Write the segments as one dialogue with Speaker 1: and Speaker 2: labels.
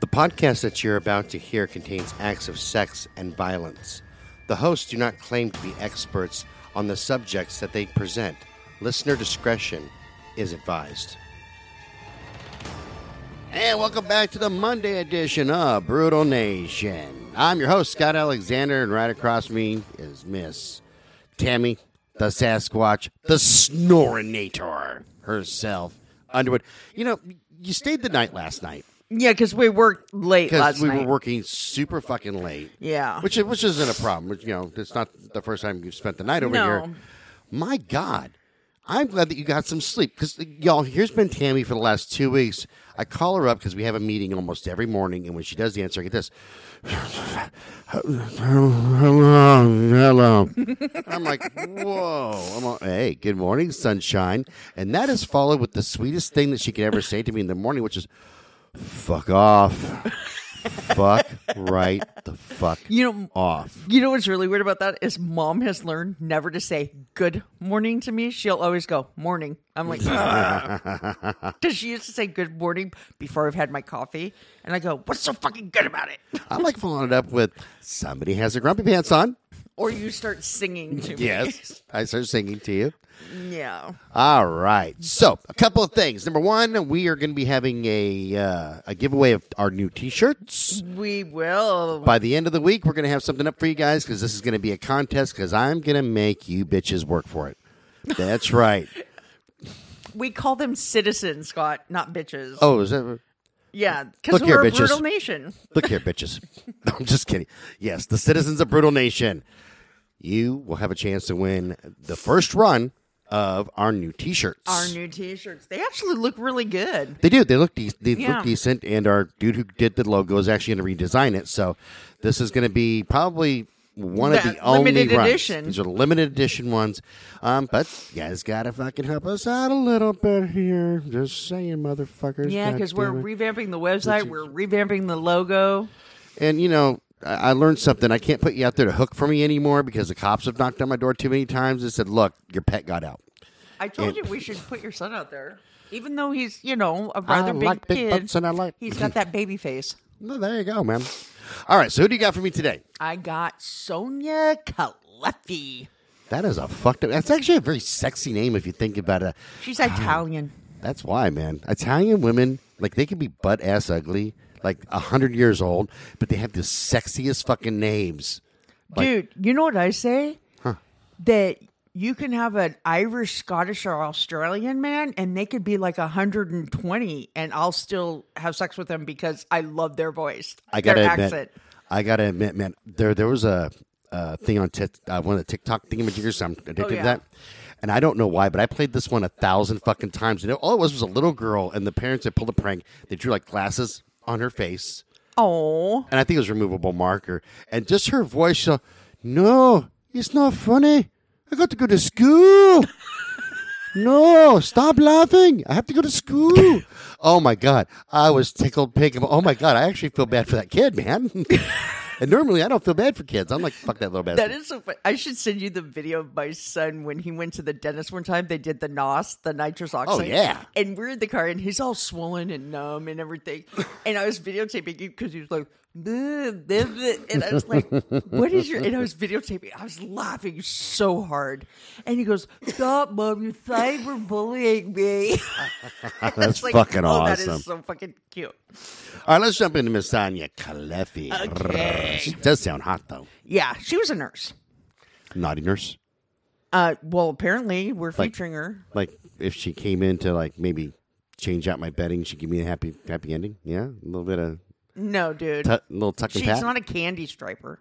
Speaker 1: The podcast that you're about to hear contains acts of sex and violence. The hosts do not claim to be experts on the subjects that they present. Listener discretion is advised. And welcome back to the Monday edition of Brutal Nation. I'm your host, Scott Alexander, and right across me is Miss Tammy, the Sasquatch, the Snorinator herself, Underwood. You know, you stayed the night last night
Speaker 2: Yeah, because we worked late last
Speaker 1: we
Speaker 2: night.
Speaker 1: were working super fucking late.
Speaker 2: Yeah.
Speaker 1: Which which isn't a problem. Which, you know, it's not the first time you've spent the night over
Speaker 2: No.
Speaker 1: here. My God, I'm glad that you got some sleep. Because y'all, here's been Tammy for the last two weeks. I call her up because we have a meeting almost every morning, and when she does the answer, I get this. Hello, hello. I'm like, whoa. I'm all, hey, good morning, sunshine. And that is followed with the sweetest thing that she could ever say to me in the morning, which is, fuck off. fuck right the fuck
Speaker 2: You know,
Speaker 1: off.
Speaker 2: you know what's really weird about that is mom has learned never to say good morning to me. She'll always go morning. I'm like, ah. because she used to say good morning before I've had my coffee, and I go, what's so fucking good about it?
Speaker 1: I'm like following it up with somebody has their grumpy pants on.
Speaker 2: Or you start singing to me.
Speaker 1: Yes. I start singing to you.
Speaker 2: yeah.
Speaker 1: All right. So, a couple of things. Number one, we are going to be having a uh, a giveaway of our new T-shirts.
Speaker 2: We will.
Speaker 1: By the end of the week, we're going to have something up for you guys because this is going to be a contest because I'm going to make you bitches work for it. That's right.
Speaker 2: We call them citizens, Scott, not bitches.
Speaker 1: Oh, is that?
Speaker 2: Yeah, because
Speaker 1: Look here,
Speaker 2: we're a
Speaker 1: bitches.
Speaker 2: brutal nation.
Speaker 1: Look here, bitches. No, I'm just kidding. Yes, the citizens of Brutal Nation. You will have a chance to win the first run of our new T-shirts.
Speaker 2: Our new T-shirts. They actually look really good.
Speaker 1: They do. They look de- they
Speaker 2: Yeah.
Speaker 1: look decent, and our dude who did the logo is actually going to redesign it. So this is going to be probably one of the only
Speaker 2: limited
Speaker 1: runs.
Speaker 2: edition.
Speaker 1: These are limited edition ones. Um, but you guys got to fucking help us out a little bit here. Just saying, motherfuckers.
Speaker 2: Yeah, because we're
Speaker 1: it.
Speaker 2: revamping the website. We're revamping the logo.
Speaker 1: and you know. I I learned something. I can't put you out there to hook for me anymore because the cops have knocked on my door too many times and said, "Look, your pet got out."
Speaker 2: I told
Speaker 1: And-
Speaker 2: you we should put your son out there, even though he's you know a rather
Speaker 1: I
Speaker 2: big
Speaker 1: like big
Speaker 2: kid.
Speaker 1: and I like.
Speaker 2: He's got that baby face.
Speaker 1: Well, there you go, man. All right, so who do you got for me today?
Speaker 2: I got Sonia Caleffi.
Speaker 1: That is a fucked up. That's actually a very sexy name if you think about it.
Speaker 2: She's Italian.
Speaker 1: That's why, man. Italian women, like they can be butt ass ugly, like a hundred years old, but they have the sexiest fucking names. Like-
Speaker 2: Dude, you know what I say? That you can have an Irish, Scottish, or Australian man, and they could be like 120, and I'll still have sex with them because I love their voice.
Speaker 1: I gotta admit,
Speaker 2: accent.
Speaker 1: I gotta admit, man. There, there was a uh, thing on tit, uh, one of the TikTok thingamajiggers. I'm addicted to
Speaker 2: yeah.
Speaker 1: that, and I don't know why, but I played this one a thousand fucking times, and it, all it was was a little girl, and the parents had pulled a prank. They drew like glasses on her face,
Speaker 2: Oh,
Speaker 1: and I think it was removable marker, and just her voice. She'll, no, it's not funny. I got to go to school. no, stop laughing. I have to go to school. oh my god, I was tickled pink. Oh my god, I actually feel bad for that kid, man. and normally I don't feel bad for kids. I'm like, fuck that little bastard.
Speaker 2: that is so funny. I should send you the video of my son when he went to the dentist one time. They did the NOS, the nitrous oh, oxide.
Speaker 1: Oh, yeah.
Speaker 2: And we're in the car, and he's all swollen and numb and everything. and I was videotaping him because he was like, "Bleh, bleh, bleh," and I was like, "What is your?" And I was videotaping. I was laughing so hard, and he goes, "Stop, mom! You're cyberbullying me."
Speaker 1: That's
Speaker 2: like,
Speaker 1: fucking
Speaker 2: oh,
Speaker 1: awesome.
Speaker 2: That is so fucking cute.
Speaker 1: All right, let's jump into Miss Sonia Caleffi.
Speaker 2: Okay.
Speaker 1: She does sound hot though.
Speaker 2: Yeah, she was a nurse.
Speaker 1: Naughty nurse.
Speaker 2: Uh, well, apparently we're featuring her.
Speaker 1: Like if she came in to like maybe change out my bedding, she'd give me a happy happy ending. Yeah, a little bit of
Speaker 2: No, dude.
Speaker 1: tu- little tuck and
Speaker 2: She's
Speaker 1: pat.
Speaker 2: not a candy striper.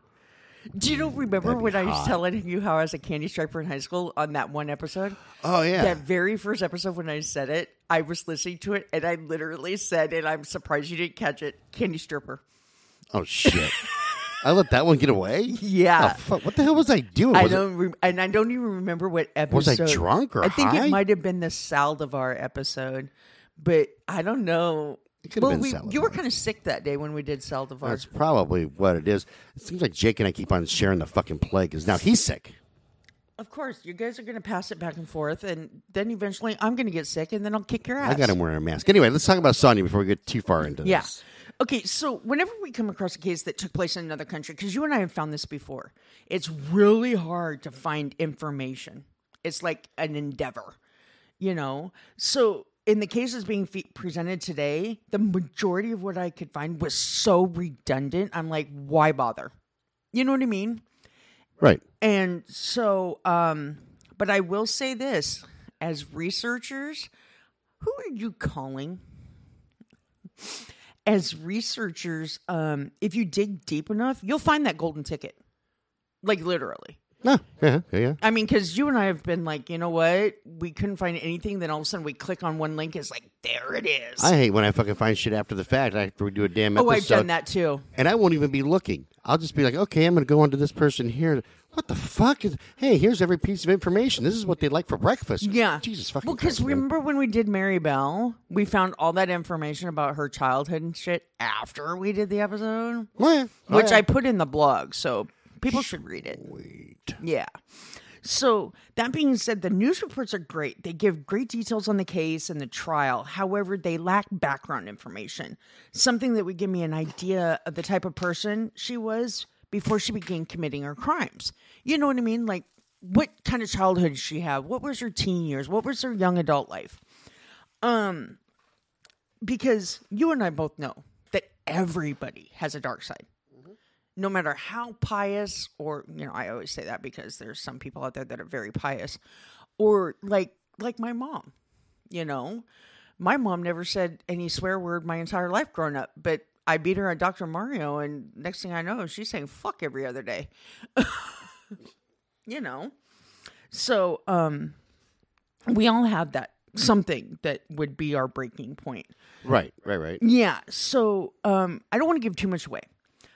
Speaker 2: Do you know, remember
Speaker 1: That'd be
Speaker 2: when I was
Speaker 1: hot.
Speaker 2: telling you how I was a candy striper in high school on that one episode?
Speaker 1: oh yeah.
Speaker 2: That very first episode when I said it, I was listening to it and I literally said, and I'm surprised you didn't catch it, candy stripper.
Speaker 1: Oh shit! I let that one get away.
Speaker 2: Yeah.
Speaker 1: Oh, fuck. What the hell was I doing?
Speaker 2: I
Speaker 1: Was it-
Speaker 2: don't, re- and I don't even remember what episode.
Speaker 1: Was I drunk or
Speaker 2: I think
Speaker 1: high?
Speaker 2: it might have been the Saldivar episode, but I don't know.
Speaker 1: It could have
Speaker 2: well,
Speaker 1: been
Speaker 2: we, you were kind of sick that day when we did Saldivar.
Speaker 1: That's probably what it is. It seems like Jake and I keep on sharing the fucking plague because now he's sick.
Speaker 2: Of course, you guys are going to pass it back and forth, and then eventually I'm going to get sick, and then I'll kick your ass.
Speaker 1: I got him wearing a mask. Anyway, let's talk about Sonya before we get too far into
Speaker 2: Yeah.
Speaker 1: this. Yeah.
Speaker 2: Okay, so whenever we come across a case that took place in another country, because you and I have found this before, it's really hard to find information. It's like an endeavor, you know? So in the cases being fe- presented today, the majority of what I could find was so redundant. I'm like, why bother? You know what I mean?
Speaker 1: Right.
Speaker 2: And so, um, but I will say this as researchers, who are you calling? As researchers, um, if you dig deep enough, you'll find that golden ticket. Like literally.
Speaker 1: No. Yeah. Yeah. yeah.
Speaker 2: I mean, because you and I have been like, you know what? We couldn't find anything. Then all of a sudden we click on one link. It's like, there it is.
Speaker 1: I hate when I fucking find shit after the fact. I have to redo a damn episode.
Speaker 2: oh, I've done that too.
Speaker 1: And I won't even be looking. I'll just be like, okay, I'm going to go onto this person here. What the fuck is? Hey, here's every piece of information. This is what they like for breakfast.
Speaker 2: Yeah.
Speaker 1: Jesus fucking.
Speaker 2: Well, because remember when we did Mary Bell, we found all that information about her childhood and shit after we did the episode,
Speaker 1: Oh, yeah. Oh,
Speaker 2: which
Speaker 1: yeah.
Speaker 2: I put in the blog, so people should read it.
Speaker 1: Wait.
Speaker 2: Yeah. So, that being said, the news reports are great. They give great details on the case and the trial. However, they lack background information, something that would give me an idea of the type of person she was before she began committing her crimes. You know what I mean? Like, what kind of childhood did she have? What was her teen years? What was her young adult life? Um, because you and I both know that everybody has a dark side no matter how pious or you know i always say that because there's some people out there that are very pious or like like my mom you know my mom never said any swear word my entire life growing up but i beat her at dr mario and next thing i know she's saying fuck every other day you know so um we all have that something that would be our breaking point
Speaker 1: Right. Right. Right.
Speaker 2: yeah. So um, I don't want to give too much away,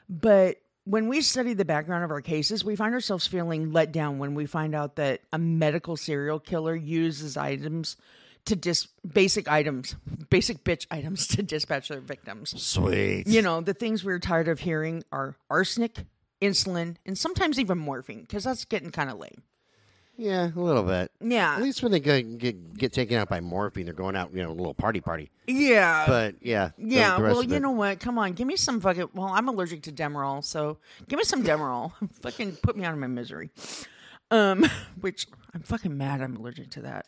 Speaker 2: but when we study the background of our cases, we find ourselves feeling let down when we find out that a medical serial killer uses items to dis basic items, basic bitch items to dispatch their victims.
Speaker 1: Sweet.
Speaker 2: You know, the things we're tired of hearing are arsenic, insulin, and sometimes even morphine, because that's getting kind of lame.
Speaker 1: Yeah, a little bit.
Speaker 2: Yeah.
Speaker 1: At least when they get, get get taken out by morphine, they're going out, you know, a little party party.
Speaker 2: Yeah.
Speaker 1: But yeah,
Speaker 2: Yeah,
Speaker 1: the rest
Speaker 2: well, you
Speaker 1: it-
Speaker 2: know what? Come on, give me some fucking. Well, I'm allergic to Demerol, so give me some Demerol. fucking put me out of my misery. Um, which I'm fucking mad. I'm allergic to that.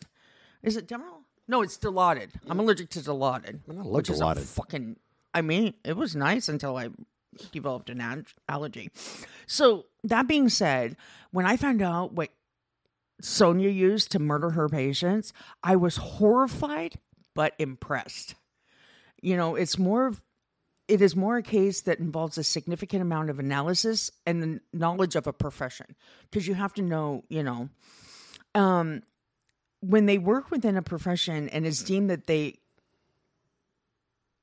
Speaker 2: Is it Demerol? No, it's Dilaudid. I'm allergic to Dilaudid.
Speaker 1: I love
Speaker 2: which is a
Speaker 1: Dilaudid.
Speaker 2: fucking. I mean, it was nice until I developed an allergy. So that being said, when I found out what Sonia used to murder her patients, I was horrified but impressed. You know, it's more of it is more a case that involves a significant amount of analysis and the knowledge of a profession because you have to know, you know, um, when they work within a profession and it's deemed that they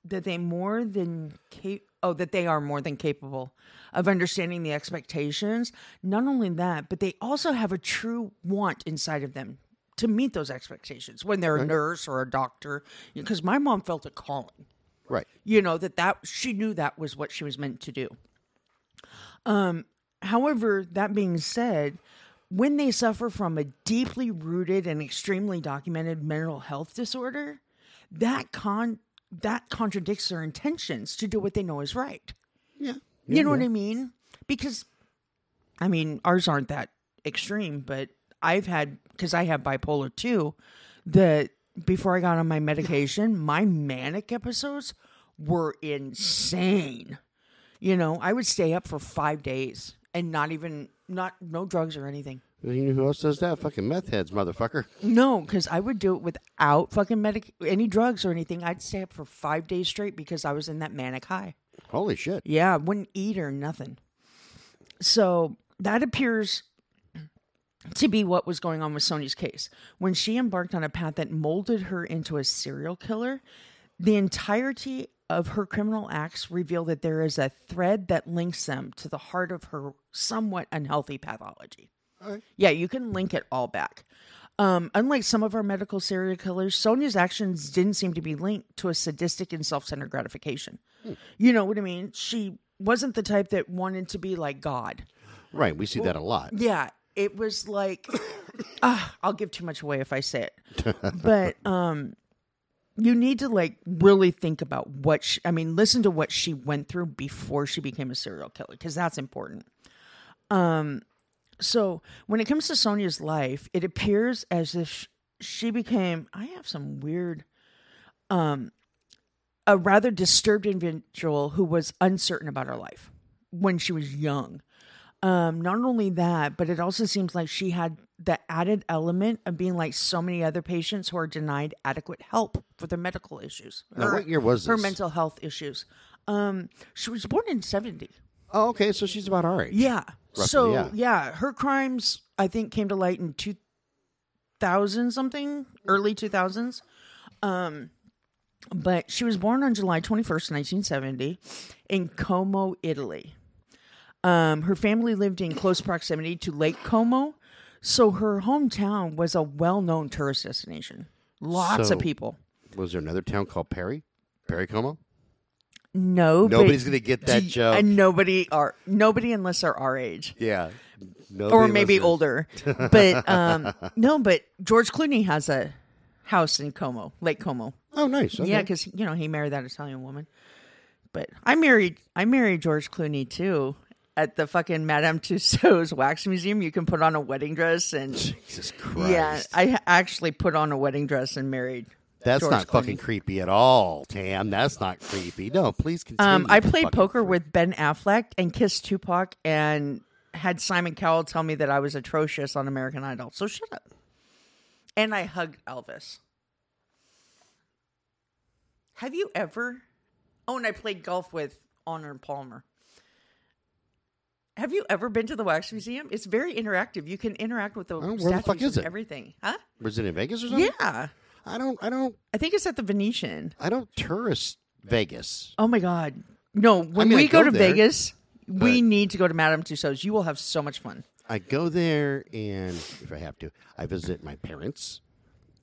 Speaker 2: that they more than cap- oh that they are more than capable of understanding the expectations. Not only that but they also have a true want inside of them to meet those expectations. When they're a nurse or a doctor because my mom felt a calling.
Speaker 1: Right.
Speaker 2: you know that that she knew that was what she was meant to do. Um however that being said when they suffer from a deeply rooted and extremely documented mental health disorder that con that contradicts their intentions to do what they know is right.
Speaker 1: Yeah.
Speaker 2: you know what i mean? Because i mean ours aren't that extreme but i've had because i have bipolar too that before i got on my medication my manic episodes were insane. You know i would stay up for five days and not even not no drugs or anything
Speaker 1: who else does that? Fucking meth heads, motherfucker.
Speaker 2: no because i would do it without fucking medic any drugs or anything i'd stay up for five days straight because i was in that manic high
Speaker 1: Holy shit.
Speaker 2: Yeah, I wouldn't eat or nothing. So that appears to be what was going on with Sony's case. When she embarked on a path that molded her into a serial killer, the entirety of her criminal acts reveal that there is a thread that links them to the heart of her somewhat unhealthy pathology.
Speaker 1: Alright.
Speaker 2: Yeah, you can link it all back. Um, unlike some of our medical serial killers, Sonia's actions didn't seem to be linked to a sadistic and self centered gratification. You know what I mean? She wasn't the type that wanted to be like God.
Speaker 1: Right. We see that a lot.
Speaker 2: Yeah, it was like, ah, I'll give too much away if I say it. but um, you need to like really think about what she, I mean, listen to what she went through before she became a serial killer because that's important. Um, so when it comes to Sonia's life, it appears as if she became. I have some weird, um, a rather disturbed individual who was uncertain about her life when she was young. Um, not only that, but it also seems like she had the added element of being like so many other patients who are denied adequate help for their medical issues.
Speaker 1: Now,
Speaker 2: Her-
Speaker 1: what year was
Speaker 2: her
Speaker 1: this?
Speaker 2: mental health issues? Um, she was born in seventy.
Speaker 1: Oh, okay. So she's about our age.
Speaker 2: Yeah.
Speaker 1: Roughly,
Speaker 2: so
Speaker 1: yeah.
Speaker 2: yeah. her crimes I think came to light in two thousand something, early two thousands. Um, but she was born on July twenty first, nineteen seventy, in Como, Italy. Um, her family lived in close proximity to Lake Como, so her hometown was a well known tourist destination. Lots
Speaker 1: So-
Speaker 2: of people.
Speaker 1: Was there another town called Perry? Perry Como?
Speaker 2: No,
Speaker 1: Nobody's gonna get that joke.
Speaker 2: And nobody are nobody unless they're our age.
Speaker 1: Yeah. Nobody
Speaker 2: or maybe
Speaker 1: listeners.
Speaker 2: older. But um, no, but George Clooney has a house in Como, Lake Como.
Speaker 1: Oh, nice. Okay.
Speaker 2: Yeah, because you know he married that Italian woman. But I married I married George Clooney too at the fucking Madame Tussauds wax museum. You can put on a wedding dress and
Speaker 1: Jesus Christ.
Speaker 2: yeah, I actually put on a wedding dress and married.
Speaker 1: That's
Speaker 2: George
Speaker 1: not
Speaker 2: Clooney.
Speaker 1: fucking creepy at all, Tam. That's not creepy. No, please continue.
Speaker 2: Um, I played poker with Ben Affleck and kissed Tupac and had Simon Cowell tell me that I was atrocious on American Idol. So shut up. And I hugged Elvis. Have you ever? Oh, and I played golf with Arnold Palmer. Have you ever been to the Wax Museum? It's very interactive. You can interact with the
Speaker 1: Oh, where the fuck is
Speaker 2: and
Speaker 1: it?
Speaker 2: everything. Huh?
Speaker 1: Was it in Vegas or something?
Speaker 2: Yeah.
Speaker 1: I don't. I don't.
Speaker 2: I think it's at the Venetian.
Speaker 1: I don't tourist Vegas.
Speaker 2: Oh my god. No, when
Speaker 1: mean, I
Speaker 2: we go,
Speaker 1: go
Speaker 2: to
Speaker 1: there,
Speaker 2: Vegas, we need to go to Madame Tussauds. You will have so much fun.
Speaker 1: I go there, and if I have to, I visit my parents,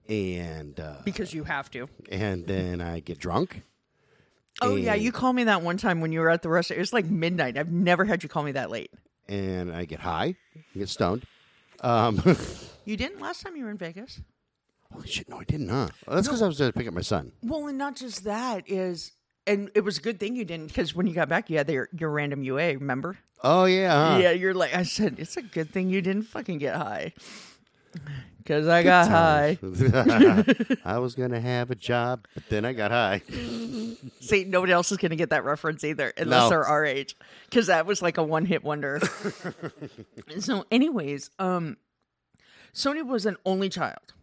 Speaker 1: and uh,
Speaker 2: Because you have to.
Speaker 1: and then I get drunk.
Speaker 2: Oh yeah, you called me that one time when you were at the restaurant. It was like midnight. I've never had you call me that late.
Speaker 1: and I get high, get stoned. Um,
Speaker 2: You didn't last time you were in Vegas.
Speaker 1: Holy shit! No, I didn't. Huh? Well, that's because I was there to pick up my son.
Speaker 2: Well, and not just that is, and it was a good thing you didn't because when you got back, you had your your random UA. Remember?
Speaker 1: Oh yeah, huh?
Speaker 2: Yeah, you're like I said. It's a good thing you didn't fucking get high. Because I got high.
Speaker 1: I was gonna have a job, but then I got high.
Speaker 2: See, nobody else is going to get that reference either, unless
Speaker 1: No.
Speaker 2: they're our age, because that was like a one hit wonder. so, anyways, um, Sonia was an only child,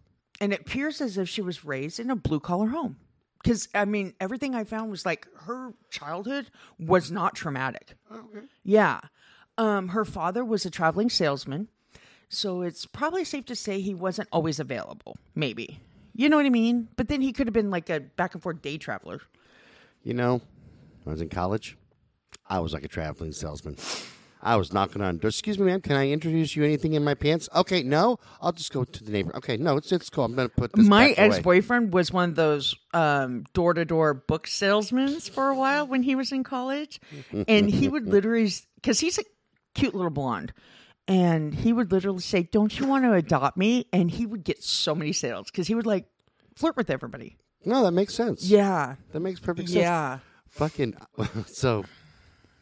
Speaker 2: and it appears as if she was raised in a blue collar home. Because I mean, everything I found was like her childhood was not traumatic. Okay. Yeah, um, her father was a traveling salesman, so it's probably safe to say he wasn't always available. Maybe. You know what I mean? But then he could have been like a back and forth day traveler.
Speaker 1: You know, when I was in college, I was like a traveling salesman. I was knocking on doors. Excuse me, ma'am. Can I introduce you anything in my pants? Okay, no. I'll just go to the neighbor. Okay, no, it's it's cool. I'm gonna put this.
Speaker 2: My ex boyfriend was one of those door to door book salesmen for a while when he was in college. And he would literally, because he's a cute little blonde, and he would literally say, Don't you want to adopt me? And he would get so many sales because he would like flirt with everybody.
Speaker 1: No, that makes sense.
Speaker 2: Yeah.
Speaker 1: that makes perfect sense.
Speaker 2: Yeah.
Speaker 1: Fucking so.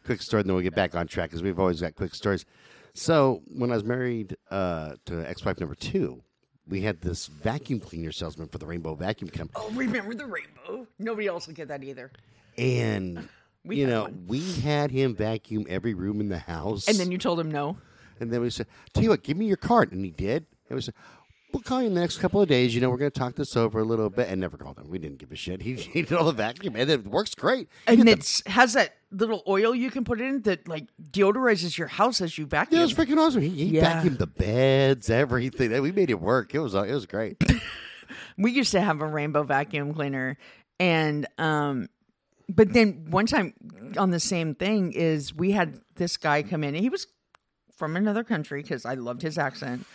Speaker 1: Quick story, and then we'll get back on track because we've always got quick stories. So when I was married uh, to ex-wife number two, we had this vacuum cleaner salesman for the Rainbow Vacuum Company.
Speaker 2: Oh, remember the rainbow? Nobody else will get that either.
Speaker 1: and
Speaker 2: We
Speaker 1: you know
Speaker 2: one.
Speaker 1: we had him vacuum every room in the house
Speaker 2: And then you told him no.
Speaker 1: and then we said tell you what give me your card and he did and we said we'll call you in the next couple of days you know we're going to talk this over a little bit and never called him we didn't give a shit he, he did all the vacuum and it works great He
Speaker 2: And it has that little oil you can put in that like deodorizes your house as you vacuum.
Speaker 1: yeah, it was freaking awesome. He, he
Speaker 2: Yeah.
Speaker 1: vacuumed the beds, everything. We made it work. It was it was great.
Speaker 2: we used to have a rainbow vacuum cleaner and um but then one time on the same thing is we had this guy come in and he was from another country because i loved his accent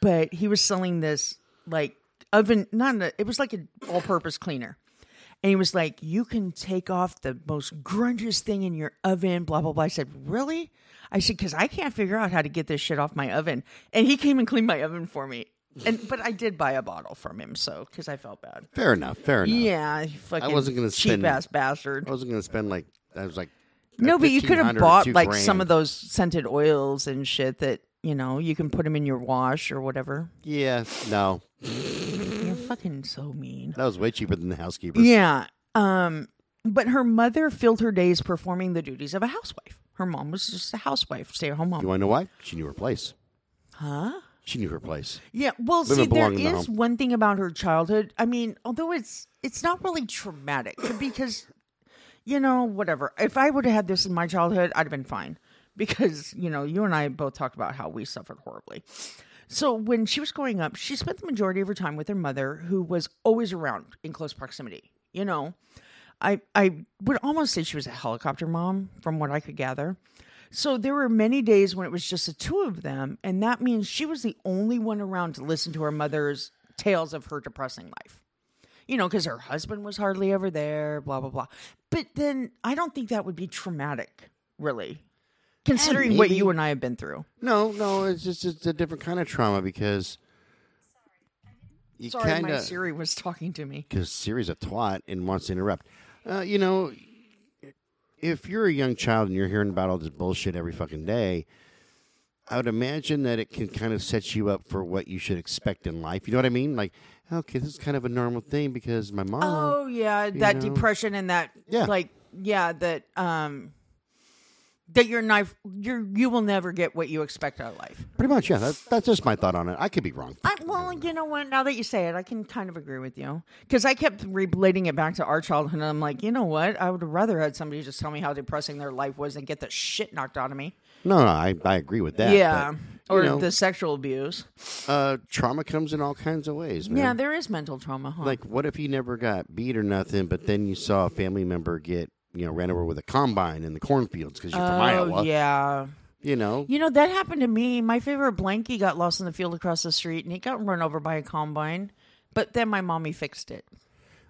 Speaker 2: but he was selling this like oven not a, it was like an all-purpose cleaner and he was like you can take off the most grungiest thing in your oven blah blah blah i said really i said because i can't figure out how to get this shit off my oven and he came and cleaned my oven for me and but I did buy a bottle from him, so because I felt bad.
Speaker 1: Fair enough. Fair enough.
Speaker 2: Yeah, fucking
Speaker 1: wasn't gonna
Speaker 2: cheap
Speaker 1: spend-
Speaker 2: ass bastard.
Speaker 1: I wasn't going to spend like I was like.
Speaker 2: No, but you could have bought like
Speaker 1: grand.
Speaker 2: some of those scented oils and shit that you know you can put them in your wash or whatever.
Speaker 1: Yeah, no,
Speaker 2: You're fucking so mean.
Speaker 1: that was way cheaper than the housekeeper.
Speaker 2: Yeah. Um. But her mother filled her days performing the duties of a housewife. Her mom was just a housewife, stay at home mom.
Speaker 1: You want to know why? She knew her place.
Speaker 2: Huh?
Speaker 1: She knew her place.
Speaker 2: Yeah. Well,
Speaker 1: Women
Speaker 2: see, there
Speaker 1: belong in the
Speaker 2: is
Speaker 1: home.
Speaker 2: one thing about her childhood. I mean, although it's it's not really traumatic because, you know, whatever. If I would have had this in my childhood, I'd have been fine because you know you and I both talked about how we suffered horribly. So when she was growing up, she spent the majority of her time with her mother, who was always around in close proximity. You know, I I would almost say she was a helicopter mom, from what I could gather. So there were many days when it was just the two of them, and that means she was the only one around to listen to her mother's tales of her depressing life. You know, because her husband was hardly ever there, blah blah blah. But then I don't think that would be traumatic, really, considering what
Speaker 1: maybe.
Speaker 2: you and I have been through.
Speaker 1: No, no, it's just it's a different kind of trauma because you
Speaker 2: Sorry,
Speaker 1: kind
Speaker 2: my
Speaker 1: of
Speaker 2: Siri was talking to me.
Speaker 1: because Siri's a twat and wants to interrupt. Uh, you know, if you're a young child and you're hearing about all this bullshit every fucking day, I would imagine that it can kind of set you up for what you should expect in life. You know what I mean? Like, okay, this is kind of a normal thing because my mom.
Speaker 2: Oh yeah, that
Speaker 1: know?
Speaker 2: depression and that
Speaker 1: Yeah.
Speaker 2: like yeah that um that you're not you're you will never get what you expect out of life.
Speaker 1: Pretty much, yeah. That, that's just my thought on it. I could be wrong.
Speaker 2: I, well, you know what? Now that you say it, I can kind of agree with you because I kept relating it back to our childhood. And I'm like, you know what? I would rather had somebody just tell me how depressing their life was and get the shit knocked out of me.
Speaker 1: No, no, I, I agree with that.
Speaker 2: yeah,
Speaker 1: but, you
Speaker 2: or
Speaker 1: know,
Speaker 2: the sexual abuse.
Speaker 1: uh, trauma comes in all kinds of ways, man.
Speaker 2: Yeah, there is mental trauma. Huh?
Speaker 1: like, what if you never got beat or nothing, but then you saw a family member get, you know, ran over with a combine in the cornfields because you're from
Speaker 2: oh
Speaker 1: Iowa?
Speaker 2: yeah.
Speaker 1: You know,
Speaker 2: You know, that happened to me. My favorite blankie got lost in the field across the street and he got run over by a combine. But then my mommy fixed it.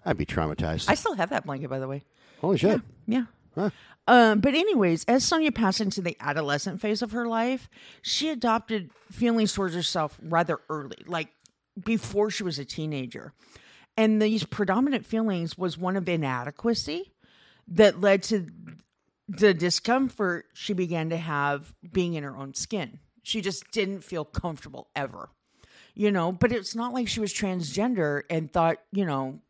Speaker 1: I'd be traumatized.
Speaker 2: I still have that blanket, by the way.
Speaker 1: Holy shit.
Speaker 2: Yeah.
Speaker 1: Huh.
Speaker 2: Um, but anyways, as Sonia passed into the adolescent phase of her life, she adopted feelings towards herself rather early, like before she was a teenager. And these predominant feelings was one of inadequacy that led to the discomfort she began to have being in her own skin. She just didn't feel comfortable ever. You know, but it's not like she was transgender and thought, you know,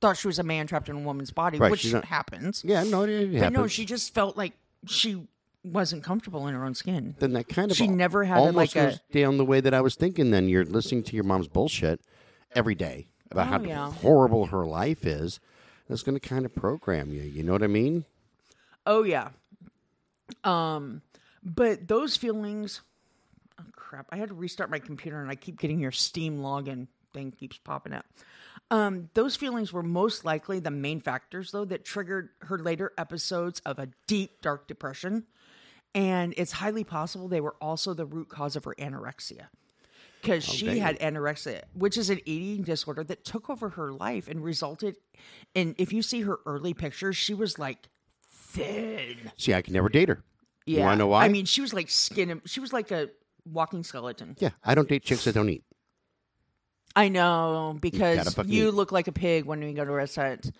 Speaker 2: thought she was a man trapped in a woman's body,
Speaker 1: Right,
Speaker 2: which
Speaker 1: not-
Speaker 2: happens.
Speaker 1: Yeah, no, it, it
Speaker 2: But
Speaker 1: happens.
Speaker 2: no, she just felt like she wasn't comfortable in her own skin.
Speaker 1: then that kind of
Speaker 2: she
Speaker 1: al-
Speaker 2: never had
Speaker 1: almost
Speaker 2: like a-
Speaker 1: down the way that I was thinking. Then you're listening to your mom's bullshit every day about
Speaker 2: Oh,
Speaker 1: how
Speaker 2: yeah.
Speaker 1: horrible her life is. That's going to kind of program you. You know what I mean?
Speaker 2: Oh yeah. Um, but those feelings. Oh crap! I had to restart my computer, and I keep getting your Steam login thing keeps popping up. Um, those feelings were most likely the main factors, though, that triggered her later episodes of a deep, dark depression. And it's highly possible they were also the root cause of her anorexia. Because oh, she
Speaker 1: damn.
Speaker 2: had anorexia, which is an eating disorder that took over her life and resulted in, if you see her early pictures, she was like thin.
Speaker 1: See, I can never date her.
Speaker 2: Yeah.
Speaker 1: You want to know why?
Speaker 2: I mean, she was like skin. She was like a walking skeleton.
Speaker 1: yeah, I don't date chicks that don't eat.
Speaker 2: I know because
Speaker 1: fucking
Speaker 2: you look like a pig when we go to restaurants.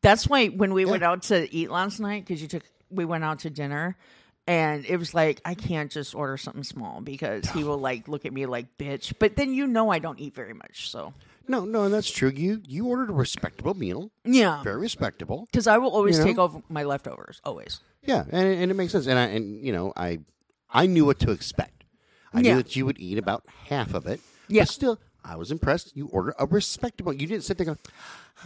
Speaker 2: That's why when we
Speaker 1: Yeah.
Speaker 2: went out to eat last night, because you took, we went out to dinner, and it was like I can't just order something small because he will like look at me like bitch. But then you know I don't eat very much, so
Speaker 1: No, no, that's true. You you ordered a respectable meal,
Speaker 2: yeah.
Speaker 1: very respectable.
Speaker 2: Because I will always
Speaker 1: You know?
Speaker 2: take over my leftovers, always.
Speaker 1: Yeah, and, and it makes sense. And I and you know I I knew what to expect. I
Speaker 2: Yeah.
Speaker 1: knew that you would eat about half of it.
Speaker 2: Yeah.
Speaker 1: But still, I was impressed. You ordered a respectable. You didn't sit there going,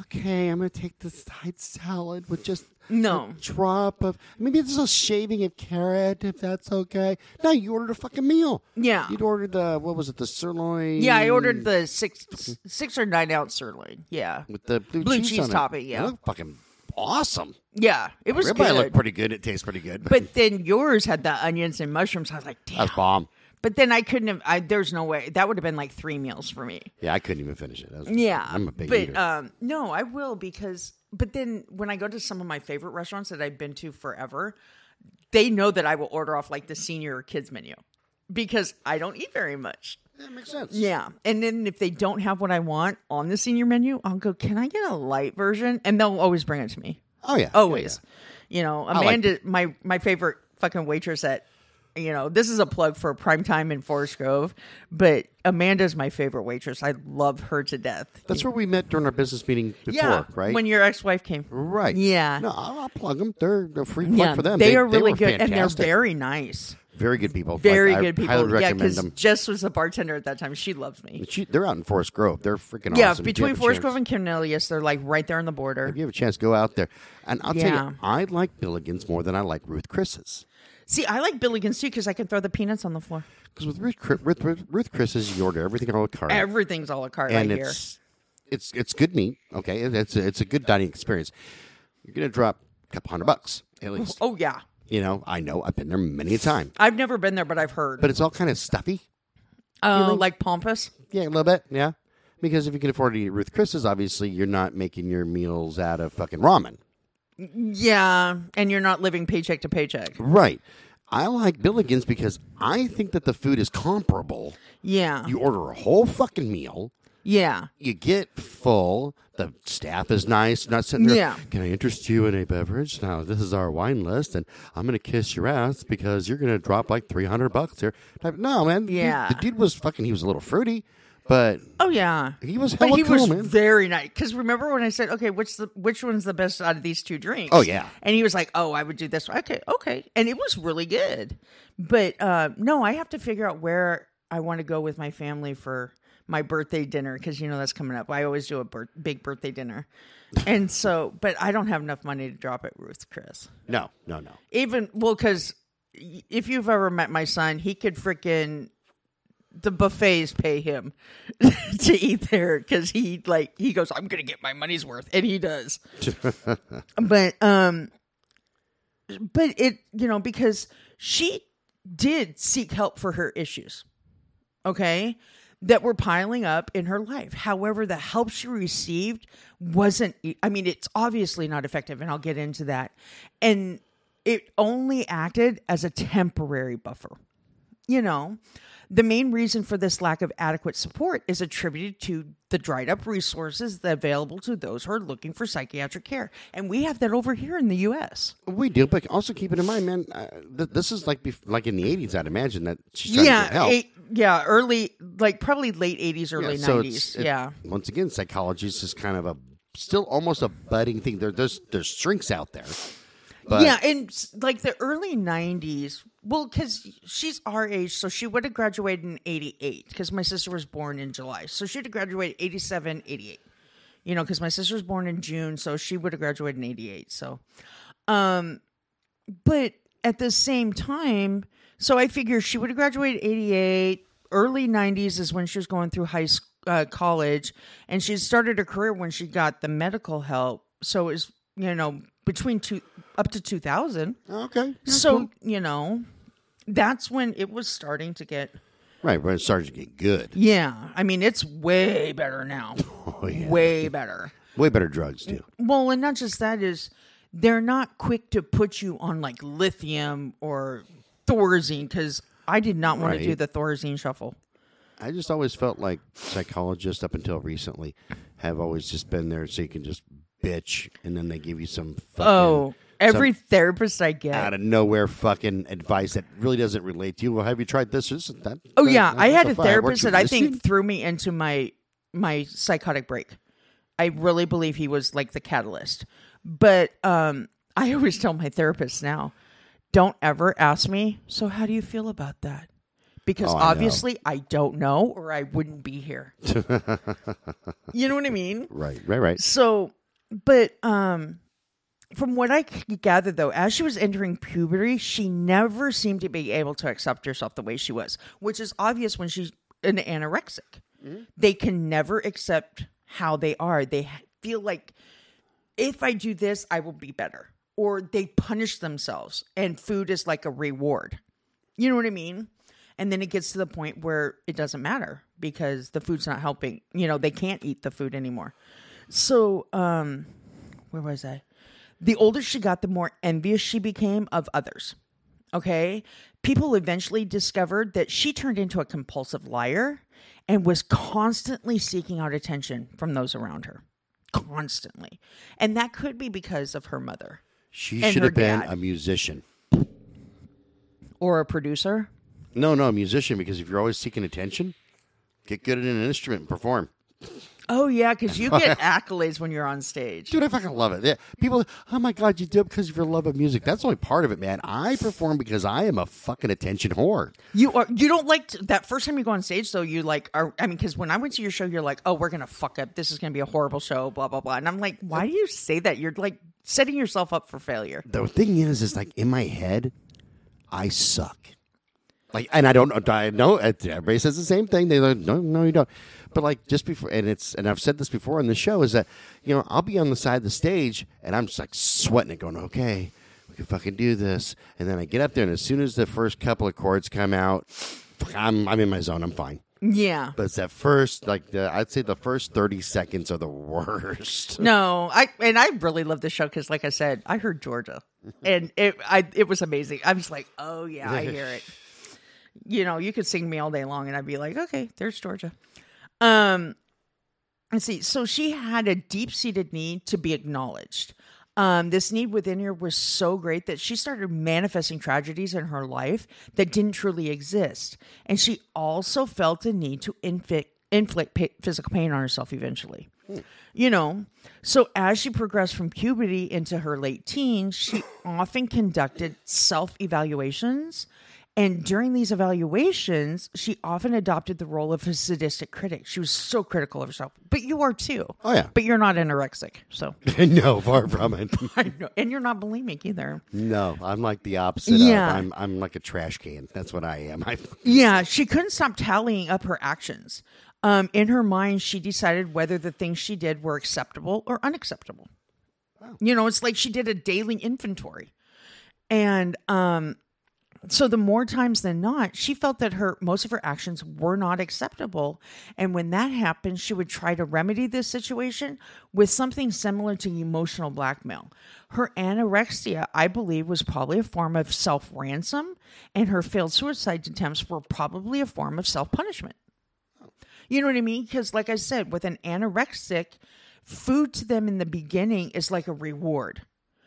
Speaker 1: "Okay, I'm going to take the side salad with just
Speaker 2: No.
Speaker 1: a drop of maybe it's a shaving of carrot if that's okay." No, you ordered a fucking meal.
Speaker 2: Yeah.
Speaker 1: You'd ordered the what was it? The sirloin.
Speaker 2: Yeah, I ordered the six six or nine ounce sirloin. Yeah,
Speaker 1: with the blue,
Speaker 2: Blue
Speaker 1: cheese,
Speaker 2: cheese topping, yeah.
Speaker 1: It fucking awesome.
Speaker 2: yeah, it was
Speaker 1: Everybody
Speaker 2: good.
Speaker 1: looked pretty good. It tastes pretty good.
Speaker 2: but then yours had the onions and mushrooms. I was like, damn.
Speaker 1: that's bomb.
Speaker 2: But then I couldn't have. I, there's no way that would have been like three meals for me.
Speaker 1: Yeah, I couldn't even finish it. Was-
Speaker 2: Yeah,
Speaker 1: I'm a big
Speaker 2: but
Speaker 1: eater.
Speaker 2: um, no, I will because. But then when I go to some of my favorite restaurants that I've been to forever, they know that I will order off like the senior or kids menu because I don't eat very much.
Speaker 1: That makes sense.
Speaker 2: Yeah. And then if they don't have what I want on the senior menu, I'll go, can I get a light version? And they'll always bring it to me.
Speaker 1: Oh yeah.
Speaker 2: Always. You know,
Speaker 1: like-
Speaker 2: Amanda, my, my favorite fucking waitress at, you know, this is a plug for prime time in Forest Grove, but Amanda's my favorite waitress. I love her to death.
Speaker 1: That's where we met during our business meeting before,
Speaker 2: yeah.
Speaker 1: right?
Speaker 2: When your ex wife came.
Speaker 1: right.
Speaker 2: Yeah.
Speaker 1: No, I'll, I'll plug them. They're they're free plug
Speaker 2: Yeah,
Speaker 1: for them.
Speaker 2: they, are really
Speaker 1: were
Speaker 2: good and they're
Speaker 1: fantastic.
Speaker 2: very nice.
Speaker 1: very good people.
Speaker 2: Very
Speaker 1: Like, I
Speaker 2: good people.
Speaker 1: Highly
Speaker 2: Yeah,
Speaker 1: recommend
Speaker 2: because. Jess was a bartender at that time. She loves me.
Speaker 1: She, they're out in Forest Grove. They're freaking
Speaker 2: Yeah,
Speaker 1: awesome.
Speaker 2: Between Forest
Speaker 1: chance-
Speaker 2: Grove and Cornelius, they're like right there on the border.
Speaker 1: If you have a chance, go out there. And I'll tell you, I like Billigan's more than I like Ruth Chris's.
Speaker 2: See, I like Billigan's too because I can throw the peanuts on the floor.
Speaker 1: Because with Ruth, Ruth, Ruth, Ruth Chris's, you order everything a cart.
Speaker 2: Everything's all a la carte
Speaker 1: and
Speaker 2: right here.
Speaker 1: it's it's it's good meat. Okay, it's a, it's a good dining experience. You're gonna drop a couple hundred bucks at least.
Speaker 2: Oh yeah,
Speaker 1: You know, I know I've been there many a time,
Speaker 2: I've never been there, but I've heard.
Speaker 1: but it's all kind of stuffy.
Speaker 2: uh, like pompous.
Speaker 1: Yeah, a little bit. Yeah, because if you can afford to eat Ruth Chris's, obviously you're not making your meals out of fucking ramen.
Speaker 2: Yeah, and you're not living paycheck to paycheck.
Speaker 1: Right. I like Billigan's because I think that the food is comparable.
Speaker 2: Yeah,
Speaker 1: You order a whole fucking meal.
Speaker 2: yeah,
Speaker 1: you get full. The staff is nice. Not sitting there.
Speaker 2: Yeah.
Speaker 1: Can I interest you in a beverage? Now this is our wine list, and I'm going to kiss your ass because you're going to drop like three hundred bucks here. No, man.
Speaker 2: Yeah.
Speaker 1: the dude was fucking. He was a little fruity, but
Speaker 2: oh yeah.
Speaker 1: he was
Speaker 2: But he
Speaker 1: cool,
Speaker 2: was
Speaker 1: man.
Speaker 2: very nice. Because remember when I said, "Okay, which the which one's the best out of these two drinks?"
Speaker 1: Oh, yeah.
Speaker 2: and he was like, "Oh, I would do this." one." Okay, okay, and it was really good. But uh, no, I have to figure out where I want to go with my family for my birthday dinner because you know that's coming up. I always do a bir- big birthday dinner, and so, but I don't have enough money to drop at Ruth Chris.
Speaker 1: no, no, no.
Speaker 2: Even well, because if you've ever met my son, he could freaking the buffets pay him to eat there because he like he goes, I'm gonna get my money's worth, and he does. but um, but it you know because she did seek help for her issues, okay, that were piling up in her life. However, the help she received wasn't. I mean, it's obviously not effective, and I'll get into that. And it only acted as a temporary buffer you know, the main reason for this lack of adequate support is attributed to the dried up resources that available to those who are looking for psychiatric care. And we have that over here in the US.
Speaker 1: We do, but also keep it in mind, man. Uh, th- this is like bef- like in the '80s. I'd imagine that she's trying to get
Speaker 2: Yeah,
Speaker 1: help.
Speaker 2: eight, yeah, early like probably late 80s early
Speaker 1: so
Speaker 2: 90s.
Speaker 1: it's- it-
Speaker 2: yeah.
Speaker 1: Once again, psychology is just kind of a still almost a budding thing. There, there's there's shrinks out there. But
Speaker 2: yeah, and like the early 90s, well, because she's our age, so she would have graduated in 88, because my sister was born in July. So she'd have graduated 87, 88. You know, because my sister was born in June, so she would have graduated in 88. So, um, but at the same time, so I figure she would have graduated 88. Early 90s is when she was going through high school, uh, college, and she started her career when she got the medical help. So it was, you know, between two up to 2000.
Speaker 1: okay,
Speaker 2: So,
Speaker 1: cool.
Speaker 2: you know, that's when it was starting to get,
Speaker 1: right, but it started to get good.
Speaker 2: yeah. I mean, it's way better now.
Speaker 1: Oh yeah,
Speaker 2: Way better.
Speaker 1: way better drugs too.
Speaker 2: Well, and not just that is they're not quick to put you on like lithium or Thorazine because I did not want
Speaker 1: Right.
Speaker 2: to do the Thorazine shuffle.
Speaker 1: I just always felt like psychologists up until recently have always just been there so you can just bitch and then they give you some fucking
Speaker 2: Oh, every
Speaker 1: some
Speaker 2: therapist I get.
Speaker 1: out of nowhere fucking advice that really doesn't relate to you. Well, have you tried this? this that,
Speaker 2: Oh
Speaker 1: that-
Speaker 2: yeah,
Speaker 1: that-
Speaker 2: I had a therapist that I think threw me into my my psychotic break. I really believe he was like the catalyst. But um I always tell my therapist now, don't ever ask me, so how do you feel about that? Because
Speaker 1: Oh, I
Speaker 2: obviously I don't know or I wouldn't be here. you know what I mean?
Speaker 1: Right, right, right.
Speaker 2: So, but um, from what I gathered, though, as she was entering puberty, she never seemed to be able to accept herself the way she was, which is obvious when she's an anorexic. They can never accept how they are. They feel like if I do this, I will be better, or they punish themselves, and food is like a reward. You know what I mean? And then it gets to the point where it doesn't matter because the food's not helping. You know, they can't eat the food anymore. So, um, where was I? The older she got, the more envious she became of others. Okay. People eventually discovered that she turned into a compulsive liar and was constantly seeking out attention from those around her. Constantly. And that could be because of her mother
Speaker 1: She should have been
Speaker 2: dad.
Speaker 1: a musician.
Speaker 2: or a producer.
Speaker 1: No, no, a musician because if you're always seeking attention, get good at an instrument and perform.
Speaker 2: Oh, yeah, because you get accolades when you're on stage.
Speaker 1: Dude, I fucking love it. Yeah. People, oh my God, you do it because of your love of music. That's only part of it, man. I perform because I am a fucking attention whore.
Speaker 2: You are you don't like to, that first time you go on stage though. You like are I mean because when I went to your show, you're like, oh, we're gonna fuck up. This is gonna be a horrible show. Blah blah blah. And I'm like, why do you say that? You're like setting yourself up for failure.
Speaker 1: The thing is, is like in my head, I suck. Like, and I don't. I know everybody says the same thing. They like, no, no, you don't. But like just before, and it's, and I've said this before on the show is that you know I'll be on the side of the stage and I'm just like sweating it, going, okay, we can fucking do this. And then I get up there, and as soon as the first couple of chords come out, I'm I'm in my zone. I'm fine.
Speaker 2: Yeah.
Speaker 1: But it's that first, like the, I'd say the first thirty seconds are the worst.
Speaker 2: No, I and I really love the show because, like I said, I heard Georgia, and it I it was amazing. I was like, oh yeah, I hear it. You know, you could sing me all day long, and I'd be like, okay, there's Georgia. Um, let's see. So she had a deep seated need to be acknowledged. Um, this need within her was so great that she started manifesting tragedies in her life that didn't truly exist, and she also felt a need to inflict inflict physical pain on herself eventually. You know, so as she progressed from puberty into her late teens, she often conducted self evaluations. And during these evaluations, she often adopted the role of a sadistic critic. She was so critical of herself. But you are too.
Speaker 1: Oh, yeah.
Speaker 2: But you're not anorexic. So
Speaker 1: no, far from it.
Speaker 2: And you're not bulimic either.
Speaker 1: No, I'm like the opposite.
Speaker 2: Yeah.
Speaker 1: Of, I'm I'm like a trash can. That's what I am. I,
Speaker 2: Yeah, she couldn't stop tallying up her actions. Um, in her mind, she decided whether the things she did were acceptable or unacceptable. You know, it's like she did a daily inventory. And um, so the more times than not, she felt that her most of her actions were not acceptable. And when that happened, she would try to remedy this situation with something similar to emotional blackmail. Her anorexia, I believe, was probably a form of self ransom, and her failed suicide attempts were probably a form of self punishment. You know what I mean? Because, like I said, with an anorexic, food to them in the beginning is like a reward.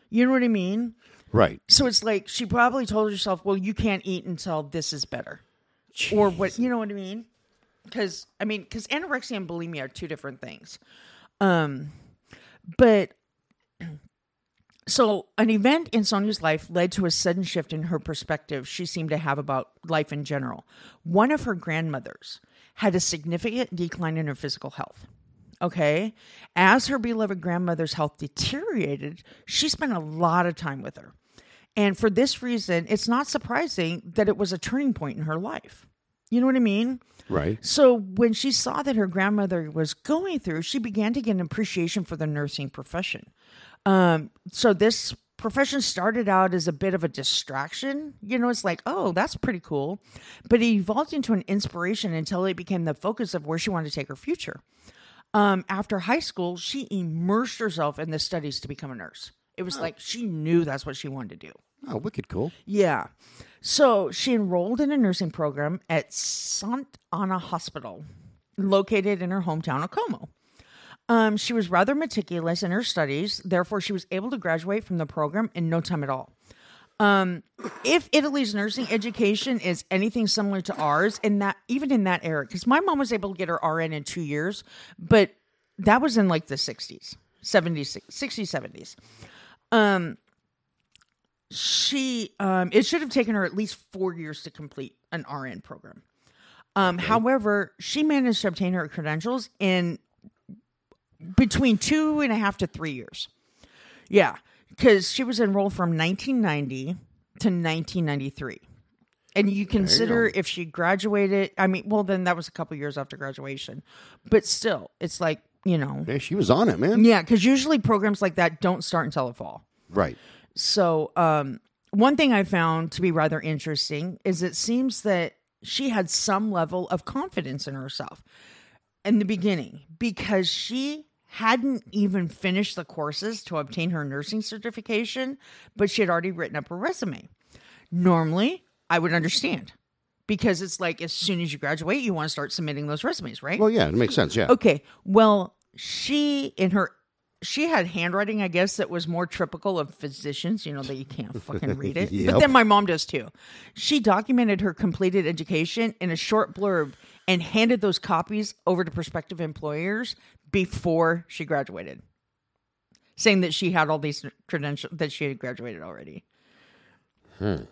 Speaker 2: You know what I mean?
Speaker 1: Right.
Speaker 2: So it's like she probably told herself, "Well, you can't eat until this is better," or what? You know what I mean? Because I mean, because anorexia and bulimia are two different things. Um, but so an event in Sonia's life led to a sudden shift in her perspective she seemed to have about life in general. One of her grandmothers had a significant decline in her physical health. Okay. As her beloved grandmother's health deteriorated, she spent a lot of time with her. And for this reason, it's not surprising that it was a turning point in her life. You know what I mean?
Speaker 1: Right.
Speaker 2: So when she saw that her grandmother was going through, she began to get an appreciation for the nursing profession. Um, so this profession started out as a bit of a distraction. You know, it's like, oh, that's pretty cool. But it evolved into an inspiration until it became the focus of where she wanted to take her future. Um, after high school, she immersed herself in the studies to become a nurse. It was like she knew that's what she wanted to do.
Speaker 1: Oh, wicked cool.
Speaker 2: Yeah. So she enrolled in a nursing program at Sant Ana Hospital, located in her hometown of Como. Um, she was rather meticulous in her studies, therefore, she was able to graduate from the program in no time at all. Um, if Italy's nursing education is anything similar to ours, in that even in that era, because my mom was able to get her RN in two years, but that was in like the 60s, 70s, 60s, 70s she um it should have taken her at least four years to complete an RN program. Um, however, she managed to obtain her credentials in between two and a half to three years. Yeah, because she was enrolled from 1990 to 1993. And you consider if she graduated, I mean, well, then that was a couple years after graduation. But still, it's like, you know,
Speaker 1: Hey, she was on it, man.
Speaker 2: yeah, because usually programs like that don't start until the fall.
Speaker 1: Right.
Speaker 2: So, um, one thing I found to be rather interesting is it seems that she had some level of confidence in herself in the beginning because she hadn't even finished the courses to obtain her nursing certification, but she had already written up her resume. Normally, I would understand because it's like as soon as you graduate, you want to start submitting those resumes, right?
Speaker 1: Well, yeah, it makes sense. Yeah.
Speaker 2: Okay. Well, she in her she had handwriting, I guess, that was more typical of physicians, you know, that you can't fucking read it.
Speaker 1: Yep.
Speaker 2: But then my mom does too. She documented her completed education in a short blurb and handed those copies over to prospective employers before she graduated. Saying that she had all these credentials that she had graduated already. Hmm.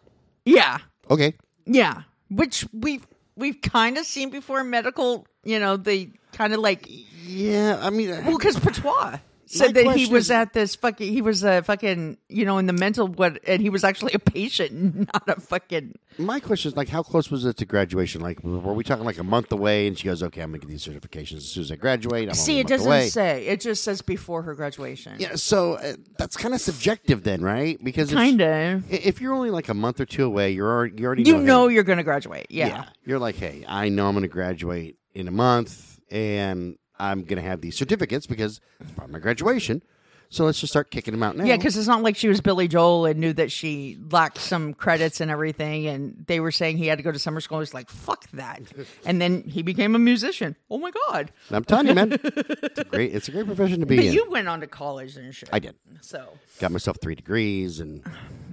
Speaker 2: Yeah.
Speaker 1: Okay.
Speaker 2: Yeah, which we've we've kind of seen before medical. You know, they kind of like
Speaker 1: Yeah. I mean,
Speaker 2: well, because Patois said that he was
Speaker 1: is-
Speaker 2: at this fucking he was a fucking you know in the mental what and he was actually a patient, not a fucking
Speaker 1: my question is like, how close was it to graduation? Like, were we talking like a month away? And she goes, "Okay, I'm gonna get these certifications as soon as I graduate." I'm
Speaker 2: see. It doesn't
Speaker 1: away.
Speaker 2: say. It just says before her graduation.
Speaker 1: Yeah. So uh, that's kind of subjective, then, right? Because if-
Speaker 2: kind of.
Speaker 1: If you're only like a month or two away, you're already you already
Speaker 2: You
Speaker 1: know,
Speaker 2: know
Speaker 1: hey,
Speaker 2: you're going to graduate. Yeah.
Speaker 1: yeah. You're like, hey, I know I'm going to graduate in a month, and I'm going to have these certificates because it's part of my graduation. So let's just start kicking them out now.
Speaker 2: Yeah, because it's not like she was Billy Joel and knew that she lacked some credits and everything, and they were saying he had to go to summer school. He's like, "Fuck that," and then he became a musician. Oh my god!
Speaker 1: I'm telling you, man, it's a great, it's a great profession to be
Speaker 2: But
Speaker 1: in.
Speaker 2: you went on to college and shit.
Speaker 1: I did.
Speaker 2: So
Speaker 1: Got myself three degrees, and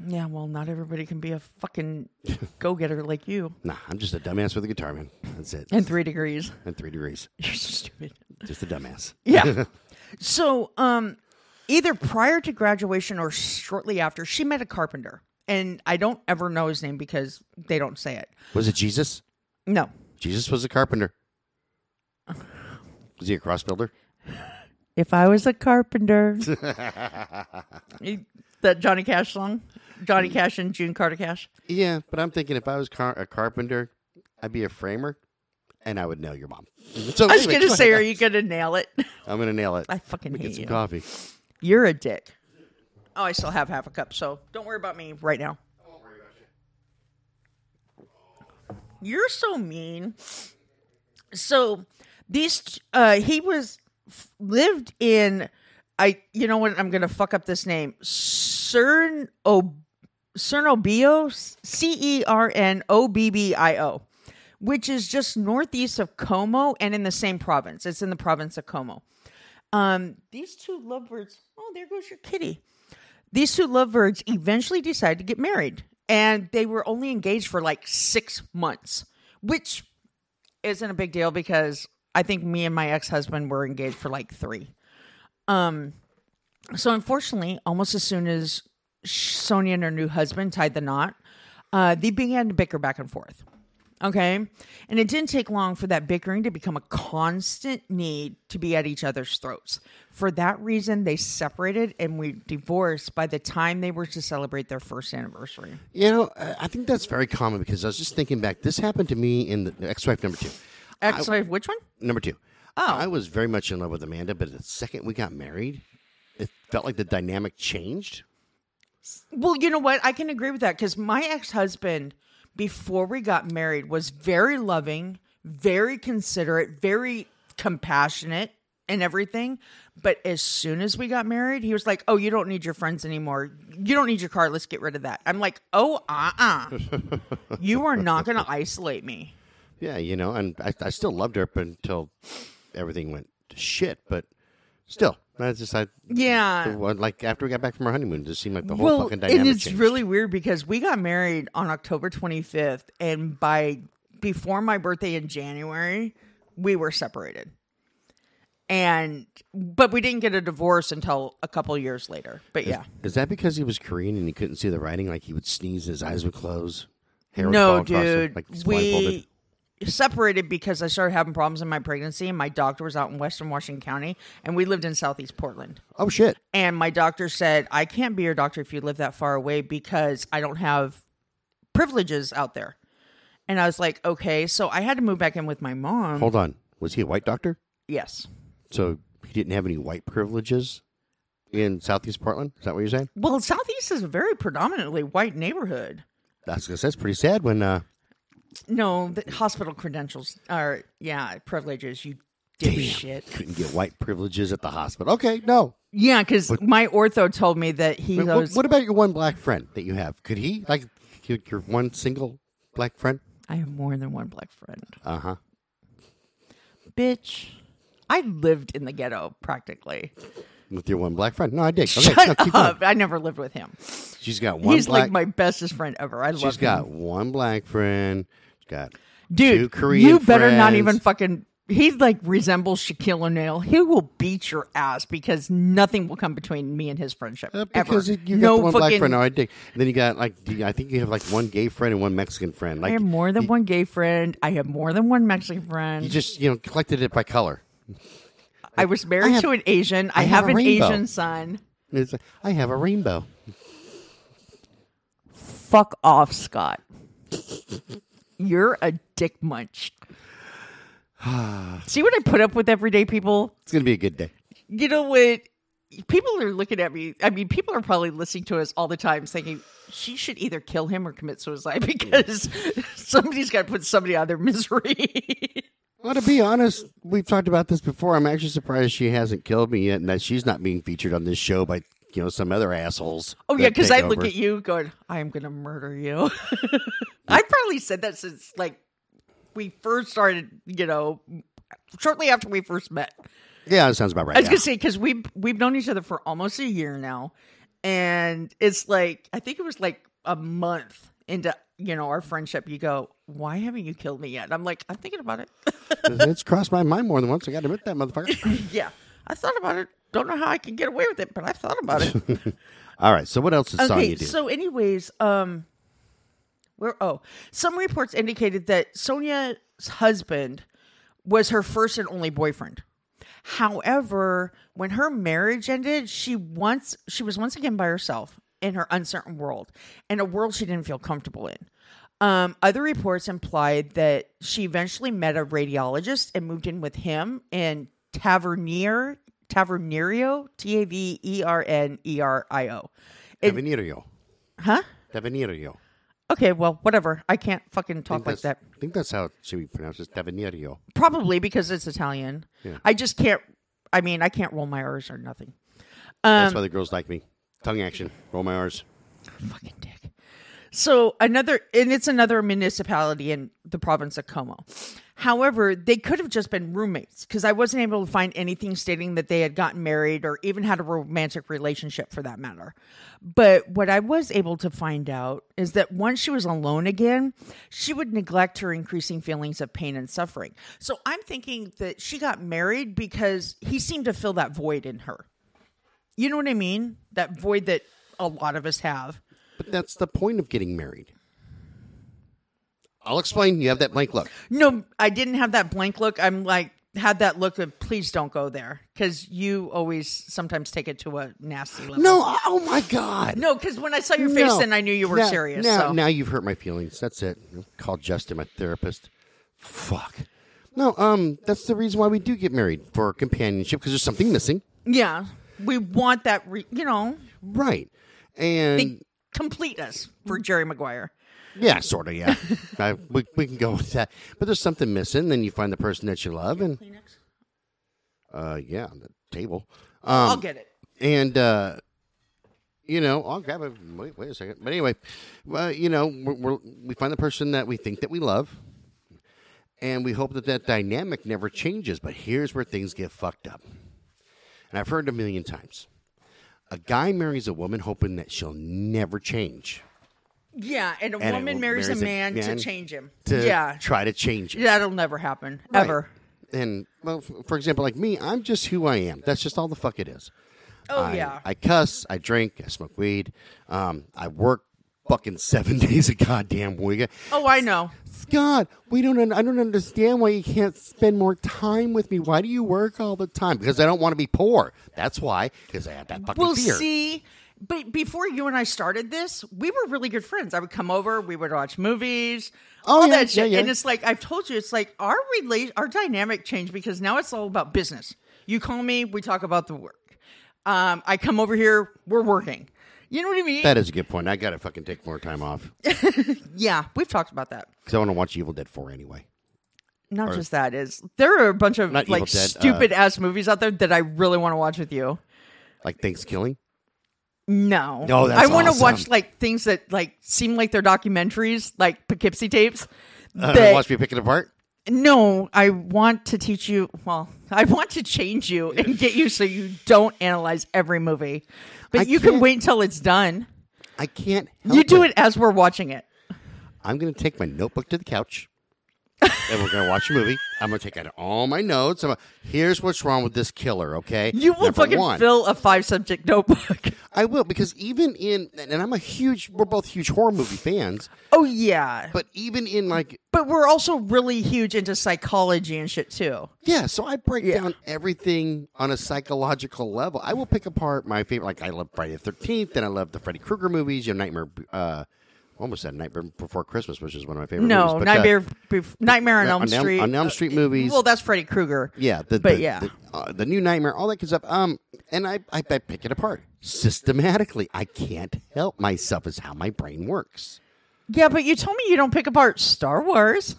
Speaker 2: yeah, well, not everybody can be a fucking go getter like you.
Speaker 1: nah, I'm just a dumbass with a guitar, man. That's it.
Speaker 2: And three degrees.
Speaker 1: And three degrees,
Speaker 2: You're so stupid.
Speaker 1: just a dumbass.
Speaker 2: Yeah. so, um, either prior to graduation or shortly after, she met a carpenter, and I don't ever know his name because they don't say it.
Speaker 1: Was it Jesus?
Speaker 2: No.
Speaker 1: Jesus was a carpenter. Was he a cross builder?
Speaker 2: If I was a carpenter. that Johnny Cash song? Johnny Cash and June Carter Cash?
Speaker 1: Yeah, but I'm thinking if I was car- a carpenter, I'd be a framer, and I would nail your mom. So
Speaker 2: I was
Speaker 1: anyway,
Speaker 2: going to say, are you going to nail it?
Speaker 1: I'm gonna nail it.
Speaker 2: I fucking hate
Speaker 1: get some
Speaker 2: you.
Speaker 1: coffee.
Speaker 2: You're a dick. Oh, I still have half a cup, so don't worry about me right now. You're so mean. So these uh he was f- lived in I you know what I'm going to fuck up this name. Cern O Cernobbio C E R N O B B I O which is just northeast of Como and in the same province. It's in the province of Como. Um, these two lovebirds, oh, there goes your kitty. These two lovebirds eventually decided to get married, and they were only engaged for like six months, which isn't a big deal because I think me and my ex husband were engaged for like three. Um, so unfortunately, almost as soon as Sonia and her new husband tied the knot, uh, they began to bicker back and forth. Okay. And it didn't take long for that bickering to become a constant need to be at each other's throats. For that reason, they separated and we divorced by the time they were to celebrate their first anniversary.
Speaker 1: You know, I think that's very common because I was just thinking back. This happened to me in the ex-wife number two.
Speaker 2: Ex wife, which one?
Speaker 1: Number two.
Speaker 2: Oh.
Speaker 1: I was very much in love with Amanda, but the second we got married, it felt like the dynamic changed.
Speaker 2: Well, you know what? I can agree with that because my ex husband, before we got married, was very loving, very considerate, very compassionate, and everything. But as soon as we got married, he was like, "Oh, you don't need your friends anymore. You don't need your car. Let's get rid of that." I'm like, "Oh, uh, uh you are not going to isolate me."
Speaker 1: Yeah, you know, and I, I still loved her up until everything went to shit. But still, that's just I.
Speaker 2: Yeah.
Speaker 1: one- like after we got back from our honeymoon, it just seemed like the whole
Speaker 2: well,
Speaker 1: fucking dynamic
Speaker 2: and it's
Speaker 1: changed.
Speaker 2: really weird because we got married on October 25th, and by before my birthday in January, we were separated. And but we didn't get a divorce until a couple years later. But yeah,
Speaker 1: Is that because he was Korean and he couldn't see the writing? Like he would sneeze, his eyes would close. Hair
Speaker 2: no,
Speaker 1: fall across him,
Speaker 2: dude,
Speaker 1: like
Speaker 2: we separated because I started having problems in my pregnancy, and my doctor was out in Western Washington County, and we lived in Southeast Portland.
Speaker 1: Oh shit!
Speaker 2: And my doctor said, I can't be your doctor if you live that far away because I don't have privileges out there. And I was like, okay. So I had to move back in with my mom.
Speaker 1: Hold on, was he a white doctor?
Speaker 2: Yes.
Speaker 1: So he didn't have any white privileges in Southeast Portland. Is that what you're saying?
Speaker 2: Well, Southeast is a very predominantly white neighborhood.
Speaker 1: That's that's pretty sad. When uh,
Speaker 2: No, the hospital credentials are, yeah, privileges. You dipshit.
Speaker 1: Couldn't get white privileges at the hospital. Okay, no.
Speaker 2: Yeah, because my ortho told me that he
Speaker 1: What,
Speaker 2: goes.
Speaker 1: what about your one black friend that you have? Could he like your, your one single black friend?
Speaker 2: I have more than one black friend.
Speaker 1: Uh huh.
Speaker 2: Bitch, I lived in the ghetto practically.
Speaker 1: With your one black friend? No, I did. Okay,
Speaker 2: Shut
Speaker 1: no, keep going.
Speaker 2: I never lived with him.
Speaker 1: She's got one
Speaker 2: He's
Speaker 1: black.
Speaker 2: like my bestest friend ever. I love
Speaker 1: she's
Speaker 2: him.
Speaker 1: got one black friend. Got
Speaker 2: Dude, you better not even fucking. He like resembles Shaquille O'Neal. He will beat your ass because nothing will come between me and his friendship.
Speaker 1: Uh,
Speaker 2: ever.
Speaker 1: because you got
Speaker 2: no
Speaker 1: the one
Speaker 2: fucking.
Speaker 1: black friend. No, I dig. And then you got like I think you have like one gay friend and one Mexican friend.
Speaker 2: I have more than
Speaker 1: you,
Speaker 2: one gay friend. I have more than one Mexican friend.
Speaker 1: you just you know collected it by color.
Speaker 2: I was married
Speaker 1: have-
Speaker 2: to an Asian. I,
Speaker 1: I
Speaker 2: have,
Speaker 1: have
Speaker 2: an
Speaker 1: rainbow.
Speaker 2: Asian son.
Speaker 1: It's like, I have a rainbow.
Speaker 2: Fuck off, Scott. You're a dick munch. See what I put up with every day, people?
Speaker 1: It's gonna be a good day.
Speaker 2: You know what? People are looking at me. I mean, people are probably listening to us all the time thinking she should either kill him or commit suicide because somebody's got to put somebody out of their misery.
Speaker 1: Well, to be honest, we've talked about this before. I'm actually surprised she hasn't killed me yet, and that she's not being featured on this show by you know some other assholes.
Speaker 2: oh, yeah, because I look at you going, I am going to murder you. I probably said that since like we first started, you know, shortly after we first met.
Speaker 1: Yeah, that sounds about right.
Speaker 2: I was
Speaker 1: yeah.
Speaker 2: gonna say because we've we've known each other for almost a year now, and it's like I think it was like a month into you know our friendship. You go, why haven't you killed me yet? I'm like, I'm thinking about it.
Speaker 1: it's crossed my mind more than once. I got to admit that, motherfucker.
Speaker 2: yeah, I thought about it. Don't know how I can get away with it, but I've thought about it.
Speaker 1: All right. So what else Sonia
Speaker 2: okay,
Speaker 1: do?
Speaker 2: so anyways, um, where? Oh, some reports indicated that Sonia's husband was her first and only boyfriend. However, when her marriage ended, she once she was once again by herself in her uncertain world, in a world she didn't feel comfortable in. Um, other reports implied that she eventually met a radiologist and moved in with him in Tavernier, Tavernerio, T A V E R N E R I O.
Speaker 1: Taverniero.
Speaker 2: Huh?
Speaker 1: Taverniero.
Speaker 2: Okay, well, whatever. I can't fucking talk like that.
Speaker 1: I think that's how it should be pronounced. It's Taverniero.
Speaker 2: Probably because it's Italian.
Speaker 1: Yeah.
Speaker 2: I just can't. I mean, I can't roll my R's or nothing.
Speaker 1: That's
Speaker 2: Um,
Speaker 1: why the girls like me. Tongue action. Roll my R's.
Speaker 2: fucking dick. So another, and it's another municipality in the province of Como. However, they could have just been roommates because I wasn't able to find anything stating that they had gotten married or even had a romantic relationship for that matter. But what I was able to find out is that once she was alone again, she would neglect her increasing feelings of pain and suffering. So I'm thinking that she got married because he seemed to fill that void in her. You know what I mean? That void that a lot of us have.
Speaker 1: But that's the point of getting married. I'll explain. You have that blank look.
Speaker 2: No, I didn't have that blank look. I'm like had that look of please don't go there because you always sometimes take it to a nasty level.
Speaker 1: No. Oh my God.
Speaker 2: no, because when I saw your face,
Speaker 1: No.
Speaker 2: then I knew you were
Speaker 1: now,
Speaker 2: serious.
Speaker 1: Now,
Speaker 2: so.
Speaker 1: now you've hurt my feelings. That's it. Call Justin, my therapist. Fuck. No, um, that's the reason why we do get married for companionship because there's something missing,
Speaker 2: yeah, we want that. Re- you know,
Speaker 1: right? And
Speaker 2: they complete us for Jerry Maguire.
Speaker 1: Yeah, sort of, yeah. I, we we can go with that. But there's something missing. Then you find the person that you love, and uh, yeah, on the table. Um,
Speaker 2: I'll get it.
Speaker 1: and uh, you know, I'll grab a wait. Wait a second. But anyway, well, you know, we're, we're, we find the person that we think that we love, and we hope that that dynamic never changes. But here's where things get fucked up, and I've heard it a million times. A guy marries a woman hoping that she'll never change
Speaker 2: Yeah, and a
Speaker 1: And
Speaker 2: woman
Speaker 1: wo-
Speaker 2: marries a
Speaker 1: marries a
Speaker 2: man,
Speaker 1: man
Speaker 2: to change him.
Speaker 1: to
Speaker 2: yeah,
Speaker 1: try to change it.
Speaker 2: that'll never happen
Speaker 1: Right.
Speaker 2: ever.
Speaker 1: And well, for example, like me, I'm just who I am. That's just all the fuck it is.
Speaker 2: Oh
Speaker 1: I,
Speaker 2: yeah.
Speaker 1: I cuss, I drink, I smoke weed, um, I work fucking seven days a goddamn week.
Speaker 2: oh, I know.
Speaker 1: Scott, we don't. un- I don't understand why you can't spend more time with me. Why do you work all the time? Because I don't want to be poor. That's why. Because I have that fucking
Speaker 2: Well,
Speaker 1: fear.
Speaker 2: see, but before you and I started this, we were really good friends. I would come over, we would watch movies,
Speaker 1: Oh,
Speaker 2: all
Speaker 1: yeah,
Speaker 2: that shit.
Speaker 1: yeah, yeah.
Speaker 2: And it's like I've told you, it's like our relate, our dynamic changed because now it's all about business. You call me, we talk about the work. Um, I come over here, we're working. You know what I mean?
Speaker 1: that is a good point. I got to fucking take more time off
Speaker 2: yeah, we've talked about that.
Speaker 1: because I want to watch Evil Dead Four anyway.
Speaker 2: not
Speaker 1: Or-
Speaker 2: just that is there are a bunch of
Speaker 1: Not
Speaker 2: like
Speaker 1: Evil Dead, uh,
Speaker 2: stupid ass movies out there that I really want to watch with you.
Speaker 1: Like Thanksgiving.
Speaker 2: No,
Speaker 1: No, that's
Speaker 2: I want to
Speaker 1: awesome.
Speaker 2: watch like things that like seem like they're documentaries, like Poughkeepsie tapes.
Speaker 1: Uh,
Speaker 2: that-
Speaker 1: watch me pick it apart.
Speaker 2: no, I want to teach you. Well, I want to change you and get you so you don't analyze every movie, but
Speaker 1: I
Speaker 2: you can wait until it's done.
Speaker 1: I can't. Help
Speaker 2: You do it as we're watching it.
Speaker 1: I'm going to take my notebook to the couch, and we're going to watch a movie. I'm going to take out all my notes. I'm gonna, Here's what's wrong with this killer. Okay,
Speaker 2: You will
Speaker 1: Number
Speaker 2: fucking
Speaker 1: one.
Speaker 2: fill a five subject notebook.
Speaker 1: I will because even in and I'm a huge. We're both huge horror movie fans,
Speaker 2: oh yeah,
Speaker 1: but even in like
Speaker 2: but we're also really huge into psychology and shit too.
Speaker 1: yeah, so I break
Speaker 2: Yeah.
Speaker 1: down everything on a psychological level. I will pick apart my favorite. Like I love Friday the Thirteenth, and I love the Freddy Krueger movies. You know, Nightmare. Uh, almost said Nightmare Before Christmas, which is one of my favorite.
Speaker 2: No,
Speaker 1: movies. but, uh,
Speaker 2: Nightmare, Bef- Nightmare on Elm
Speaker 1: on Elm-
Speaker 2: Street.
Speaker 1: on Elm
Speaker 2: Uh,
Speaker 1: Street movies.
Speaker 2: Well, that's Freddy Krueger.
Speaker 1: Yeah, the,
Speaker 2: But
Speaker 1: the,
Speaker 2: yeah.
Speaker 1: the, uh, the new Nightmare, all that good stuff. Um, and I, I, I pick it apart systematically. I can't help myself. Is how my brain works.
Speaker 2: Yeah, but you told me you don't pick apart Star Wars.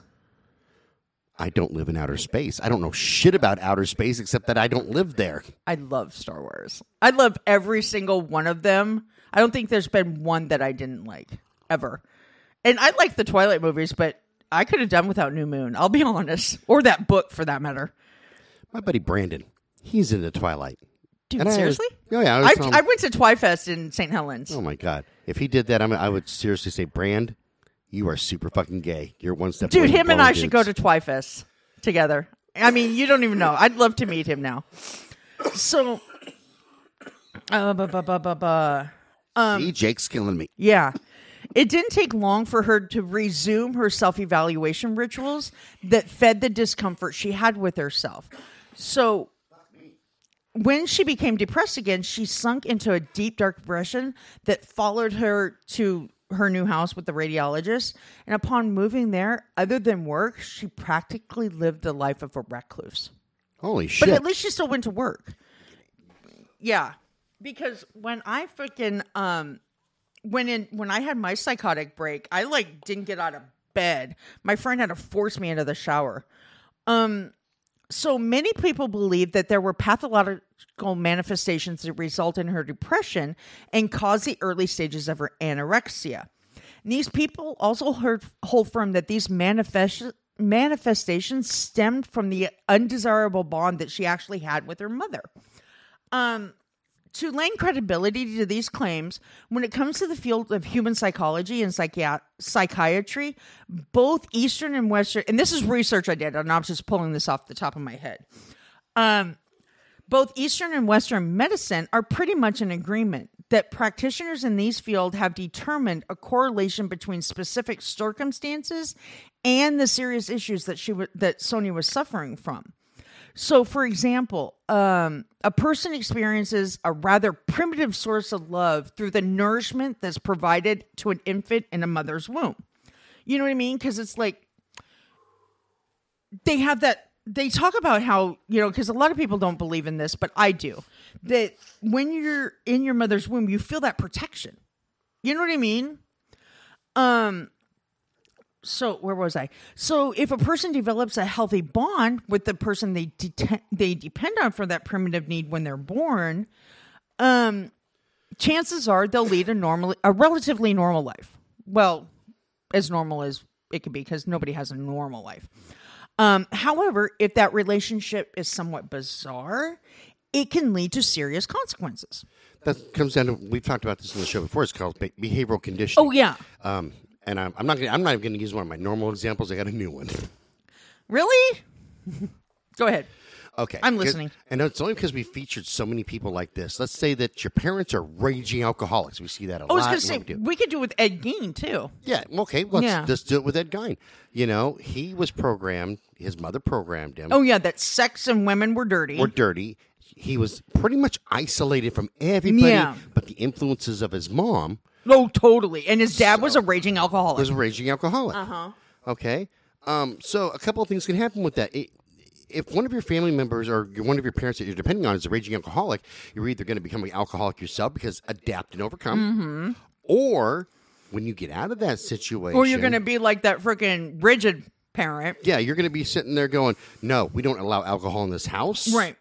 Speaker 1: I don't live in outer space. I don't know shit about outer space except that I don't live there.
Speaker 2: I love Star Wars. I love every single one of them. I don't think there's been one that I didn't like ever. And I like the Twilight movies, but I could have done without New Moon. I'll be honest, or that book for that matter.
Speaker 1: My buddy Brandon, he's into Twilight.
Speaker 2: Dude,
Speaker 1: And I
Speaker 2: seriously?
Speaker 1: oh yeah, I, was
Speaker 2: I, I went to Twifest in St. Helens.
Speaker 1: oh my god, if he did that, I'm, I would seriously say, Brand, you are super fucking gay. You're one step.
Speaker 2: Dude, him and I should go to Twifest together. I mean, you don't even know. I'd love to meet him now. So, uh, bu- bu- bu- bu- bu- um,
Speaker 1: See, Jake's killing me.
Speaker 2: yeah. It didn't take long for her to resume her self evaluation rituals that fed the discomfort she had with herself. So, when she became depressed again, she sunk into a deep, dark depression that followed her to her new house with the radiologist. And upon moving there, other than work, she practically lived the life of a recluse.
Speaker 1: Holy shit.
Speaker 2: But at least she still went to work. Yeah, because when I freaking um, when in when I had my psychotic break, I like didn't get out of bed. My friend had to force me into the shower. Um, so many people believe that there were pathological manifestations that result in her depression and cause the early stages of her anorexia. And these people also heard, hold firm that these manifest, manifestations stemmed from the undesirable bond that she actually had with her mother. Um, to lend credibility to these claims, when it comes to the field of human psychology and psychi- psychiatry, both Eastern and Western, and this is research I did, and I'm just pulling this off the top of my head. Um, both Eastern and Western medicine are pretty much in agreement that practitioners in these fields have determined a correlation between specific circumstances and the serious issues that she w- that Sonia was suffering from. So, for example, um, a person experiences a rather primitive source of love through the nourishment that's provided to an infant in a mother's womb. You know what I mean? Because it's like they have that. They talk about how you know because a lot of people don't believe in this, but I do. That when you're in your mother's womb, you feel that protection. You know what I mean? Um, so where was I? So if a person develops a healthy bond with the person they det- they depend on for that primitive need when they're born, um, chances are they'll lead a normal, a relatively normal life. Well, as normal as it could be, because nobody has a normal life. Um, however, if that relationship is somewhat bizarre, it can lead to serious consequences.
Speaker 1: that comes down to we've talked about this on the show before. It's called behavioral conditioning.
Speaker 2: Oh yeah,
Speaker 1: Um, and I'm, I'm not. Gonna, I'm not even going to use one of my normal examples. I got a new one.
Speaker 2: really? Go ahead.
Speaker 1: Okay,
Speaker 2: I'm listening.
Speaker 1: And it's only because we featured so many people like this. Let's say that your parents are raging alcoholics. We see that a
Speaker 2: I was
Speaker 1: lot.
Speaker 2: going to say
Speaker 1: we
Speaker 2: we could do it with Ed Gein too.
Speaker 1: Yeah, okay. Let's
Speaker 2: Yeah.
Speaker 1: let's do it with Ed Gein. You know, he was programmed. His mother programmed him.
Speaker 2: Oh yeah, that sex and women were dirty.
Speaker 1: Were dirty. He was pretty much isolated from everybody,
Speaker 2: Yeah.
Speaker 1: but the influences of his mom
Speaker 2: oh, totally. And his dad was a raging alcoholic.
Speaker 1: was a raging alcoholic.
Speaker 2: Uh huh.
Speaker 1: Okay. Um, so a couple of things can happen with that. It, if one of your family members or you're- one of your parents that you're depending on is a raging alcoholic, you're either going to become an alcoholic yourself because adapt and overcome, or when you get out of that situation,
Speaker 2: Or you're going to be like that freaking rigid parent.
Speaker 1: Yeah, you're going to be sitting there going, "No, we don't allow alcohol in this house."
Speaker 2: Right.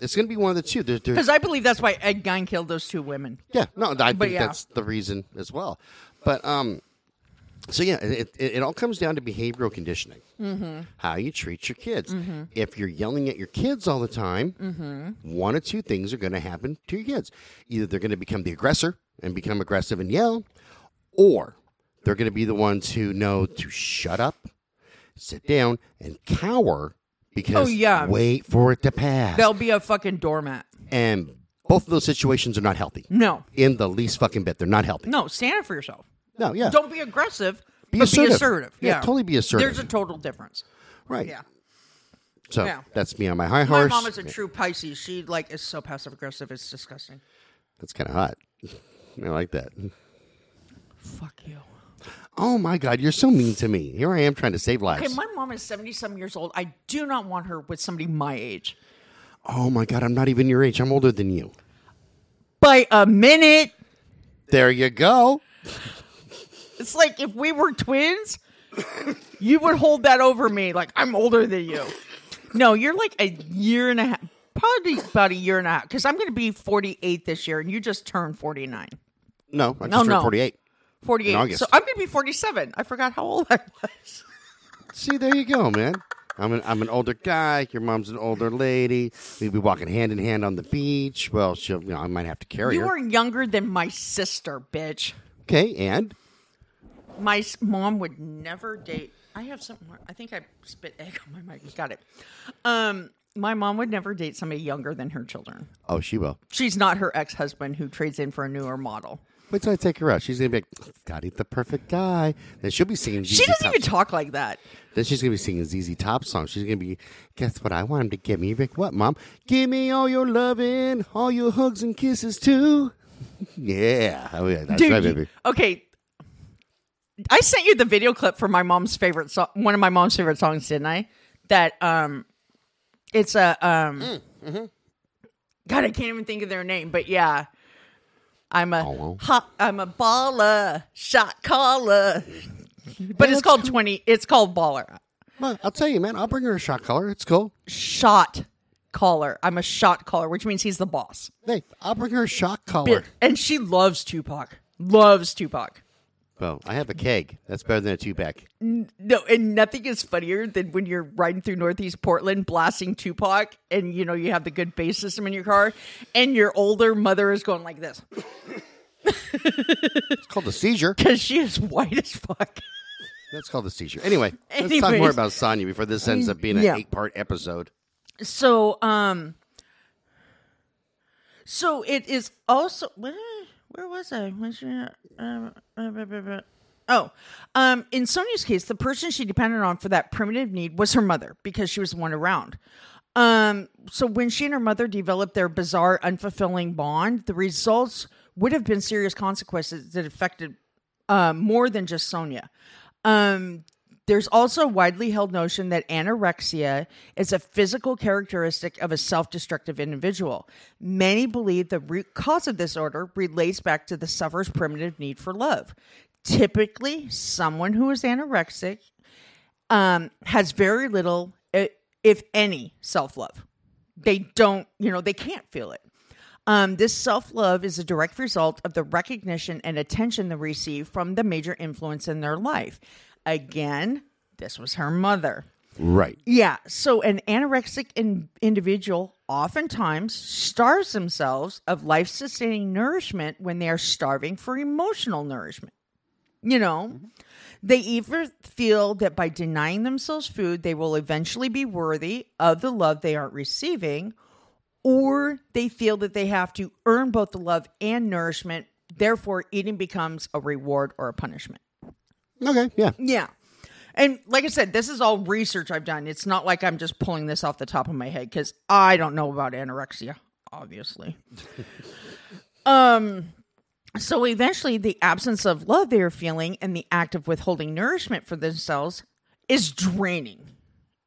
Speaker 1: It's going to be one of the two.
Speaker 2: Because I believe that's why Ed Gein killed those two women.
Speaker 1: yeah, no, I think
Speaker 2: yeah.
Speaker 1: that's the reason as well. But um, so yeah, it, it, it all comes down to behavioral conditioning. Mm-hmm. How you treat your kids.
Speaker 2: Mm-hmm.
Speaker 1: If you're yelling at your kids all the time, one of two things are going to happen to your kids. Either they're going to become the aggressor and become aggressive and yell, or they're going to be the ones who know to shut up, sit down, and cower Oh, because
Speaker 2: Oh, yeah.
Speaker 1: wait for it to pass.
Speaker 2: They'll be a fucking doormat.
Speaker 1: and both of those situations are not healthy.
Speaker 2: No.
Speaker 1: In the least fucking bit, they're not healthy.
Speaker 2: No, stand up for yourself.
Speaker 1: No, yeah.
Speaker 2: Don't be aggressive,
Speaker 1: Be assertive.
Speaker 2: be assertive.
Speaker 1: Yeah,
Speaker 2: Yeah,
Speaker 1: totally be assertive.
Speaker 2: There's a total difference.
Speaker 1: right.
Speaker 2: Yeah.
Speaker 1: So
Speaker 2: Yeah.
Speaker 1: that's me on my high horse.
Speaker 2: My mom is a true Pisces. She like is so passive aggressive. It's disgusting.
Speaker 1: That's kind of hot. I like that.
Speaker 2: Fuck you.
Speaker 1: Oh my God, you're so mean to me. Here I am trying to save lives.
Speaker 2: Okay, my mom is seventy some years old. I do not want her with somebody my age
Speaker 1: oh my God, I'm not even your age. I'm older than you.
Speaker 2: by a minute.
Speaker 1: There you go.
Speaker 2: It's like if we were twins, you would hold that over me. Like I'm older than you. No, you're like a year and a half, probably about a year and a half. Because I'm going to be 48 this year, and you just turned 49.
Speaker 1: No, I just
Speaker 2: No,
Speaker 1: turned
Speaker 2: no.
Speaker 1: 48.
Speaker 2: 48.
Speaker 1: In August.
Speaker 2: So I'm going to be 47. I forgot how old I was.
Speaker 1: See, there you go, man. I'm an I'm an older guy. Your mom's an older lady. We'd be walking hand in hand on the beach. Well, she'll, you know, I might have to carry
Speaker 2: You
Speaker 1: her.
Speaker 2: are younger than my sister, bitch.
Speaker 1: Okay, and
Speaker 2: My mom would never date. I have something. more- I think I spit egg on my mic. Got it. Um, my mom would never date somebody younger than her children.
Speaker 1: oh, she will.
Speaker 2: She's not her ex husband who trades in for a newer model.
Speaker 1: Wait till I take her out. She's gonna be like, "Scotty, the perfect guy." Then she'll be singing. ZZ
Speaker 2: She doesn't even talk like that.
Speaker 1: Then she's gonna be singing ZZ Top songs. She's gonna be, guess what? I want him to give me. Rick, what, mom? Give me all your loving, all your hugs and kisses too. yeah, oh yeah, that's
Speaker 2: Dude,
Speaker 1: right,
Speaker 2: you-
Speaker 1: baby.
Speaker 2: okay. I sent you the video clip for my mom's favorite song, one of my mom's favorite songs, didn't I? That um, it's a um,
Speaker 1: Mm, mm-hmm.
Speaker 2: God, I can't even think of their name, but yeah, I'm a
Speaker 1: Oh, well.
Speaker 2: hot, I'm a baller, shot caller, but it's called twenty. It's called baller,
Speaker 1: Well, I'll tell you, man. I'll bring her a shot caller. It's cool.
Speaker 2: shot caller. I'm a shot caller, which means he's the boss.
Speaker 1: Hey, I'll bring her a shot collar.
Speaker 2: And she loves Tupac. Loves Tupac.
Speaker 1: Well, I have a keg. That's better than a two pack.
Speaker 2: No, and nothing is funnier than when you're riding through Northeast Portland blasting Tupac and you know you have the good bass system in your car and your older mother is going like this
Speaker 1: It's called a seizure.
Speaker 2: because she is white as fuck.
Speaker 1: That's called a seizure. Anyway, let's talk more about Sonia before this ends up being an
Speaker 2: Yeah.
Speaker 1: eight part episode.
Speaker 2: So, um, so it is also where, where was I? Was uh, uh, Oh, um, in Sonia's case, the person she depended on for that primitive need was her mother because she was the one around. Um, so when she and her mother developed their bizarre, unfulfilling bond, the results would have been serious consequences that affected uh, more than just Sonia. Um, there's also a widely held notion that anorexia is a physical characteristic of a self destructive individual. Many believe the root cause of this order relates back to the sufferer's primitive need for love. Typically, someone who is anorexic um, has very little, if any, self love. They don't, you know, they can't feel it. Um, this self love is a direct result of the recognition and attention they receive from the major influence in their life. Again, this was her mother.
Speaker 1: Right.
Speaker 2: Yeah. So an anorexic in- individual oftentimes starves themselves of life sustaining nourishment when they are starving for emotional nourishment. You know, mm-hmm. they either feel that by denying themselves food, they will eventually be worthy of the love they aren't receiving, or they feel that they have to earn both the love and nourishment. Therefore, eating becomes a reward or a punishment.
Speaker 1: Okay. Yeah.
Speaker 2: Yeah. And like I said, this is all research I've done. It's not like I'm just pulling this off the top of my head because I don't know about anorexia, obviously. um, so eventually, the absence of love they are feeling and the act of withholding nourishment for themselves is draining.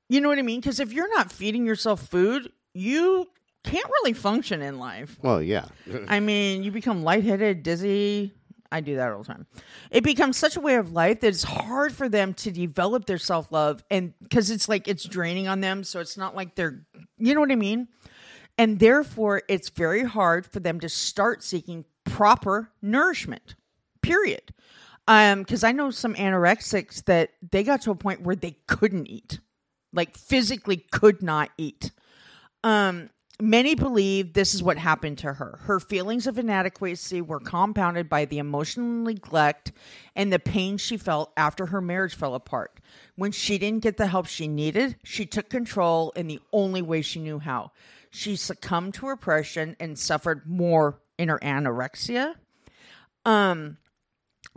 Speaker 2: You know what I mean? Because if you're not feeding yourself food, you can't really function in life.
Speaker 1: Well, yeah.
Speaker 2: I mean, you become lightheaded, dizzy. I do that all the time. It becomes such a way of life that it's hard for them to develop their self love, and because it's like it's draining on them. So it's not like they're, you know what I mean? And therefore, it's very hard for them to start seeking proper nourishment. Period. Um, because I know some anorexics that they got to a point where they couldn't eat, like physically could not eat. Um, many believe this is what happened to her. Her feelings of inadequacy were compounded by the emotional neglect and the pain she felt after her marriage fell apart. When she didn't get the help she needed, she took control in the only way she knew how. She succumbed to oppression and suffered more in her anorexia. Um,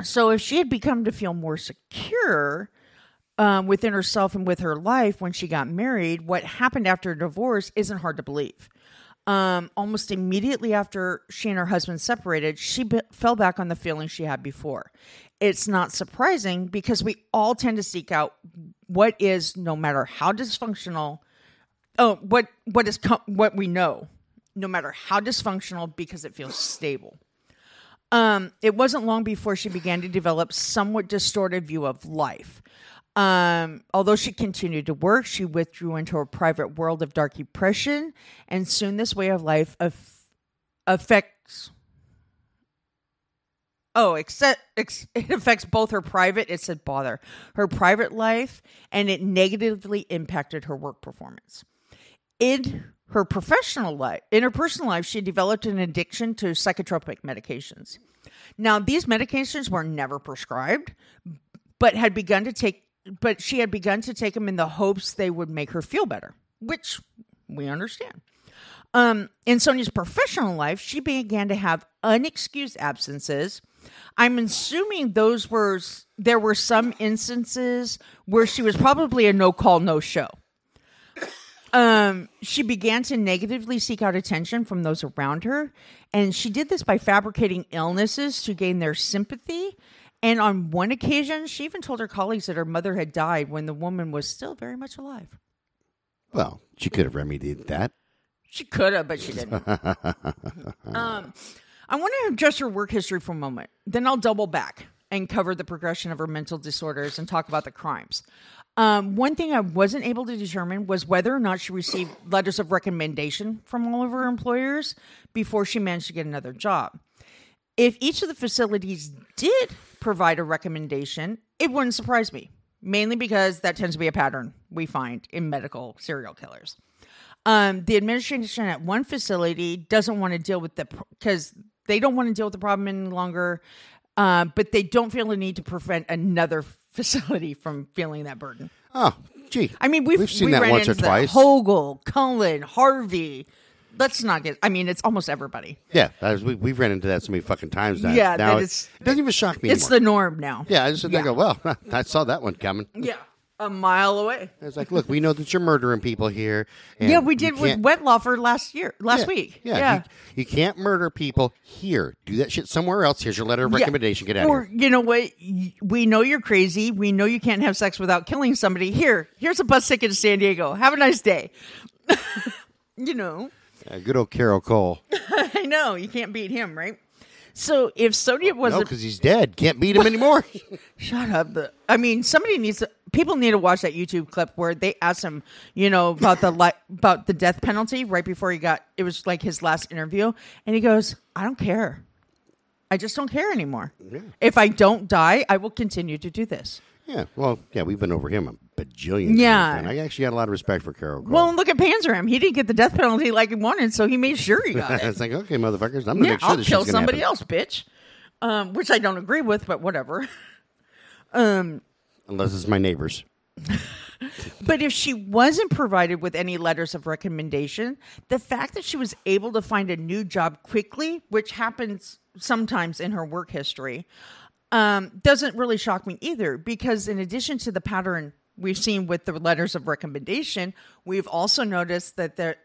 Speaker 2: so if she had become to feel more secure um, within herself and with her life when she got married, what happened after a divorce isn't hard to believe. Um, almost immediately after she and her husband separated, she be- fell back on the feelings she had before. It's not surprising because we all tend to seek out what is, no matter how dysfunctional, oh, what what is what we know, no matter how dysfunctional, because it feels stable. Um, it wasn't long before she began to develop somewhat distorted view of life. Um, although she continued to work, she withdrew into a private world of dark depression, and soon this way of life aff- affects. Oh, except ex- it affects both her private. It said bother her private life, and it negatively impacted her work performance. In her professional life, in her personal life, she developed an addiction to psychotropic medications. Now, these medications were never prescribed, but had begun to take but she had begun to take them in the hopes they would make her feel better, which we understand. Um, in Sonia's professional life, she began to have unexcused absences. I'm assuming those were there were some instances where she was probably a no call, no show. Um, she began to negatively seek out attention from those around her, and she did this by fabricating illnesses to gain their sympathy and on one occasion, she even told her colleagues that her mother had died when the woman was still very much alive.
Speaker 1: Well, she could have remedied that.
Speaker 2: She could have, but she didn't. um, I want to address her work history for a moment. Then I'll double back and cover the progression of her mental disorders and talk about the crimes. Um, one thing I wasn't able to determine was whether or not she received letters of recommendation from all of her employers before she managed to get another job. If each of the facilities did provide a recommendation, it wouldn't surprise me, mainly because that tends to be a pattern we find in medical serial killers. Um, the administration at one facility doesn't want to deal with the because they don't want to deal with the problem any longer, uh, but they don't feel the need to prevent another facility from feeling that burden.
Speaker 1: Oh, gee.
Speaker 2: I mean, we've,
Speaker 1: We've seen
Speaker 2: we
Speaker 1: that
Speaker 2: ran
Speaker 1: once or twice.
Speaker 2: Hogel, Cullen, Harvey. Let's not get. I mean, it's almost everybody.
Speaker 1: Yeah, was, we, we've ran into that so many fucking times now.
Speaker 2: Yeah,
Speaker 1: now
Speaker 2: that
Speaker 1: it, it doesn't even shock me
Speaker 2: It's
Speaker 1: anymore.
Speaker 2: the norm now.
Speaker 1: yeah, I just sit there
Speaker 2: Yeah.
Speaker 1: go, well, I saw that one coming.
Speaker 2: Yeah, a mile away.
Speaker 1: It's like, look, we know that you're murdering people here. and
Speaker 2: Yeah, we did with Wettlaufer last year, last
Speaker 1: yeah,
Speaker 2: week.
Speaker 1: Yeah,
Speaker 2: yeah.
Speaker 1: You, you can't murder people here. Do that shit somewhere else. Here's your letter of recommendation. Get out
Speaker 2: or
Speaker 1: of here.
Speaker 2: you know what? We know you're crazy. We know you can't have sex without killing somebody. Here, here's a bus ticket to San Diego. Have a nice day. you know,
Speaker 1: Uh, good old Carroll Cole.
Speaker 2: I know you can't beat him, right? So if Sonia was
Speaker 1: No, because he's dead. Can't beat him anymore.
Speaker 2: Shut up. The, I mean, somebody needs to. People need to watch that YouTube clip where they asked him, you know, about the li- about the death penalty right before he got. It was like his last interview, and he goes, "I don't care. I just don't care anymore. If I don't die, I will continue to do this."
Speaker 1: Yeah, well, yeah, we've been over him a bajillion
Speaker 2: Yeah.
Speaker 1: times. man. I actually had a lot of respect for Carroll Cole.
Speaker 2: Well, look at Panzram. He didn't get the death penalty like he wanted, so he made sure he got it.
Speaker 1: it's like, okay, motherfuckers, I'm going to
Speaker 2: yeah,
Speaker 1: make sure
Speaker 2: I'll
Speaker 1: this
Speaker 2: kill
Speaker 1: gonna
Speaker 2: somebody
Speaker 1: happen.
Speaker 2: else, bitch. Um, which I don't agree with, but whatever. Um,
Speaker 1: Unless it's my neighbors.
Speaker 2: But if she wasn't provided with any letters of recommendation, the fact that she was able to find a new job quickly, which happens sometimes in her work history, um, doesn't really shock me either. Because in addition to the pattern we've seen with the letters of recommendation, we've also noticed that there's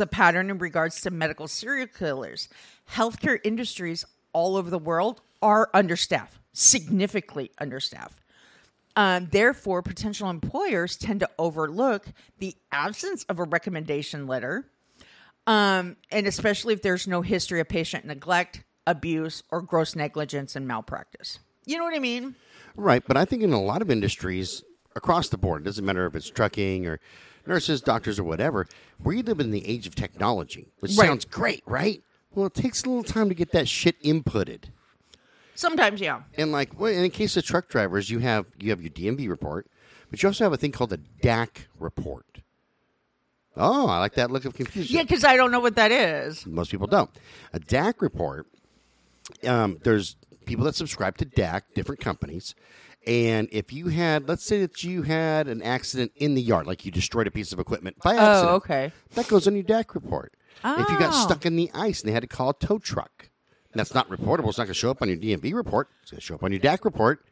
Speaker 2: a pattern in regards to medical serial killers. Healthcare industries all over the world are understaffed, significantly understaffed. Um, therefore, potential employers tend to overlook the absence of a recommendation letter, um, and especially if there's no history of patient neglect, abuse, or gross negligence and malpractice. You know what I mean?
Speaker 1: Right, but I think in a lot of industries across the board, it doesn't matter if it's trucking or nurses, doctors, or whatever, we live in the age of technology, which
Speaker 2: Right.
Speaker 1: sounds great, right? Well, it takes a little time to get that shit inputted.
Speaker 2: Sometimes, yeah.
Speaker 1: And like, well, in the case of truck drivers, you have you have your DMV report, but you also have a thing called a DAC report. Oh, I like that look of confusion.
Speaker 2: Yeah, because I don't know what that is.
Speaker 1: Most people don't. A DAC report, um, there's people that subscribe to DAC, different companies. And if you had, let's say that you had an accident in the yard, like you destroyed a piece of equipment by accident.
Speaker 2: Oh, okay.
Speaker 1: That goes on your DAC report. If you got
Speaker 2: Oh.
Speaker 1: stuck in the ice and they had to call a tow truck, that's not reportable. It's not going to show up on your DMV report. It's going to show up on your DAC report.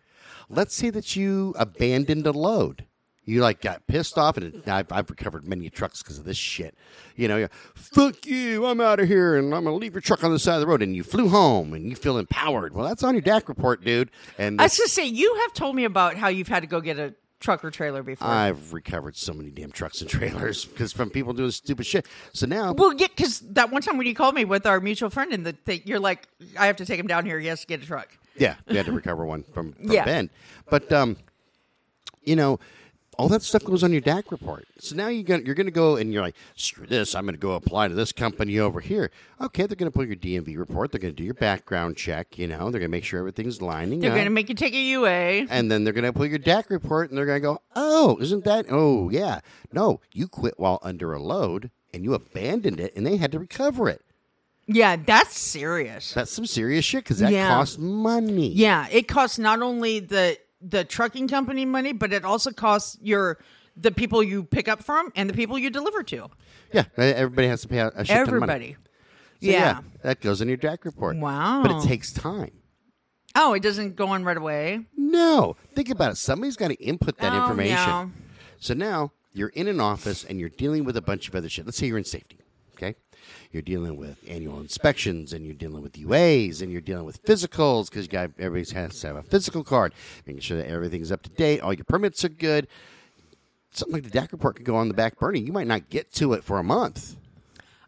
Speaker 1: Let's say that you abandoned a load. You like got pissed off, and I've, I've recovered many trucks because of this shit. You know, you're, fuck you, I'm out of here, and I'm gonna leave your truck on the side of the road. And you flew home, and you feel empowered. Well, that's on your DAC report, dude. And
Speaker 2: I was just say you have told me about how you've had to go get a truck or trailer before.
Speaker 1: I've recovered so many damn trucks and trailers because from people doing stupid shit. So now,
Speaker 2: well, yeah, because that one time when you called me with our mutual friend and the thing, you're like, I have to take him down here. He has to get a truck.
Speaker 1: Yeah, we had to recover one from, from
Speaker 2: Yeah.
Speaker 1: Ben. But um, you know, all that stuff goes on your DAC report. So now you're going to go and you're like, screw this. I'm going to go apply to this company over here. Okay, they're going to pull your DMV report. They're going to do your background check. You know, they're going to make sure everything's lining
Speaker 2: They're
Speaker 1: up.
Speaker 2: going to make you take a UA.
Speaker 1: and then they're going to pull your DAC report and they're going to go, oh, isn't that? Oh, yeah. No, you quit while under a load and you abandoned it and they had to recover it.
Speaker 2: Yeah, that's serious.
Speaker 1: That's some serious shit because that
Speaker 2: Yeah.
Speaker 1: costs money.
Speaker 2: Yeah, it costs not only the the trucking company money, but it also costs your the people you pick up from and the people you deliver to.
Speaker 1: Yeah, everybody has to pay a, a shit ton of money.
Speaker 2: Everybody.
Speaker 1: So,
Speaker 2: yeah.
Speaker 1: that goes in your DAC report.
Speaker 2: Wow.
Speaker 1: But it takes time.
Speaker 2: Oh, it doesn't go on right away.
Speaker 1: No, think about it. Somebody's got to input that
Speaker 2: Oh,
Speaker 1: information.
Speaker 2: yeah.
Speaker 1: So now you're in an office and you're dealing with a bunch of other shit. Let's say you're in safety. You're dealing with annual inspections and you're dealing with UAs and you're dealing with physicals because you got everybody has to have a physical card, making sure that everything's up to date, all your permits are good. Something like the DAC report could go on the back burner. You might not get to it for a month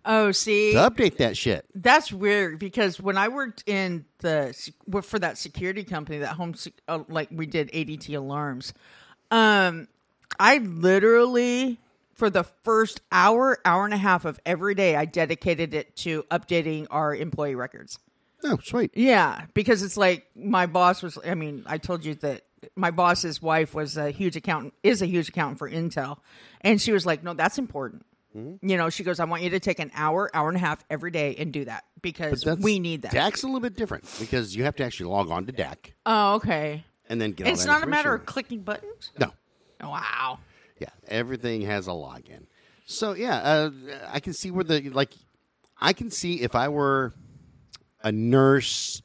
Speaker 2: Oh, see,
Speaker 1: to update that shit.
Speaker 2: that's weird because when I worked in the for that security company, that home uh, like we did ADT alarms, um, I literally for the first hour, hour and a half of every day, I dedicated it to updating our employee records.
Speaker 1: Oh, sweet.
Speaker 2: Yeah, because it's like my boss was. I mean, I told you that my boss's wife was a huge accountant, is a huge accountant for Intel, and she was like, "No, that's important." Mm-hmm. You know, she goes, "I want you to take an hour, hour and a half every day and do that because we need that."
Speaker 1: DAC's a little bit different because you have to actually log on to DAC
Speaker 2: oh, okay.
Speaker 1: and then get.
Speaker 2: It's not a matter of clicking buttons.
Speaker 1: no.
Speaker 2: Wow.
Speaker 1: Yeah, everything has a login. So yeah, uh, I can see where the like. I can see if I were a nurse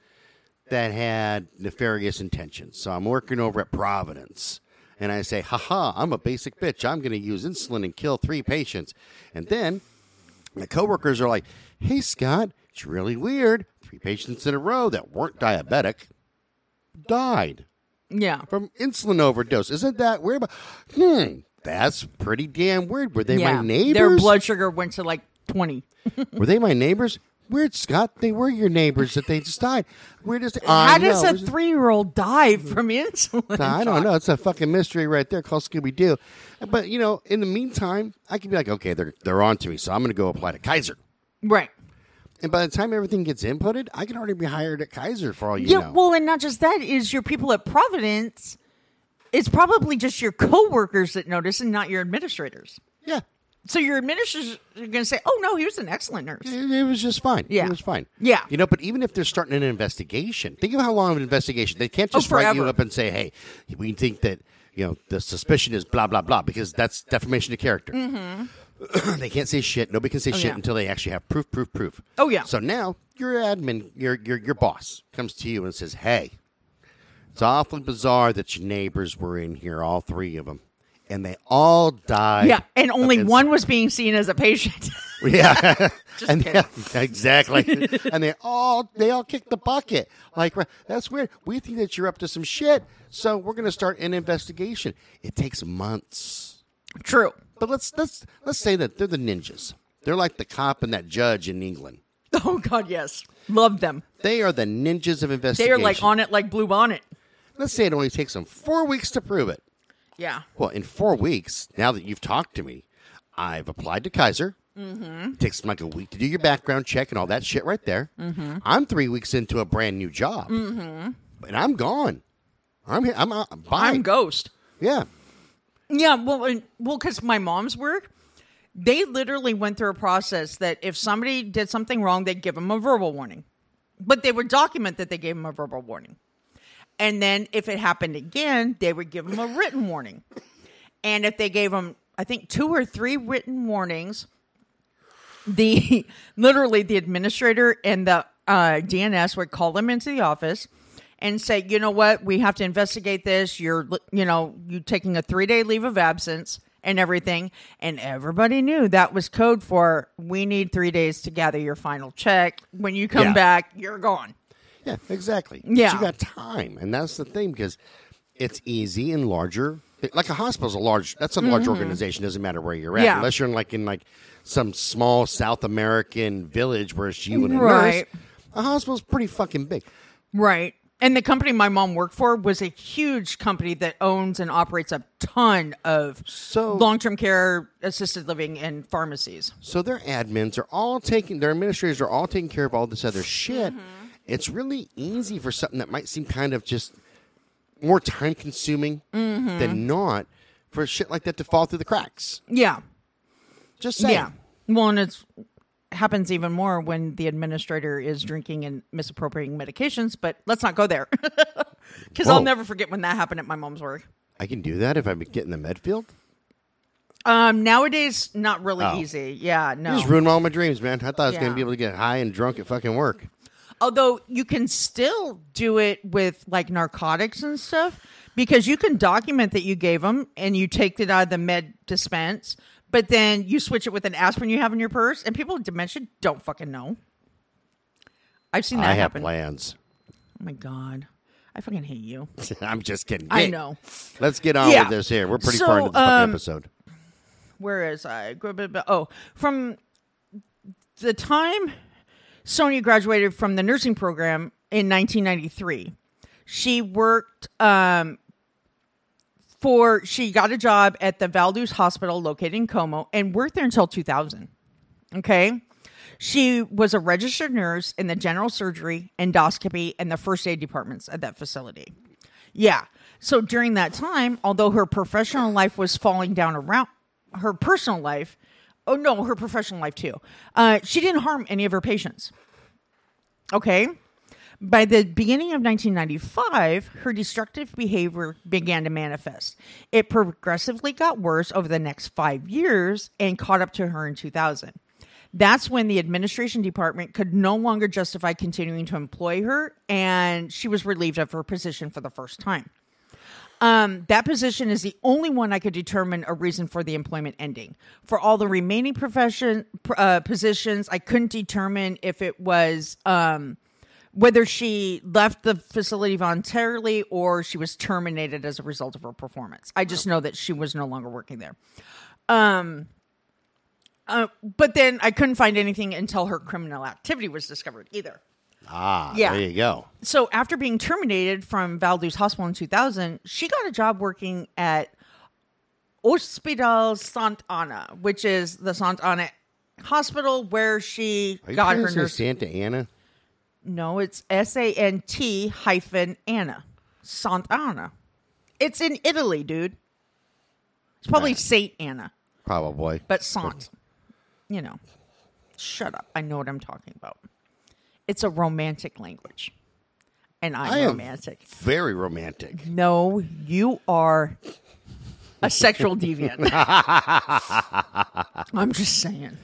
Speaker 1: that had nefarious intentions. So I'm working over at Providence, and I say, "Haha, I'm a basic bitch. I'm going to use insulin and kill three patients." And then my coworkers are like, "Hey, Scott, it's really weird. Three patients in a row that weren't diabetic died."
Speaker 2: Yeah.
Speaker 1: from insulin overdose. Isn't that weird? Hmm, that's pretty damn weird. Were they
Speaker 2: yeah.
Speaker 1: my neighbors?
Speaker 2: Their blood sugar went to like twenty.
Speaker 1: Were they my neighbors? Weird, Scott. They were your neighbors that they just died. Where does
Speaker 2: How does
Speaker 1: know.
Speaker 2: a three-year-old die from insulin?
Speaker 1: I don't know. It's a fucking mystery right there called Scooby Doo. But you know, in the meantime, I could be like, okay, they're they're on to me, so I'm going to go apply to Kaiser.
Speaker 2: Right.
Speaker 1: And by the time everything gets inputted, I can already be hired at Kaiser for all you
Speaker 2: Yeah,
Speaker 1: know.
Speaker 2: well, and not just that is your people at Providence. It's probably just your coworkers that notice, and not your administrators.
Speaker 1: yeah,
Speaker 2: So your administrators are going to say, "Oh no, he was an excellent nurse."
Speaker 1: It, it was just fine.
Speaker 2: Yeah.
Speaker 1: It was fine.
Speaker 2: Yeah.
Speaker 1: You know, but even if they're starting an investigation, think of how long of an investigation. They can't
Speaker 2: Oh,
Speaker 1: just write you up and say, hey, we think that, you know, the suspicion is blah, blah, blah, because that's defamation of character. they can't say shit. Nobody can say shit
Speaker 2: Mm-hmm. yeah.
Speaker 1: until they actually have proof, proof, proof.
Speaker 2: Oh, yeah.
Speaker 1: So now your admin, your, your, your boss comes to you and says, hey, it's awfully bizarre that your neighbors were in here, all three of them. And they all died.
Speaker 2: Yeah, and only one was being seen as a patient.
Speaker 1: Yeah, and
Speaker 2: kidding.
Speaker 1: exactly. and they all they all kick the bucket. Like that's weird. We think that you're up to some shit, so we're going to start an investigation. It takes months,
Speaker 2: True.
Speaker 1: but let's let's let's say that they're the ninjas. They're like the cop and that judge in England.
Speaker 2: Oh God, yes, love them.
Speaker 1: They are the ninjas of investigation.
Speaker 2: They are like on it like Blue Bonnet.
Speaker 1: Let's say it only takes them four weeks to prove it.
Speaker 2: Yeah.
Speaker 1: Well, in four weeks, now that you've talked to me, I've applied to Kaiser. Mm-hmm. It Takes like a week to do your background check and all that shit right there. Mm-hmm. I'm three weeks into a brand new job, mm-hmm. and I'm gone. I'm here. I'm, bye.
Speaker 2: I'm Ghost.
Speaker 1: yeah.
Speaker 2: Yeah, well, and- well, because my mom's work, they literally went through a process that if somebody did something wrong, they'd give them a verbal warning, but they would document that they gave them a verbal warning, and then if it happened again, they would give them a written warning, and if they gave them, I think, two or three written warnings, the literally the administrator and the uh, DNS would call them into the office and say, you know what, we have to investigate this. You're, you know, you taking a three day leave of absence and everything, and everybody knew that was code for we need three days to gather your final check. When you come
Speaker 1: Yeah.
Speaker 2: back, you're gone.
Speaker 1: Yeah, exactly. But
Speaker 2: Yeah.
Speaker 1: you got time, and that's the thing because it's easy and larger. Like a hospital's a large. That's a large organization. Doesn't matter where you're at,
Speaker 2: Mm-hmm. Yeah.
Speaker 1: unless you're in like in like some small South American village where it's you and a
Speaker 2: Right.
Speaker 1: nurse. A hospital's pretty fucking big.
Speaker 2: Right. And the company my mom worked for was a huge company that owns and operates a ton of
Speaker 1: So-
Speaker 2: long term care, assisted living, and pharmacies.
Speaker 1: So their admins are all taking, their administrators are all taking care of all this other shit.
Speaker 2: Mm-hmm.
Speaker 1: It's really easy for something that might seem kind of just more time consuming
Speaker 2: Mm-hmm.
Speaker 1: than not for shit like that to fall through the cracks.
Speaker 2: Yeah.
Speaker 1: Just saying.
Speaker 2: Yeah. Well, and it happens even more when the administrator is drinking and misappropriating medications, but let's not go there. Because I'll never forget when that happened at my mom's work.
Speaker 1: I can do that if I get in the med field.
Speaker 2: Um, nowadays, not really
Speaker 1: Oh.
Speaker 2: easy. Yeah, no.
Speaker 1: You just ruined all my dreams, man. I thought I was going to be able to get high and drunk at fucking work.
Speaker 2: Although you can still do it with like narcotics and stuff because you can document that you gave them and you take it out of the med dispense, but then you switch it with an aspirin you have in your purse, and people with dementia don't fucking know. I've seen that
Speaker 1: I have
Speaker 2: happen.
Speaker 1: plans.
Speaker 2: Oh my god, I fucking hate you.
Speaker 1: I'm just kidding.
Speaker 2: I
Speaker 1: Hey,
Speaker 2: know.
Speaker 1: Let's get on
Speaker 2: Yeah.
Speaker 1: with this here. We're pretty
Speaker 2: So,
Speaker 1: far into this
Speaker 2: um,
Speaker 1: episode.
Speaker 2: Where is I? Oh, from the time Sonia graduated from the nursing program in 1993, she worked um, for. She got a job at the Valduce Hospital located in Como and worked there until 2000. Okay. She was a registered nurse in the general surgery, endoscopy, and the first aid departments at that facility. Yeah. So during that time, although her professional life was falling down around her personal life, oh no, her professional life too, uh, she didn't harm any of her patients. Okay. By the beginning of 1995, her destructive behavior began to manifest. It progressively got worse over the next five years and caught up to her in 2000. That's when the administration department could no longer justify continuing to employ her, and she was relieved of her position for the first time. Um, that position is the only one I could determine a reason for the employment ending. For all the remaining profession uh, positions, I couldn't determine if it was um, whether she left the facility voluntarily or she was terminated as a result of her performance. I just know that she was no longer working there. Um, uh, but then I couldn't find anything until her criminal activity was discovered either.
Speaker 1: Ah,
Speaker 2: yeah.
Speaker 1: there you go.
Speaker 2: So after being terminated from Valduce Hospital in 2000, she got a job working at Hospital Sant'Anna, which is the Sant'Anna hospital where she
Speaker 1: Are
Speaker 2: got her nurse.
Speaker 1: Santa Ana?
Speaker 2: No, it's S A N T hyphen Anna. Sant'Anna. It's in Italy, dude. It's probably Saint Anna,
Speaker 1: Probably.
Speaker 2: but Sant. You know. Shut up. I know what I'm talking about. It's a romantic language. And I'm
Speaker 1: I am
Speaker 2: romantic.
Speaker 1: very romantic.
Speaker 2: No, you are a sexual deviant. I'm just saying.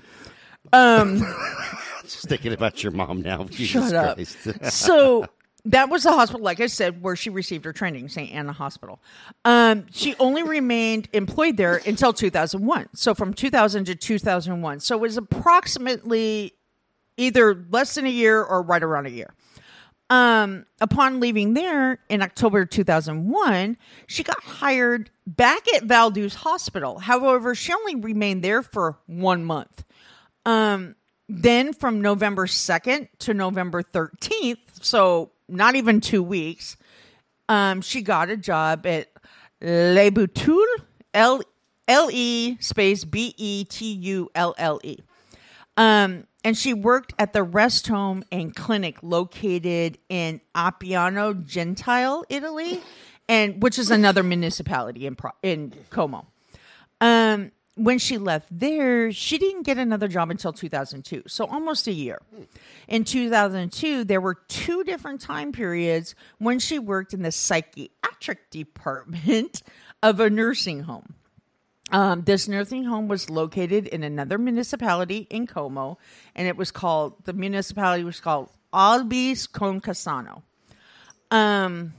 Speaker 1: Just thinking about your mom now. Jesus
Speaker 2: Shut up.
Speaker 1: Christ.
Speaker 2: so that was the hospital, like I said, where she received her training, St. Anna Hospital. Um, she only remained employed there until 2001. So from 2000 to 2001. So it was approximately either less than a year or right around a year. Um, upon leaving there in October 2001, she got hired back at Valduce Hospital. However, she only remained there for one month. Um, then from November 2nd to November 13th, so not even two weeks, um, she got a job at Le Betulle, L L E space B E T U L L E. Um, and she worked at the rest home and clinic located in Appiano Gentile, Italy, and which is another municipality in in Como. Um, when she left there, she didn't get another job until 2002, so almost a year. In 2002, there were two different time periods when she worked in the psychiatric department of a nursing home. Um, this nursing home was located in another municipality in Como, and it was called the municipality was called Albese con Cassano. Um,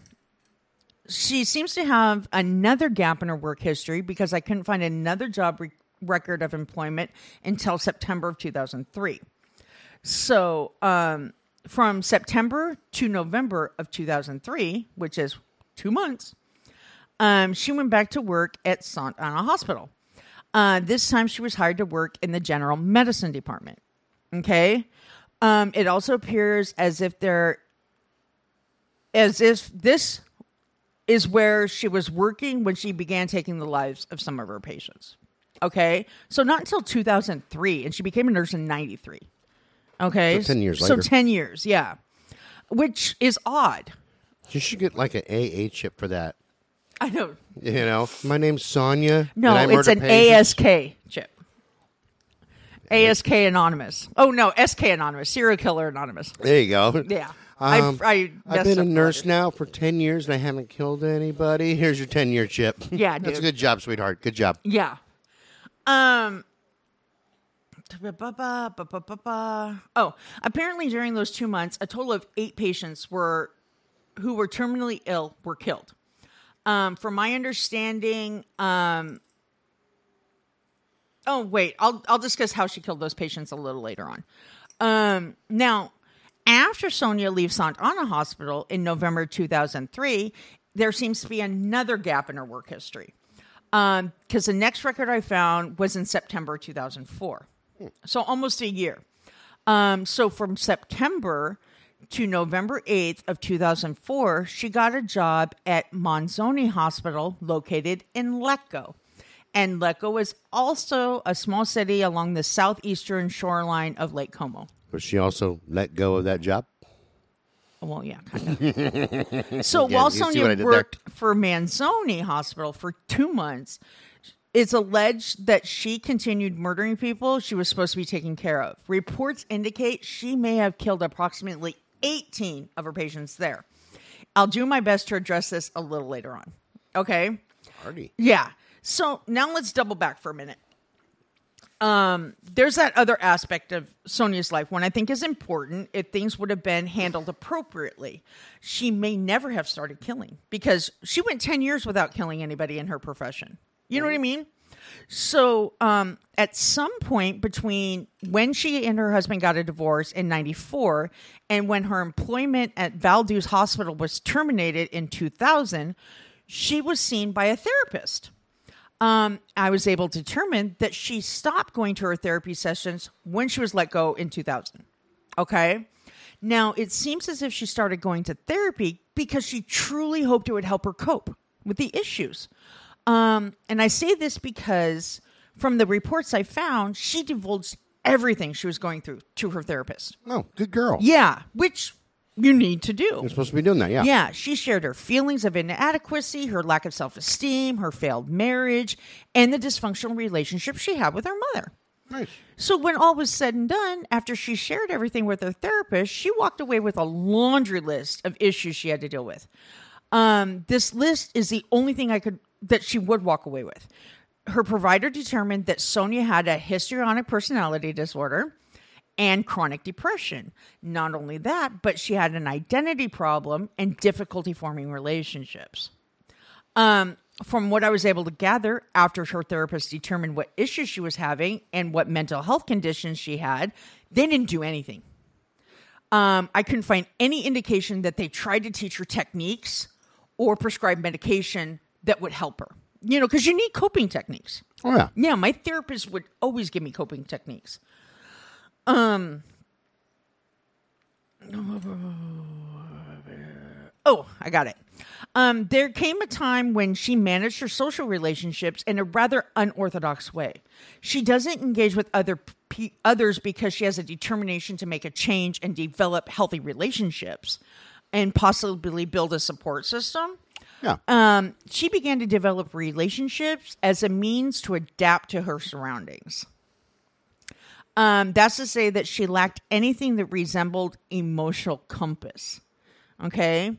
Speaker 2: she seems to have another gap in her work history because I couldn't find another job re- record of employment until September of 2003. So, um, from September to November of 2003, which is two months, um, she went back to work at Sant'Anna Hospital. Uh, this time, she was hired to work in the general medicine department. Okay. Um, it also appears as if there, as if this is where she was working when she began taking the lives of some of her patients. Okay. So not until 2003, and she became a nurse in 93. Okay.
Speaker 1: So 10 years later.
Speaker 2: So
Speaker 1: later.
Speaker 2: 10 years, yeah. Which is odd.
Speaker 1: You should get like an AA chip for that.
Speaker 2: I know.
Speaker 1: You know, my name's Sonia.
Speaker 2: No,
Speaker 1: and I
Speaker 2: it's an
Speaker 1: patients.
Speaker 2: ASK chip. ASK Anonymous. Oh, no, SK Anonymous. Serial Killer Anonymous.
Speaker 1: There you go.
Speaker 2: Yeah.
Speaker 1: Um,
Speaker 2: I, I
Speaker 1: I've been a nurse
Speaker 2: letters.
Speaker 1: now for 10 years and I haven't killed anybody. Here's your 10 year chip.
Speaker 2: Yeah,
Speaker 1: That's a good job, sweetheart. Good job.
Speaker 2: Yeah. Um. Oh, apparently during those two months, a total of eight patients were who were terminally ill were killed. Um, from my understanding, um, oh wait, I'll I'll discuss how she killed those patients a little later on. Um, now, after Sonia leaves Sant'Anna Hospital in November 2003, there seems to be another gap in her work history. Because the next record I found was in September 2004. So almost a year. Um, so from September to November 8th of 2004, she got a job at Manzoni Hospital located in Lecco. And Lecco is also a small city along the southeastern shoreline of Lake Como.
Speaker 1: But she also let go of that job.
Speaker 2: Well, yeah, kind of. so
Speaker 1: Yeah,
Speaker 2: while
Speaker 1: you see what I
Speaker 2: Sonia
Speaker 1: did there?
Speaker 2: worked for Manzoni Hospital for two months, it's alleged that she continued murdering people she was supposed to be taking care of. Reports indicate she may have killed approximately 18 of her patients there. I'll do my best to address this a little later on. Okay?
Speaker 1: Party.
Speaker 2: Yeah. So now let's double back for a minute. Um, there's that other aspect of Sonia's life when I think is important if things would have been handled appropriately. She may never have started killing because she went 10 years without killing anybody in her profession. You know what I mean? So, um, at some point between when she and her husband got a divorce in 94 and when her employment at Valduce Hospital was terminated in 2000, she was seen by a therapist um, I was able to determine that she stopped going to her therapy sessions when she was let go in 2000. Okay. Now, it seems as if she started going to therapy because she truly hoped it would help her cope with the issues. Um, and I say this because from the reports I found, she divulged everything she was going through to her therapist.
Speaker 1: Oh, good girl.
Speaker 2: Yeah, which you need to do.
Speaker 1: You're supposed to be doing that. Yeah.
Speaker 2: Yeah, she shared her feelings of inadequacy, her lack of self esteem, her failed marriage, and the dysfunctional relationship she had with her mother.
Speaker 1: Nice.
Speaker 2: So, when all was said and done, after she shared everything with her therapist, she walked away with a laundry list of issues she had to deal with. Um, this list is the only thing I could that she would walk away with. Her provider determined that Sonia had a histrionic personality disorder and chronic depression. Not only that, but she had an identity problem and difficulty forming relationships. Um, from what I was able to gather after her therapist determined what issues she was having and what mental health conditions she had, they didn't do anything. Um, I couldn't find any indication that they tried to teach her techniques or prescribe medication that would help her. You know, because you need coping techniques.
Speaker 1: Oh, yeah.
Speaker 2: Yeah, my therapist would always give me coping techniques. Um. Oh, I got it. Um, there came a time when she managed her social relationships in a rather unorthodox way. She doesn't engage with other pe- others because she has a determination to make a change and develop healthy relationships, and possibly build a support system.
Speaker 1: Yeah.
Speaker 2: Um, she began to develop relationships as a means to adapt to her surroundings. Um, that's to say that she lacked anything that resembled emotional compass. Okay.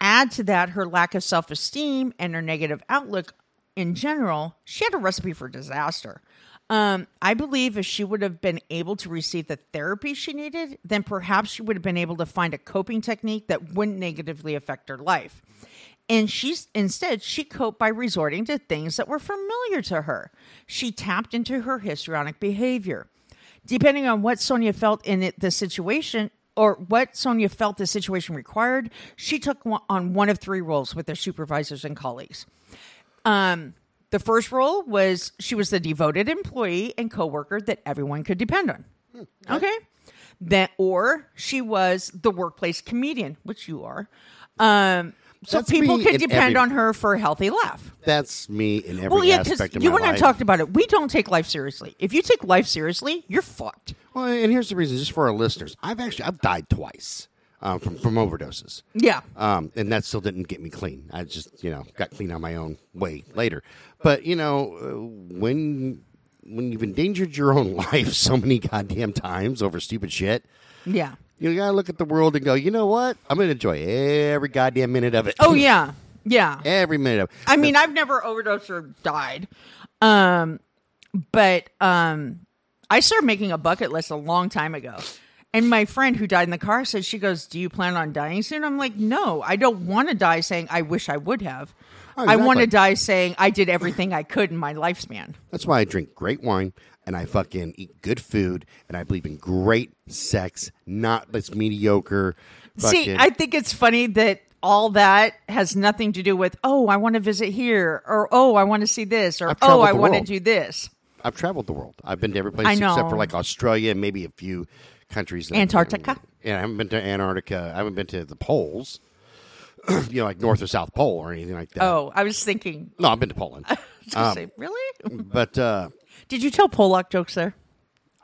Speaker 2: Add to that her lack of self esteem and her negative outlook in general, she had a recipe for disaster. Um, I believe if she would have been able to receive the therapy she needed, then perhaps she would have been able to find a coping technique that wouldn't negatively affect her life. And she's instead she coped by resorting to things that were familiar to her. She tapped into her histrionic behavior. Depending on what Sonia felt in it, the situation, or what Sonia felt the situation required, she took on one of three roles with her supervisors and colleagues. Um, the first role was she was the devoted employee and coworker that everyone could depend on. Okay. That or she was the workplace comedian, which you are. Um, so
Speaker 1: That's
Speaker 2: people
Speaker 1: me in
Speaker 2: depend
Speaker 1: every-
Speaker 2: on her for a healthy laugh.
Speaker 1: That's me in every
Speaker 2: Well, yeah, because
Speaker 1: aspect of
Speaker 2: you
Speaker 1: my
Speaker 2: and I
Speaker 1: life.
Speaker 2: talked about it. We don't take life seriously. If you take life seriously, you're fucked.
Speaker 1: Well, and here's the reason, just for our listeners. I've actually I've died twice um, from from overdoses.
Speaker 2: Yeah.
Speaker 1: Um, and that still didn't get me clean. I just, you know, got clean on my own way later. But you know, uh, when when you've endangered your own life so many goddamn times over stupid shit,
Speaker 2: Yeah.
Speaker 1: You gotta look at the world and go, you know what? I'm gonna enjoy every goddamn minute of it.
Speaker 2: Oh yeah. Yeah.
Speaker 1: every minute of it.
Speaker 2: I mean, I've never overdosed or died. Um, but um, I started making a bucket list a long time ago. And my friend who died in the car said, she goes, Do you plan on dying soon? I'm like, No, I don't want to die saying I wish I would have.
Speaker 1: Oh,
Speaker 2: I want to die saying I did everything I could in my lifespan.
Speaker 1: That's why I drink great wine and I fucking eat good food and I believe in great sex, not this mediocre.
Speaker 2: See, I think it's funny that all that has nothing to do with, oh, I want to visit here, or oh, I want to see this, or oh, I want to do this.
Speaker 1: I've traveled the world. I've been to every place except for like Australia and maybe a few countries.
Speaker 2: Antarctica?
Speaker 1: Yeah, I haven't been to Antarctica. I haven't been to the poles. you know, like North or South Pole or anything like that.
Speaker 2: Oh, I was thinking,
Speaker 1: no, I've been to Poland,
Speaker 2: I was
Speaker 1: Um,
Speaker 2: say, really?
Speaker 1: but uh,
Speaker 2: Did you tell Pollock jokes there?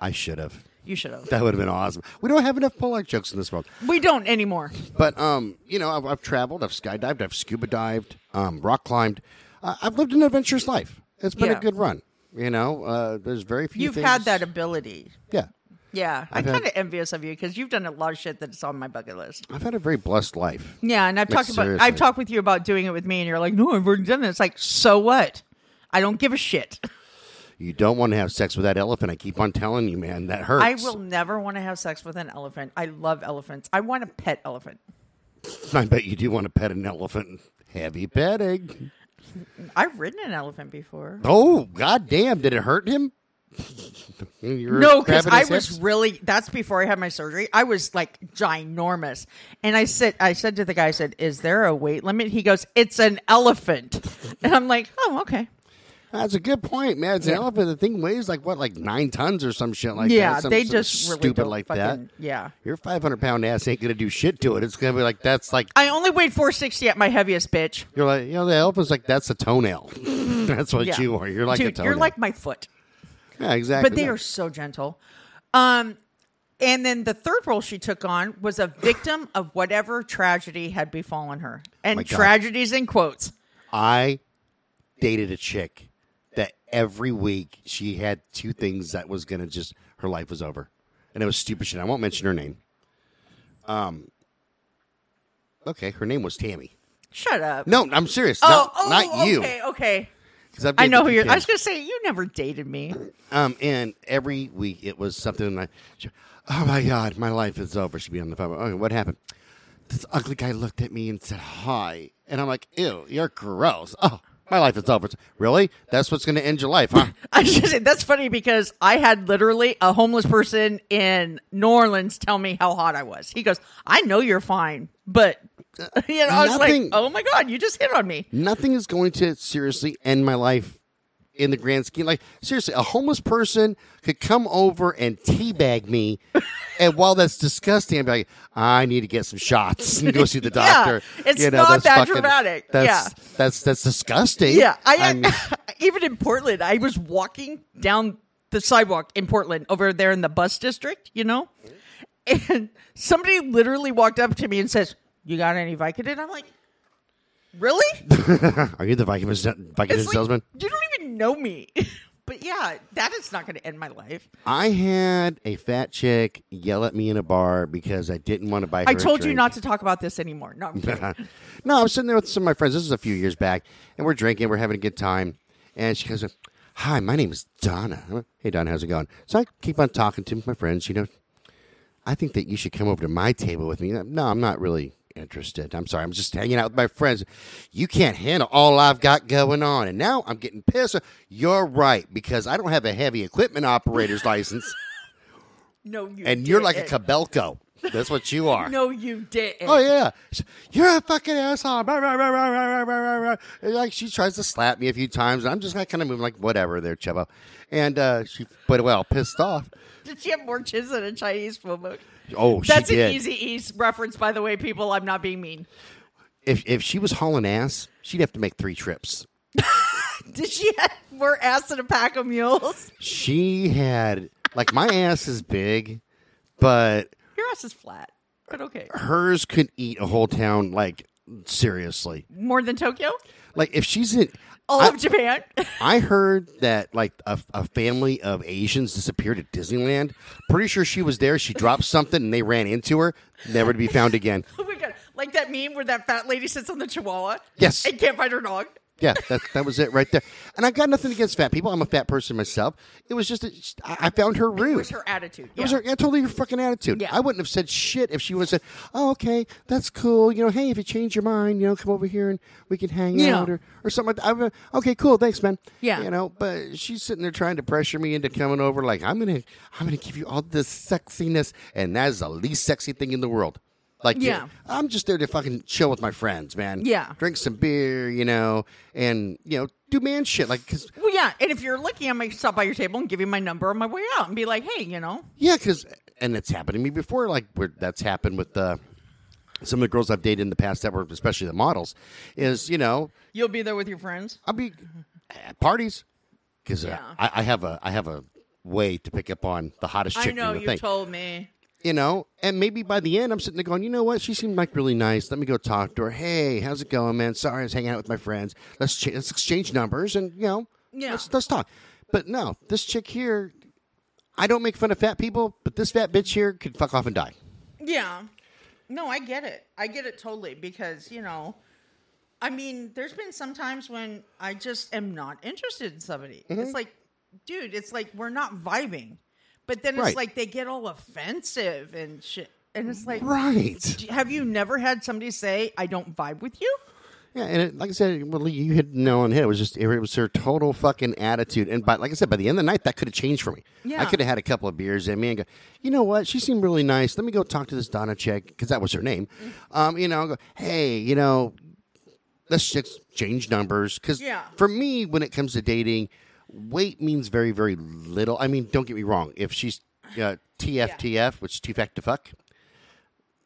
Speaker 1: I should have.
Speaker 2: You should have.
Speaker 1: That would have been awesome. We don't have enough Polak jokes in this world.
Speaker 2: We don't anymore.
Speaker 1: But um, you know, I've, I've traveled, I've skydived, I've scuba dived, um, rock climbed. Uh, I've lived an adventurous life. It's been
Speaker 2: Yeah.
Speaker 1: a good run. You know, uh, there's very few.
Speaker 2: You've
Speaker 1: things-
Speaker 2: had that ability.
Speaker 1: Yeah,
Speaker 2: Yeah, I'm
Speaker 1: I've had-
Speaker 2: kind of envious of you because you've done a lot of shit that's on my bucket list.
Speaker 1: I've had a very blessed life.
Speaker 2: Yeah, and I've
Speaker 1: Like,
Speaker 2: talked about
Speaker 1: seriously.
Speaker 2: I've talked with you about doing it with me, and you're like, "No, I've already done it." It's like, so what? I don't give a shit.
Speaker 1: You don't want to have sex with that elephant. I keep on telling you, man, that hurts.
Speaker 2: I will never want to have sex with an elephant. I love elephants. I want a pet elephant.
Speaker 1: I bet you do want to pet an elephant. Heavy petting.
Speaker 2: I've ridden an elephant before.
Speaker 1: Oh, goddamn! Did it hurt him?
Speaker 2: No, because I was really. That's before I had my surgery. I was like ginormous, and I said, I said to the guy, I said, "Is there a weight limit?" He goes, "It's an elephant," and I'm like, "Oh, okay."
Speaker 1: That's a good point, man. It's an elephant. The thing weighs like what, like nine tons or some shit like
Speaker 2: yeah,
Speaker 1: that. Some-
Speaker 2: they just really
Speaker 1: stupid
Speaker 2: don't
Speaker 1: like
Speaker 2: fucking,
Speaker 1: that.
Speaker 2: Yeah,
Speaker 1: Your 500 pound ass ain't gonna do shit to it. It's gonna be like that's like
Speaker 2: I only weighed 460 at my heaviest, bitch.
Speaker 1: you're like you know the elephant's like that's a toenail. that's what
Speaker 2: Yeah.
Speaker 1: you are. You're like a
Speaker 2: Dude,
Speaker 1: toenail.
Speaker 2: you're like my foot.
Speaker 1: yeah, exactly.
Speaker 2: but they are so gentle. Um, and then the third role she took on was a victim of whatever tragedy had befallen her, and tragedies in quotes.
Speaker 1: I dated a chick every week she had two things that was gonna just her life was over, and it was stupid shit. I won't mention her name. Um. Okay, her name was Tammy.
Speaker 2: Shut up.
Speaker 1: No, I'm serious.
Speaker 2: oh,
Speaker 1: not,
Speaker 2: oh,
Speaker 1: not you.
Speaker 2: Okay, okay.
Speaker 1: 'Cause I've
Speaker 2: I know who you're. I was gonna say you never dated me.
Speaker 1: Um, and every week it was something like, oh my God, my life is over. She'd be on the phone. Okay, what happened? This ugly guy looked at me and said, hi. And I'm like, ew, you're gross. Oh, my life is over. Really? That's what's going to end your life, huh?
Speaker 2: I gonna that's funny because I had literally a homeless person in New Orleans tell me how hot I was. He goes, "I know you're fine, but you know." I was like, "Oh my god, you just hit on me."
Speaker 1: Nothing is going to seriously end my life in the grand scheme. Like seriously, a homeless person could come over and teabag me, and while that's disgusting, I'd be like, I need to get some shots and go see the
Speaker 2: Yeah,
Speaker 1: doctor.
Speaker 2: it's
Speaker 1: You know,
Speaker 2: not that
Speaker 1: fucking-
Speaker 2: dramatic.
Speaker 1: That's,
Speaker 2: Yeah.
Speaker 1: that's that's disgusting.
Speaker 2: Yeah, I,
Speaker 1: mean,
Speaker 2: even in Portland, I was walking down the sidewalk in Portland over there in the bus district, you know, and somebody literally walked up to me and says, "You got any Vicodin?" I'm like, "Really?"
Speaker 1: are you the Viking
Speaker 2: It's like,
Speaker 1: salesman?
Speaker 2: you know me. but yeah, that is not going to end my life.
Speaker 1: I had a fat chick yell at me in a bar because I didn't want to buy her
Speaker 2: I told you not to talk about this anymore. No, I'm
Speaker 1: no, I was sitting there with some of my friends. This is a few years back, and we're drinking. We're having a good time. And she goes, "Hi, my name is Donna." Like, hey, Donna, how's it going? So I keep on talking to my friends. You know, I think that you should come over to my table with me. No, I'm not really interested. I'm sorry. I'm just hanging out with my friends. You can't handle all I've got going on, and now I'm getting pissed. You're right because I don't have a heavy equipment operator's license,
Speaker 2: no, you
Speaker 1: and you're like a
Speaker 2: didn't.
Speaker 1: Kobelco. That's what you are.
Speaker 2: No, you didn't.
Speaker 1: Oh yeah, you're a fucking asshole. Like she tries to slap me a few times, and I'm just like kind of moving like whatever there, Chubbo. And uh, she, but well, pissed off.
Speaker 2: Did she have more chins than a Chinese boat?
Speaker 1: Oh, she
Speaker 2: That's
Speaker 1: did.
Speaker 2: an easy east reference, by the way, people. I'm not being mean.
Speaker 1: If if she was hauling ass, she'd have to make three trips.
Speaker 2: Did she have more ass than a pack of mules?
Speaker 1: She had like my ass is big, but
Speaker 2: Your ass is flat, but okay.
Speaker 1: hers could eat a whole town. Like seriously,
Speaker 2: More than Tokyo?
Speaker 1: like if she's in.
Speaker 2: All
Speaker 1: I-
Speaker 2: of Japan?
Speaker 1: I heard that like a, a family of Asians disappeared at Disneyland. Pretty sure she was there. She dropped something and they ran into her, never to be found again.
Speaker 2: oh my god. Like that meme where that fat lady sits on the chihuahua?
Speaker 1: Yes.
Speaker 2: And can't find her dog?
Speaker 1: Yeah, that that was it right there. And I got nothing against fat people. I'm a fat person myself. It was just I I found her rude.
Speaker 2: It was her attitude.
Speaker 1: It was her, yeah, totally her fucking attitude.
Speaker 2: Yeah.
Speaker 1: I wouldn't have said shit if she would have said, "Oh, okay, that's cool. You know, hey, if you change your mind, you know, come over here and we can hang
Speaker 2: Yeah.
Speaker 1: out or, or something." Like that. I okay, cool, thanks, man.
Speaker 2: Yeah.
Speaker 1: you know, but she's sitting there trying to pressure me into coming over. Like I'm gonna, I'm gonna give you all this sexiness, and that is the least sexy thing in the world. Like,
Speaker 2: Yeah.
Speaker 1: I'm just there to fucking chill with my friends, man.
Speaker 2: Yeah.
Speaker 1: drink some beer, you know, and you know, do man shit. Like, cause
Speaker 2: Well, yeah. And if you're lucky, I might stop by your table and give you my number on my way out and be like, hey, you know,
Speaker 1: Yeah, because and it's happened to me before. Like where that's happened with the some of the girls I've dated in the past that were especially the models. Is you know
Speaker 2: you'll be there with your friends.
Speaker 1: I'll be at parties because uh, I, I have a I have a way to pick up on the hottest chick. I know
Speaker 2: you
Speaker 1: thing.
Speaker 2: told me.
Speaker 1: You know, and maybe by the end I'm sitting there going, you know what? She seemed like really nice. Let me go talk to her. Hey, how's it going, man? Sorry, I was hanging out with my friends. Let's ch- let's exchange numbers and you know,
Speaker 2: Yeah.
Speaker 1: let's let's talk. But no, this chick here. I don't make fun of fat people, but this fat bitch here could fuck off and die.
Speaker 2: Yeah. No, I get it. I get it totally because, you know, I mean, there's been some times when I just am not interested in somebody.
Speaker 1: Mm-hmm.
Speaker 2: It's like, dude, it's like we're not vibing. But then it's
Speaker 1: Right.
Speaker 2: like they get all offensive and shit. And it's like,
Speaker 1: Right.
Speaker 2: have you never had somebody say, I don't vibe with you?
Speaker 1: Yeah, and it, like I said, well, you hit no on hit. It was just it was her total fucking attitude. And by like I said, by the end of the night, that could have changed for me.
Speaker 2: Yeah.
Speaker 1: I could have had a couple of beers in me and go, you know what? She seemed really nice. Let me go talk to this Donna chick because that was her name. Um, you know, go, hey, you know, let's just change numbers. Because
Speaker 2: Yeah.
Speaker 1: for me, when it comes to dating, weight means very very little. I mean, don't get me wrong. If she's uh, TFTF, which is too fat to fuck,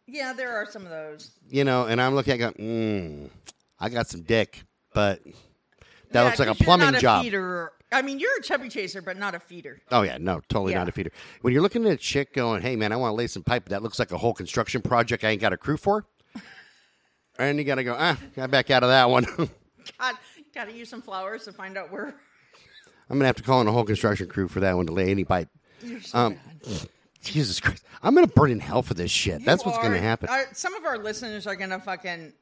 Speaker 2: Yeah, there are some of those.
Speaker 1: you know, and I'm looking at, going, mm, I got some dick, but that
Speaker 2: Yeah,
Speaker 1: looks like a plumbing
Speaker 2: a
Speaker 1: job.
Speaker 2: Feeder. I mean, you're a chubby chaser, but not a feeder.
Speaker 1: Oh yeah, no, totally
Speaker 2: Yeah.
Speaker 1: not a feeder. When you're looking at a chick going, "Hey man, I want to lay some pipe," that looks like a whole construction project I ain't got a crew for, and you got to go, ah, got back out of that one.
Speaker 2: God, gotta use some flowers to find out where.
Speaker 1: I'm gonna have to call in a whole construction crew for that one to lay any pipe.
Speaker 2: You're so
Speaker 1: Um,
Speaker 2: bad.
Speaker 1: Jesus Christ, I'm gonna burn in hell for this shit. That's what's
Speaker 2: You
Speaker 1: gonna happen.
Speaker 2: some of our listeners are gonna fucking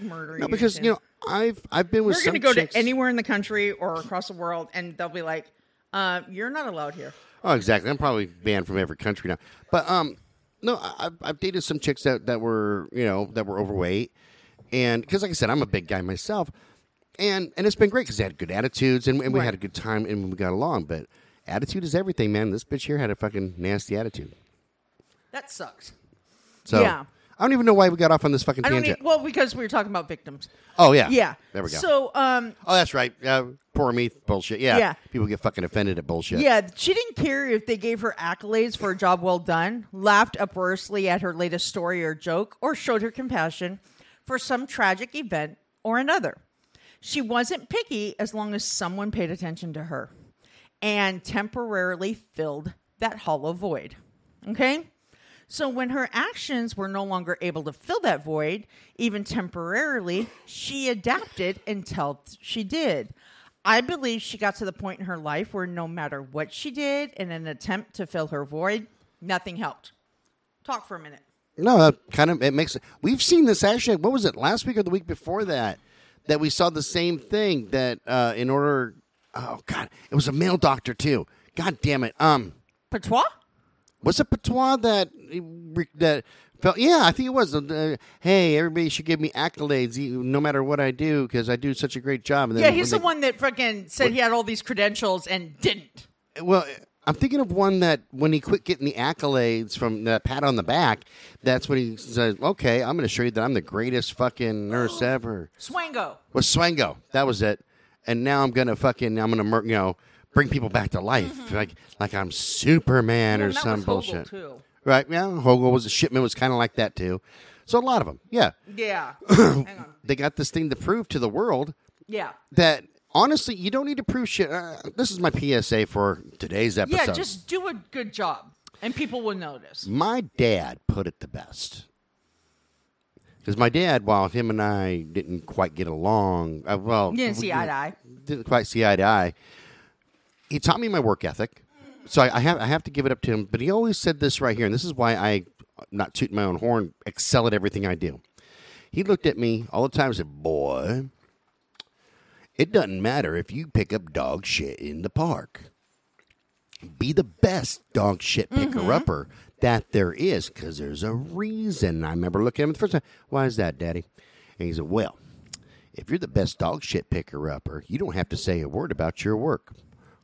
Speaker 2: murder
Speaker 1: no,
Speaker 2: you.
Speaker 1: because
Speaker 2: too.
Speaker 1: you know I've I've been with
Speaker 2: we're gonna go
Speaker 1: chicks-
Speaker 2: to anywhere in the country or across the world, and they'll be like, uh, "You're not allowed here."
Speaker 1: Oh, exactly. I'm probably banned from every country now. But um, no, I, I've, I've dated some chicks that, that were you know that were overweight, and because like I said, I'm a big guy myself, and and it's been great because they had good attitudes and, and we
Speaker 2: Right.
Speaker 1: had a good time and we got along. But attitude is everything, man. This bitch here had a fucking nasty attitude.
Speaker 2: That sucks.
Speaker 1: So
Speaker 2: Yeah.
Speaker 1: I don't even know why we got off on this fucking
Speaker 2: I
Speaker 1: tangent.
Speaker 2: need, well because we were talking about victims.
Speaker 1: oh yeah,
Speaker 2: Yeah.
Speaker 1: There we go.
Speaker 2: So um
Speaker 1: oh, that's right. Uh, poor me bullshit. Yeah.
Speaker 2: Yeah.
Speaker 1: People get fucking offended at bullshit.
Speaker 2: Yeah, she didn't care if they gave her accolades for a job well done, laughed uproariously at her latest story or joke, or showed her compassion for some tragic event or another. She wasn't picky as long as someone paid attention to her and temporarily filled that hollow void. Okay? So when her actions were no longer able to fill that void, even temporarily, she adapted until she did. I believe she got to the point in her life where no matter what she did in an attempt to fill her void, nothing helped. Talk for a minute.
Speaker 1: No, that kind of it makes. We've seen this actually. What was it last week or the week before that? That we saw the same thing. That uh, in order, oh god, it was a male doctor too. God damn it. Um,
Speaker 2: Patois?
Speaker 1: was it Patois that that felt? Yeah, I think it was. Uh, hey, everybody should give me accolades, no matter what I do, because I do such a great job. And
Speaker 2: Yeah, he's the one that fucking said he had all these credentials and didn't.
Speaker 1: Well, I'm thinking of one that when he quit getting the accolades from the pat on the back, that's when he says, "Okay, I'm going to show you that I'm the greatest fucking nurse ever."
Speaker 2: Swango.
Speaker 1: was Swango. That was it. And now I'm gonna fucking I'm gonna mur- you know bring people back to life like like I'm Superman or
Speaker 2: Mm-hmm. Well, that
Speaker 1: some bullshit.
Speaker 2: too.
Speaker 1: Right? Yeah, Hogel was a Shipman was kind of like that too. So a lot of them, yeah,
Speaker 2: Yeah. Hang on.
Speaker 1: they got this thing to prove to the world
Speaker 2: Yeah.
Speaker 1: that honestly you don't need to prove shit. Uh, this is my PSA for today's episode.
Speaker 2: Yeah, just do a good job and people will notice.
Speaker 1: my dad put it the best. Because my dad, while him and I didn't quite get along, uh, well,
Speaker 2: didn't see eye to eye.
Speaker 1: didn't quite see eye to eye. He taught me my work ethic, so I, I have I have to give it up to him. But he always said this right here, and this is why I, not tooting my own horn, excel at everything I do. He looked at me all the time and said, "Boy, it doesn't matter if you pick up dog shit in the park. Be the best dog shit picker mm-hmm. upper that there is, because there's a reason." I remember looking at him the first time. Why is that, Daddy? And he said, "Well." If you're the best dog shit picker upper, you don't have to say a word about your work.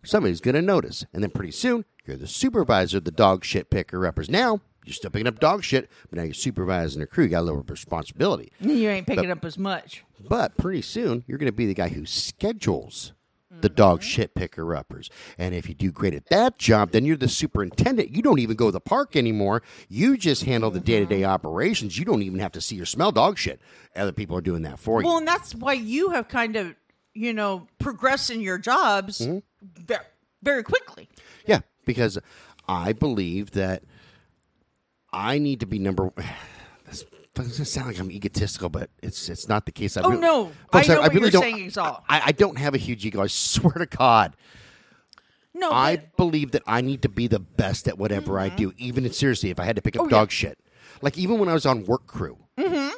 Speaker 1: Somebody's going to notice. And then pretty soon, you're the supervisor of the dog shit picker uppers. Now, you're still picking up dog shit, but now you're supervising a crew. You got a little responsibility.
Speaker 2: You ain't picking up as much.
Speaker 1: But pretty soon, you're going to be the guy who schedules the dog shit picker uppers. And if you do great at that job, then you're the superintendent. You don't even go to the park anymore. You just handle the day to day operations. You don't even have to see or smell dog shit. Other people are doing that for you.
Speaker 2: Well, and that's why you have kind of, you know, progressed in your jobs
Speaker 1: Mm-hmm.
Speaker 2: very, very quickly.
Speaker 1: Yeah, because I believe that I need to be number. This doesn't sound like I'm egotistical, but it's it's not the case. I
Speaker 2: Oh,
Speaker 1: really-
Speaker 2: no.
Speaker 1: Folks,
Speaker 2: I know what
Speaker 1: really
Speaker 2: you're
Speaker 1: don't,
Speaker 2: saying.
Speaker 1: I, I don't have a huge ego. I swear to God,
Speaker 2: No,
Speaker 1: I
Speaker 2: but-
Speaker 1: believe that I need to be the best at whatever I do. Even seriously, if I had to pick up
Speaker 2: Oh, yeah.
Speaker 1: dog shit, like even when I was on work crew,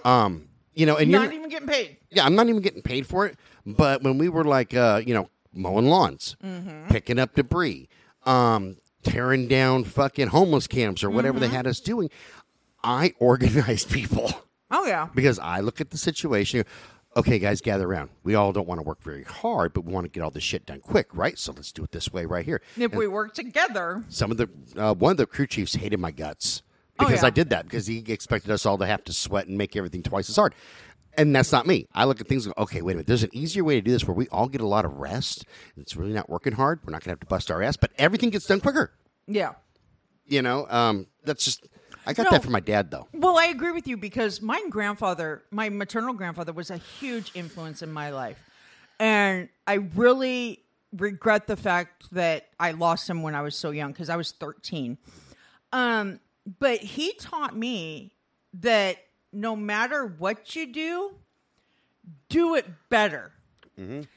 Speaker 1: um, you know, and you're
Speaker 2: not even getting paid.
Speaker 1: yeah, I'm not even getting paid for it. But when we were like, uh, you know, mowing lawns,
Speaker 2: Mm-hmm.
Speaker 1: picking up debris, um, tearing down fucking homeless camps or whatever
Speaker 2: Mm-hmm.
Speaker 1: they had us doing, I organized people
Speaker 2: Oh yeah.
Speaker 1: because I look at the situation. Okay, guys, gather around. We all don't want to work very hard, but we want to get all this shit done quick, right? So let's do it this way right here.
Speaker 2: And if we work together,
Speaker 1: Some of the uh, one of the crew chiefs hated my guts
Speaker 2: Oh,
Speaker 1: because
Speaker 2: yeah.
Speaker 1: I did that because he expected us all to have to sweat and make everything twice as hard. And that's not me. I look at things. and go, Okay, wait a minute. There's an easier way to do this where we all get a lot of rest. It's really not working hard. We're not going to have to bust our ass, but everything gets done quicker.
Speaker 2: yeah.
Speaker 1: You know, um, that's just. I got
Speaker 2: No.
Speaker 1: that from my dad, though.
Speaker 2: Well, I agree with you because my grandfather, my maternal grandfather, was a huge influence in my life. And I really regret the fact that I lost him when I was so young because I was 13. Um, but he taught me that no matter what you do, do it better.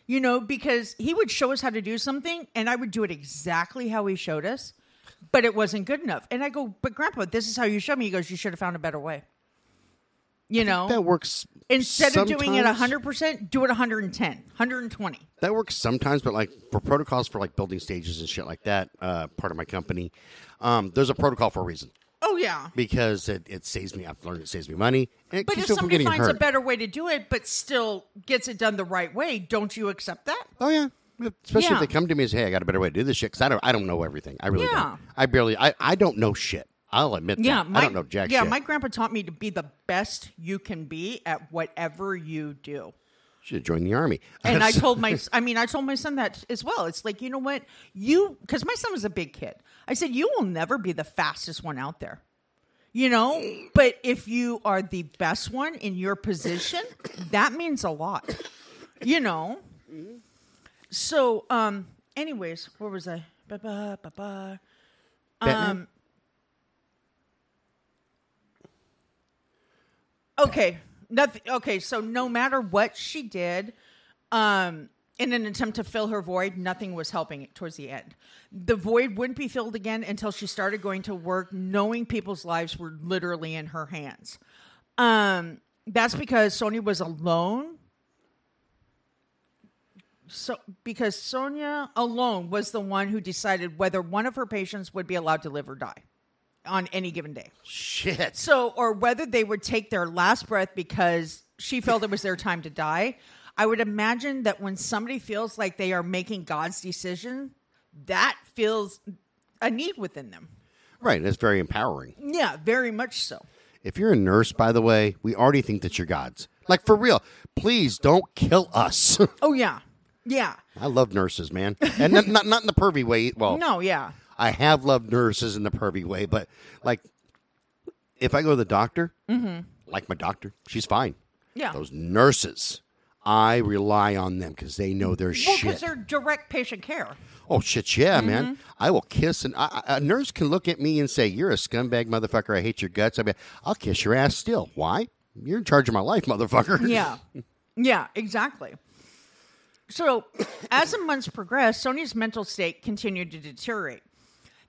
Speaker 2: You know, because he would show us how to do something and I would do it exactly how he showed us, but it wasn't good enough. And I go, But grandpa, this is how you showed me. He goes, You should have found a better way. You know,
Speaker 1: That works.
Speaker 2: instead of doing it
Speaker 1: sometimes.
Speaker 2: 100%, do it 110, 120.
Speaker 1: That works sometimes, but like for protocols for like building stages and shit like that, uh, part of my company, um, there's a protocol for a reason
Speaker 2: Oh, yeah.
Speaker 1: because it, it saves me. I've learned it saves me money.
Speaker 2: But if somebody finds
Speaker 1: hurt.
Speaker 2: a better way to do it, but still gets it done the right way, don't you accept that?
Speaker 1: Oh yeah, especially
Speaker 2: Yeah.
Speaker 1: if they come to me and say, "Hey, I got a better way to do this shit." Because I don't, I don't know everything. I really
Speaker 2: Yeah.
Speaker 1: don't. I barely, I, I don't know shit. I'll admit
Speaker 2: Yeah,
Speaker 1: that.
Speaker 2: my,
Speaker 1: I don't know jack
Speaker 2: Yeah,
Speaker 1: shit.
Speaker 2: my grandpa taught me to be the best you can be at whatever you do.
Speaker 1: Joined the army.
Speaker 2: And I told my, I mean, I told my son that as well. It's like, you know what? You, because my son was a big kid. I said, you will never be the fastest one out there. You know, but if you are the best one in your position, that means a lot. You know. So, um, anyways, where was I? Ba ba ba ba. Um, Okay. Nothing. Okay. So no matter what she did, um, in an attempt to fill her void, nothing was helping it towards the end. The void wouldn't be filled again until she started going to work, knowing people's lives were literally in her hands. Um, that's because Sonia was alone. So, because Sonia alone was the one who decided whether one of her patients would be allowed to live or die on any given day.
Speaker 1: shit.
Speaker 2: So, or whether they would take their last breath because she felt it was their time to die. I would imagine that when somebody feels like they are making God's decision, that feels a need within them.
Speaker 1: Right. That's very empowering.
Speaker 2: Yeah, very much so.
Speaker 1: If you're a nurse, by the way, we already think that you're gods. Like for real. Please don't kill us.
Speaker 2: Oh, yeah. Yeah.
Speaker 1: I love nurses, man, and not, not not in the pervy way. Well,
Speaker 2: No, yeah.
Speaker 1: I have loved nurses in the pervy way, but like, if I go to the doctor, like my doctor, she's fine.
Speaker 2: Mm-hmm. Yeah.
Speaker 1: Those nurses, I rely on them because they know their
Speaker 2: Well,
Speaker 1: shit.
Speaker 2: because they're direct patient care.
Speaker 1: Oh shit, yeah,
Speaker 2: Mm-hmm.
Speaker 1: man. I will kiss and I- a nurse can look at me and say, "You're a scumbag, motherfucker. I hate your guts." I mean, I'll kiss your ass still. Why? You're in charge of my life, motherfucker.
Speaker 2: Yeah. Yeah, exactly. So, as the months progressed, Sonia's mental state continued to deteriorate.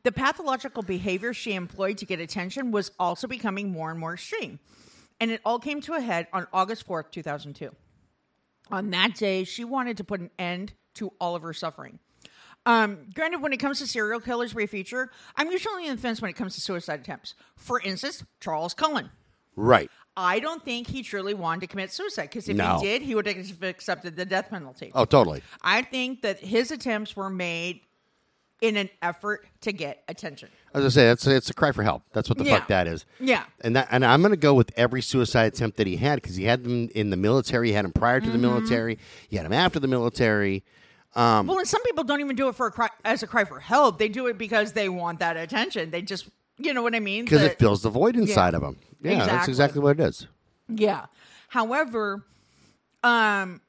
Speaker 2: The pathological behavior she employed to get attention was also becoming more and more extreme. And it all came to a head on August 4th, 2002. On that day, she wanted to put an end to all of her suffering. Um, granted, when it comes to serial killers we feature, I'm usually on the fence when it comes to suicide attempts. For instance, Charles Cullen.
Speaker 1: Right.
Speaker 2: I don't think he truly wanted to commit suicide because if
Speaker 1: No.
Speaker 2: he did, he would have accepted the death penalty.
Speaker 1: Oh, totally.
Speaker 2: I think that his attempts were made in an effort to get attention.
Speaker 1: As I say, it's it's a cry for help. That's what the
Speaker 2: Yeah.
Speaker 1: fuck that is.
Speaker 2: Yeah.
Speaker 1: And that, and I'm going to go with every suicide attempt that he had because he had them in the military. He had them prior to the
Speaker 2: Mm-hmm.
Speaker 1: military. He had them after the military. Um,
Speaker 2: Well, and some people don't even do it for a cry, as a cry for help. They do it because they want that attention. They just, you know what I mean?
Speaker 1: because it fills the void inside of them. Yeah, that's
Speaker 2: Exactly.
Speaker 1: exactly what it is.
Speaker 2: Yeah. However, um,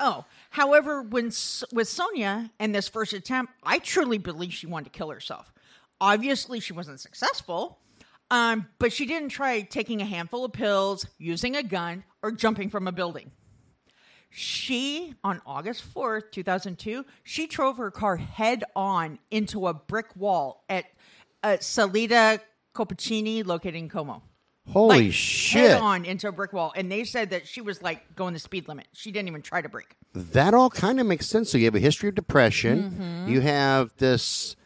Speaker 2: oh, however, when with Sonia and this first attempt, I truly believe she wanted to kill herself. Obviously, she wasn't successful, um, but she didn't try taking a handful of pills, using a gun, or jumping from a building. She, on August 4th, 2002, she drove her car head on into a brick wall at uh, Salita Cappuccini, located in Como
Speaker 1: Holy
Speaker 2: like,
Speaker 1: shit!
Speaker 2: head on into a brick wall, and they said that she was like going the speed limit. She didn't even try to brake.
Speaker 1: That all kind of makes sense. So you have a history of depression.
Speaker 2: Mm-hmm.
Speaker 1: You have this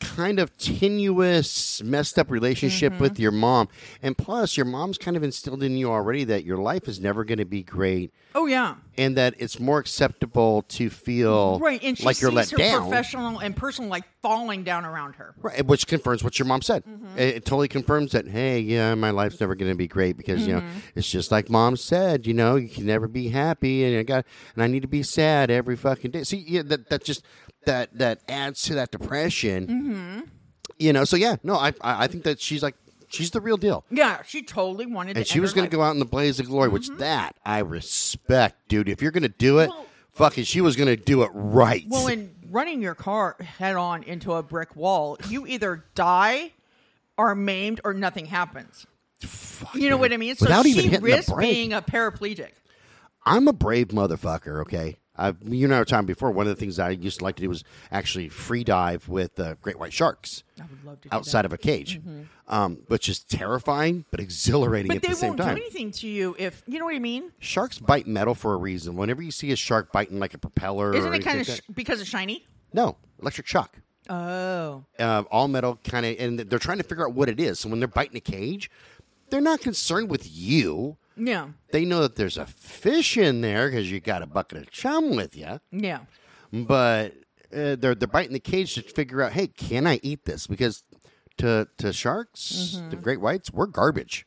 Speaker 1: kind of tenuous, messed up relationship
Speaker 2: Mm-hmm.
Speaker 1: with your mom, and plus, your mom's kind of instilled in you already that your life is never going to be great,
Speaker 2: Oh yeah,
Speaker 1: and that it's more acceptable to feel
Speaker 2: right. And she
Speaker 1: like you're let
Speaker 2: her
Speaker 1: down.
Speaker 2: professional and personal like falling down around her.
Speaker 1: Right, which confirms what your mom said.
Speaker 2: Mm-hmm.
Speaker 1: It, it totally confirms that. Hey, yeah, my life's never going to be great because you know
Speaker 2: Mm-hmm.
Speaker 1: it's just like mom said. You know, you can never be happy, and I got and I need to be sad every fucking day. See, yeah, that that just that that adds to that depression.
Speaker 2: Mm-hmm.
Speaker 1: You know, so yeah, no, I I I think that she's like she's the real deal,
Speaker 2: Yeah, she totally wanted.
Speaker 1: and
Speaker 2: to
Speaker 1: she was going to go out in the blaze of glory, which that I respect, dude. If you're going to do it,
Speaker 2: Well-
Speaker 1: fucking, she was going to do it right.
Speaker 2: Well, in running your car head on into a brick wall, you either die, are maimed, or nothing happens.
Speaker 1: Fuck,
Speaker 2: You know
Speaker 1: man.
Speaker 2: what I mean? So
Speaker 1: Without
Speaker 2: she
Speaker 1: even
Speaker 2: being a paraplegic.
Speaker 1: I'm a brave motherfucker. Okay, I've, you and I were talking before. One of the things I used to like to do was actually free dive with uh, great white sharks
Speaker 2: I would love to do
Speaker 1: outside of a cage, um, which is terrifying but exhilarating
Speaker 2: But
Speaker 1: at
Speaker 2: they
Speaker 1: the same
Speaker 2: won't
Speaker 1: time.
Speaker 2: do anything to you if you know what I mean.
Speaker 1: Sharks bite metal for a reason. Whenever you see a shark biting like a propeller,
Speaker 2: Isn't it kind of sh- because it's shiny?
Speaker 1: no electric shock?
Speaker 2: Oh,
Speaker 1: uh, all metal kind of, and they're trying to figure out what it is. So when they're biting a cage, they're not concerned with you.
Speaker 2: Yeah,
Speaker 1: They know that there's a fish in there because you got a bucket of chum with you.
Speaker 2: yeah,
Speaker 1: But uh, they're they're biting the cage to figure out, hey, can I eat this? Because to, to sharks, the great whites, we're garbage.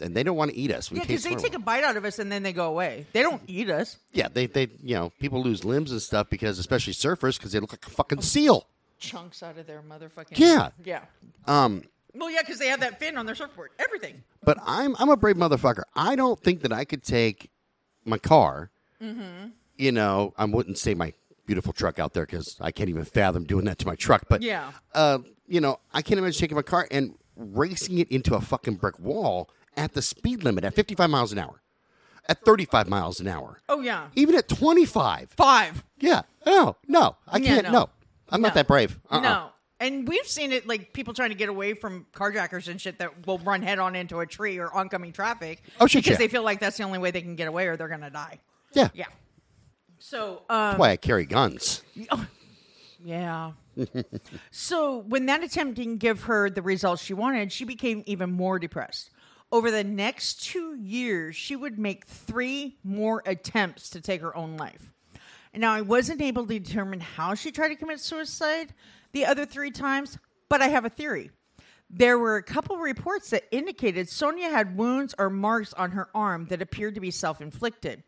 Speaker 1: And they don't want to eat us. We
Speaker 2: Mm-hmm. Yeah, because they take a bite out of us and then they go away. They don't eat us.
Speaker 1: Yeah, they, they, you know, people lose limbs and stuff because, especially surfers, because they look like a fucking seal.
Speaker 2: Chunks out of their motherfucking.
Speaker 1: Yeah.
Speaker 2: Yeah.
Speaker 1: Um,
Speaker 2: Well, yeah, because they have that fin on their surfboard. Everything.
Speaker 1: but I'm I'm a brave motherfucker. I don't think that I could take my car.
Speaker 2: Mm-hmm.
Speaker 1: You know, I wouldn't say my beautiful truck out there because I can't even fathom doing that to my truck. But
Speaker 2: Yeah.
Speaker 1: uh, you know, I can't imagine taking my car and racing it into a fucking brick wall at the speed limit at 55 miles an hour, at 35 miles an hour,
Speaker 2: Oh yeah.
Speaker 1: even at 25.
Speaker 2: Five.
Speaker 1: Yeah, no, no, I
Speaker 2: Yeah,
Speaker 1: can't.
Speaker 2: no.
Speaker 1: no. I'm not
Speaker 2: No.
Speaker 1: that brave. Uh-uh.
Speaker 2: No. And we've seen it like people trying to get away from carjackers and shit that will run head on into a tree or oncoming traffic.
Speaker 1: Oh, shit,
Speaker 2: Because
Speaker 1: yeah.
Speaker 2: they feel like that's the only way they can get away or they're going to die.
Speaker 1: Yeah,
Speaker 2: Yeah. So, um,
Speaker 1: that's why I carry guns.
Speaker 2: yeah. so when that attempt didn't give her the results she wanted, she became even more depressed. Over the next two years, she would make three more attempts to take her own life. Now I wasn't able to determine how she tried to commit suicide the other three times, but I have a theory. There were a couple reports that indicated Sonia had wounds or marks on her arm that appeared to be self inflicted.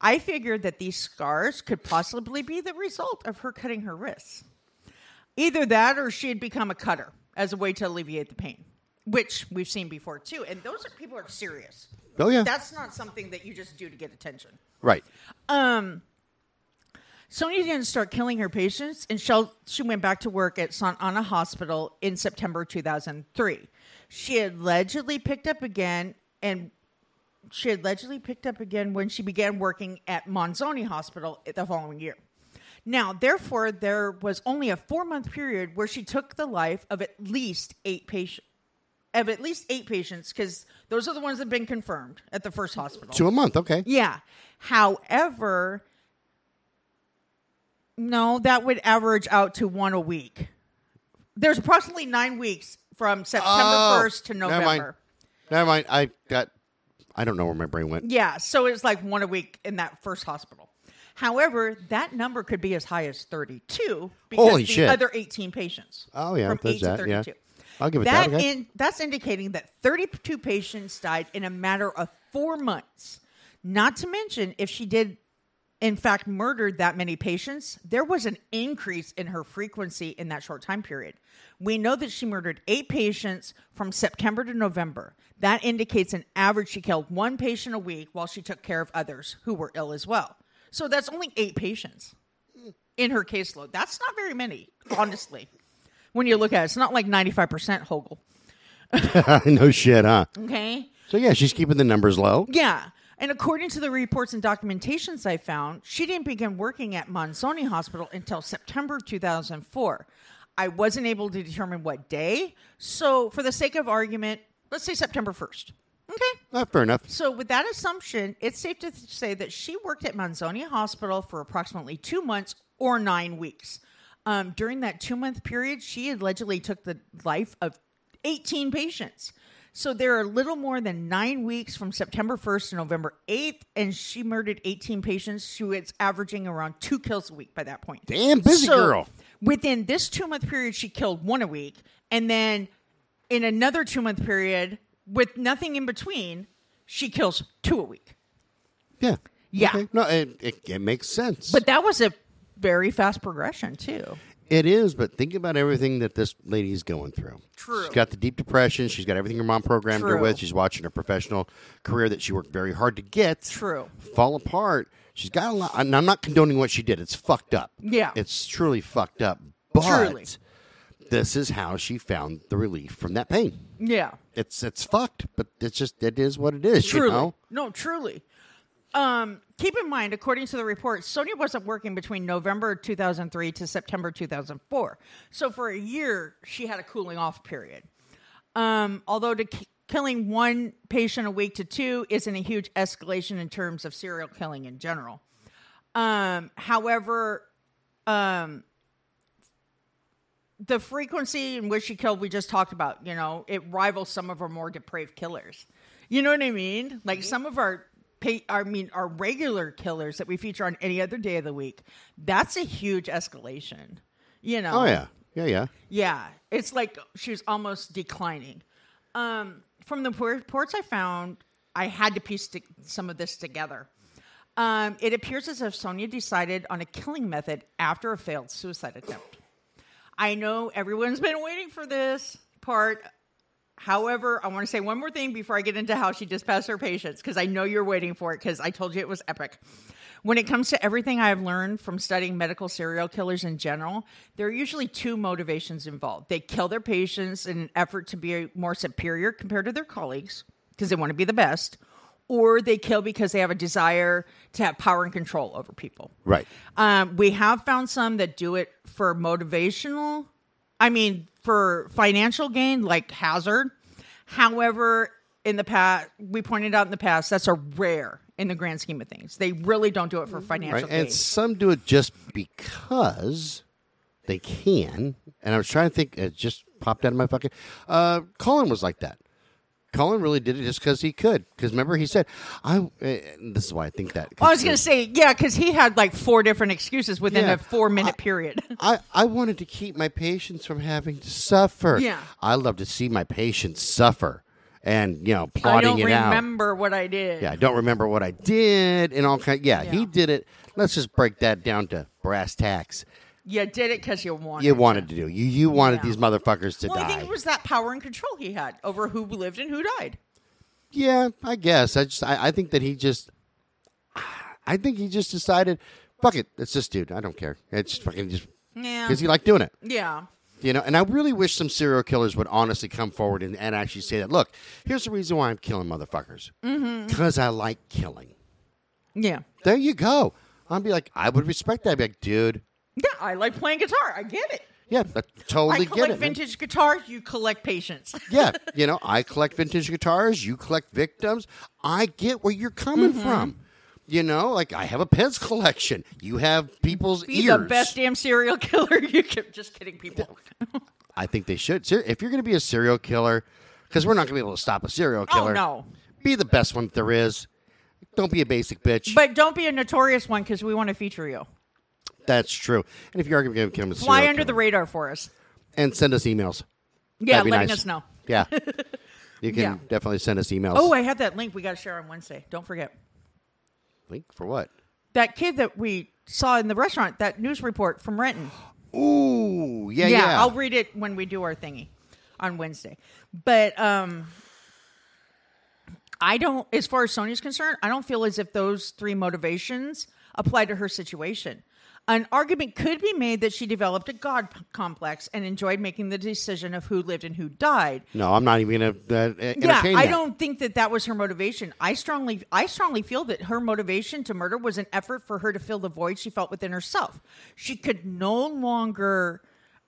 Speaker 2: I figured that these scars could possibly be the result of her cutting her wrists. Either that or she had become a cutter as a way to alleviate the pain, which we've seen before too. And those are people are serious.
Speaker 1: Oh yeah,
Speaker 2: That's not something that you just do to get attention.
Speaker 1: right.
Speaker 2: Um, Sonia didn't start killing her patients until she went back to work at Sant'Anna Hospital in September 2003. She allegedly picked up again, and she allegedly picked up again when she began working at Manzoni Hospital the following year. Now, therefore, there was only a four month period where she took the life of at least eight patients. Of at least eight patients, because those are the ones that have been confirmed at the first hospital.
Speaker 1: To a month, okay.
Speaker 2: Yeah. However, no, that would average out to one a week. There's approximately nine weeks from September
Speaker 1: Oh,
Speaker 2: 1st to
Speaker 1: never mind.
Speaker 2: November.
Speaker 1: Never mind. I got. I don't know where my brain went.
Speaker 2: Yeah, so it's like one a week in that first hospital. However, that number could be as high as 32 because
Speaker 1: Holy
Speaker 2: the
Speaker 1: shit.
Speaker 2: other 18 patients.
Speaker 1: Oh, yeah,
Speaker 2: from
Speaker 1: there's
Speaker 2: 8 to
Speaker 1: that, yeah.
Speaker 2: 32.
Speaker 1: I'll give it
Speaker 2: that
Speaker 1: that. Okay.
Speaker 2: in, that's indicating that 32 patients died in a matter of four months. Not to mention, if she did, in fact, murdered that many patients, there was an increase in her frequency in that short time period. We know that she murdered eight patients from September to November. That indicates an average she killed one patient a week while she took care of others who were ill as well. So that's only eight patients in her caseload. That's not very many, honestly. When you look at it, it's not like 95% Hogel.
Speaker 1: no shit, huh?
Speaker 2: Okay.
Speaker 1: So yeah, she's keeping the numbers low.
Speaker 2: Yeah. And according to the reports and documentations I found, she didn't begin working at Manzoni Hospital until September 2004. I wasn't able to determine what day. So, for the sake of argument, let's say September 1st. Okay.
Speaker 1: Uh, fair enough.
Speaker 2: So, with that assumption, it's safe to th- say that she worked at Manzoni Hospital for approximately two months or nine weeks. Um, during that two month period, she allegedly took the life of 18 patients. So, there are a little more than nine weeks from September 1st to November 8th, and she murdered 18 patients. She was averaging around two kills a week by that point.
Speaker 1: Damn busy
Speaker 2: So,
Speaker 1: girl.
Speaker 2: Within this two month period, she killed one a week. And then in another two month period, with nothing in between, she kills two a week.
Speaker 1: Yeah.
Speaker 2: Yeah.
Speaker 1: Okay. No, it, it, it makes sense.
Speaker 2: But that was a very fast progression, too.
Speaker 1: It is. But think about everything that this lady's going through.
Speaker 2: True.
Speaker 1: She's got the deep depression. She's got everything her mom programmed her with. She's watching her professional career that she worked very hard to get
Speaker 2: True.
Speaker 1: fall apart. She's got a lot. And I'm not condoning what she did. It's fucked up.
Speaker 2: Yeah.
Speaker 1: It's truly fucked up. But
Speaker 2: Truly.
Speaker 1: this is how she found the relief from that pain.
Speaker 2: Yeah.
Speaker 1: It's it's fucked, but it's just it is what it is.
Speaker 2: Truly.
Speaker 1: You know?
Speaker 2: No, truly. Um, keep in mind, according to the report, Sonia wasn't working between November 2003 to September 2004. So for a year, she had a cooling off period. Um, although to k- killing one patient a week to two isn't a huge escalation in terms of serial killing in general. Um, however, um, the frequency in which she killed, we just talked about, you know, it rivals some of our more depraved killers. You know what I mean? Like some of our, pa- I mean, our regular killers that we feature on any other day of the week. That's a huge escalation. You know?
Speaker 1: Oh, yeah. Yeah, yeah.
Speaker 2: Yeah, it's like she's almost declining. Um, from the reports I found, I had to piece some of this together. Um, it appears as if Sonia decided on a killing method after a failed suicide attempt. I know everyone's been waiting for this part. However, I want to say one more thing before I get into how she dispatched her patients, because I know you're waiting for it, because I told you it was epic. When it comes to everything I've learned from studying medical serial killers in general, there are usually two motivations involved. They kill their patients in an effort to be more superior compared to their colleagues, because they want to be the best, or they kill because they have a desire to have power and control over people.
Speaker 1: Right.
Speaker 2: Um, we have found some that do it for motivational, I mean, for financial gain, like Hazard. However, in the past, we pointed out in the past, that's a rare in the grand scheme of things. They really don't do it for financial
Speaker 1: Right.
Speaker 2: gain.
Speaker 1: And some do it just because they can. And I was trying to think, it just popped out of my fucking. Uh, Cullen was like that. Cullen really did it just because he could. Because remember, he said, "I." Uh, this is why I think that.
Speaker 2: I was going to say, yeah, because he had like four different excuses within
Speaker 1: Yeah.
Speaker 2: a four minute period.
Speaker 1: I, I wanted to keep my patients from having to suffer.
Speaker 2: Yeah.
Speaker 1: I love to see my patients suffer and, you know, plotting it out.
Speaker 2: I don't remember what I did.
Speaker 1: Yeah, I don't remember what I did and all kind. Yeah,
Speaker 2: Yeah.
Speaker 1: he did it. Let's just break that down to brass tacks.
Speaker 2: You did it because you wanted.
Speaker 1: You wanted to do. You you wanted
Speaker 2: Yeah.
Speaker 1: these motherfuckers to
Speaker 2: Well, I
Speaker 1: die.
Speaker 2: think it was that power and control he had over who lived and who died.
Speaker 1: yeah, I guess. I just I, I think that he just I think he just decided, fuck it, it's this dude. I don't care. It's fucking just
Speaker 2: Yeah.
Speaker 1: because he liked doing it.
Speaker 2: Yeah.
Speaker 1: You know, and I really wish some serial killers would honestly come forward and, and actually say that. Look, here's the reason why I'm killing motherfuckers.
Speaker 2: Mm-hmm.
Speaker 1: Because I like killing.
Speaker 2: Yeah.
Speaker 1: There you go. I'd be like, I would respect that. I'd be like, dude,
Speaker 2: Yeah, I like playing guitar. I get it.
Speaker 1: yeah, I totally
Speaker 2: I
Speaker 1: get
Speaker 2: collect
Speaker 1: it. man.
Speaker 2: vintage guitars. You collect patience.
Speaker 1: yeah, you know, I collect vintage guitars. You collect victims. I get where you're coming
Speaker 2: Mm-hmm.
Speaker 1: from. You know, like I have a Pez collection. You have people's ears.
Speaker 2: Be
Speaker 1: ears.
Speaker 2: the best damn serial killer you can. Just kidding, people.
Speaker 1: I think they should. If you're going to be a serial killer, because we're not going to be able to stop a serial killer.
Speaker 2: Oh
Speaker 1: killer.
Speaker 2: no.
Speaker 1: Be the best one that there is. Don't be a basic bitch.
Speaker 2: But don't be a notorious one because we want to feature you.
Speaker 1: That's true. And if you are going to become a
Speaker 2: Fly under the radar for us.
Speaker 1: and send us emails.
Speaker 2: Yeah, letting
Speaker 1: nice.
Speaker 2: us know.
Speaker 1: Yeah, you can
Speaker 2: Yeah.
Speaker 1: definitely send us emails.
Speaker 2: Oh, I had that link we got to share on Wednesday. Don't forget.
Speaker 1: link for what?
Speaker 2: That kid that we saw in the restaurant, that news report from Renton.
Speaker 1: Ooh, yeah, yeah.
Speaker 2: I'll read it when we do our thingy on Wednesday. But um I don't as far as Sonia's concerned, I don't feel as if those three motivations apply to her situation. An argument could be made that she developed a god complex and enjoyed making the decision of who lived and who died.
Speaker 1: no, I'm not even going to uh, entertain
Speaker 2: Yeah, I
Speaker 1: that.
Speaker 2: don't think that that was her motivation. I strongly, I strongly feel that her motivation to murder was an effort for her to fill the void she felt within herself. She could no longer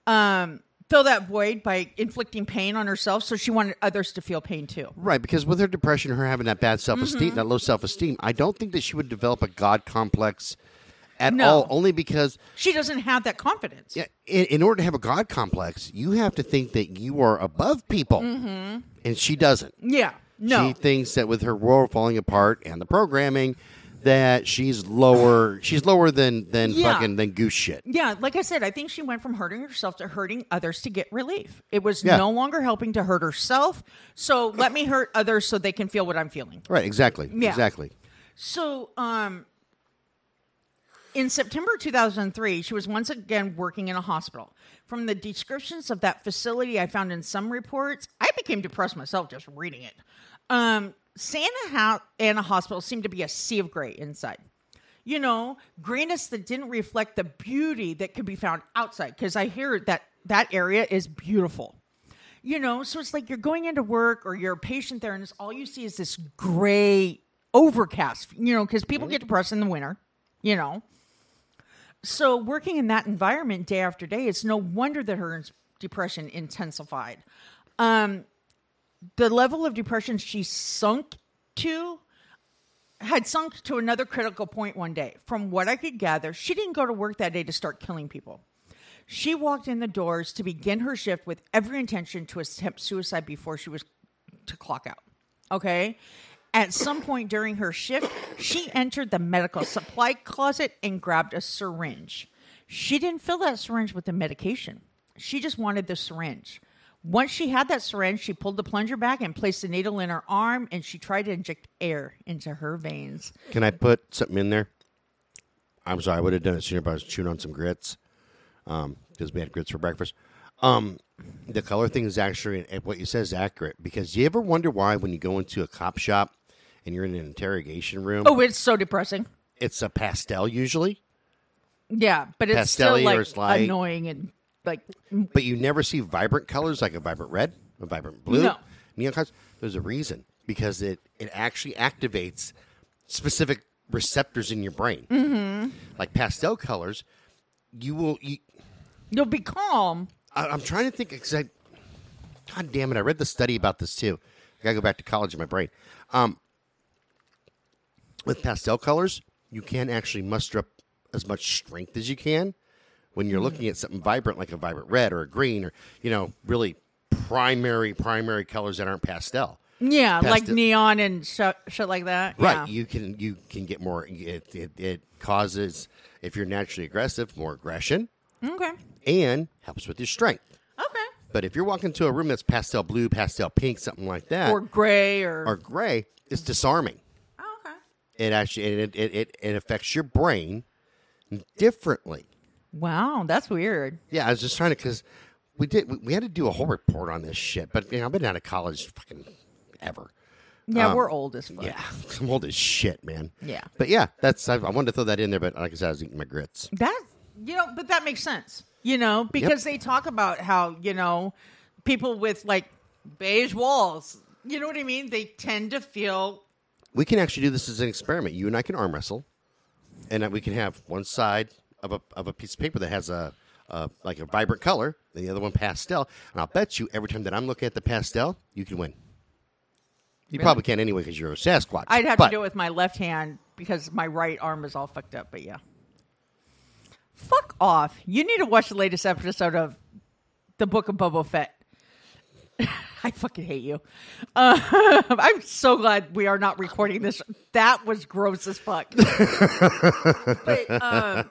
Speaker 2: um, fill that void by inflicting pain on herself, so she wanted others to feel pain too.
Speaker 1: Right, because with her depression, her having that bad self esteem,
Speaker 2: Mm-hmm.
Speaker 1: that low self esteem, I don't think that she would develop a god complex at
Speaker 2: No.
Speaker 1: all. Only because,
Speaker 2: She doesn't have that confidence.
Speaker 1: yeah, in, in order to have a god complex, you have to think that you are above people,
Speaker 2: Mm-hmm.
Speaker 1: and she doesn't.
Speaker 2: Yeah, no,
Speaker 1: She thinks that with her world falling apart and the programming, that she's lower. She's lower than than
Speaker 2: Yeah.
Speaker 1: fucking than goose shit.
Speaker 2: Yeah, like I said, I think she went from hurting herself to hurting others to get relief. It was
Speaker 1: Yeah.
Speaker 2: no longer helping to hurt herself. So let me hurt others so they can feel what I'm feeling.
Speaker 1: Right, exactly,
Speaker 2: Yeah.
Speaker 1: exactly.
Speaker 2: So, um, in September 2003, she was once again working in a hospital. From the descriptions of that facility I found in some reports, I became depressed myself just reading it. Um, Santa Ana Hospital seemed to be a sea of gray inside. You know, grayness that didn't reflect the beauty that could be found outside. Because I hear that that area is beautiful. You know, so it's like you're going into work or you're a patient there, and it's, all you see is this gray overcast. You know, because people get depressed in the winter. You know, so working in that environment day after day, it's no wonder that her depression intensified. Um, the level of depression she sunk to had sunk to another critical point one day. From what I could gather, she didn't go to work that day to start killing people. She walked in the doors to begin her shift with every intention to attempt suicide before she was to clock out. Okay? At some point during her shift, she entered the medical supply closet and grabbed a syringe. She didn't fill that syringe with the medication. She just wanted the syringe. Once she had that syringe, she pulled the plunger back and placed the needle in her arm, and she tried to inject air into her veins.
Speaker 1: Can I put something in there? I'm sorry, I would have done it sooner, but I was chewing on some grits because we had grits for breakfast. Um, the color thing is actually what you said is accurate because you ever wonder why when you go into a cop shop and you're in an interrogation room,
Speaker 2: Oh, it's so depressing.
Speaker 1: it's a pastel usually,
Speaker 2: Yeah, but it's
Speaker 1: Pastel-y
Speaker 2: still
Speaker 1: or
Speaker 2: like
Speaker 1: it's light.
Speaker 2: annoying and like
Speaker 1: but you never see vibrant colors like a vibrant red, a vibrant blue,
Speaker 2: No.
Speaker 1: neon colors. There's a reason because it it actually activates specific receptors in your brain. Mm-hmm. Like pastel colors, you will. You,
Speaker 2: you'll be calm.
Speaker 1: I, I'm trying to think because I, God damn it, I read the study about this too. I gotta go back to college in my brain. Um, with pastel colors, you can actually muster up as much strength as you can when you're looking at something vibrant like a vibrant red or a green or you know really primary primary colors that aren't pastel.
Speaker 2: Yeah, like neon and sh- shit like that.
Speaker 1: Right,
Speaker 2: Yeah.
Speaker 1: you can you can get more. It, it it causes if you're naturally aggressive more aggression
Speaker 2: Okay.
Speaker 1: and helps with your strength.
Speaker 2: Okay.
Speaker 1: But if you're walking into a room that's pastel blue, pastel pink, something like that,
Speaker 2: Or gray or,
Speaker 1: or gray, it's disarming. It actually it it, it, it affects your brain differently.
Speaker 2: Wow, that's weird.
Speaker 1: Yeah, I was just trying to because we did we, we had to do a whole report on this shit. But you know, I've been out of college fucking ever.
Speaker 2: Yeah, we're old as fuck.
Speaker 1: Um, Yeah, I'm old as shit, man.
Speaker 2: Yeah.
Speaker 1: But yeah, that's I, I wanted to throw that in there. But like I said, I was eating my grits.
Speaker 2: That you know, but that makes sense. You know, because they talk about how you know people with like beige walls. You know what I mean? They tend to feel
Speaker 1: We can actually do this as an experiment. You and I can arm wrestle, and we can have one side of a of a piece of paper that has a, a like a vibrant color, and the other one pastel. And I'll bet you every time that I'm looking at the pastel, you can win. You probably can't anyway because you're a Sasquatch.
Speaker 2: I'd have
Speaker 1: But
Speaker 2: to do it with my left hand because my right arm is all fucked up. But yeah, fuck off. You need to watch the latest episode of the Book of Boba Fett. I fucking hate you. Uh, I'm so glad we are not recording this. That was gross as fuck. but, um,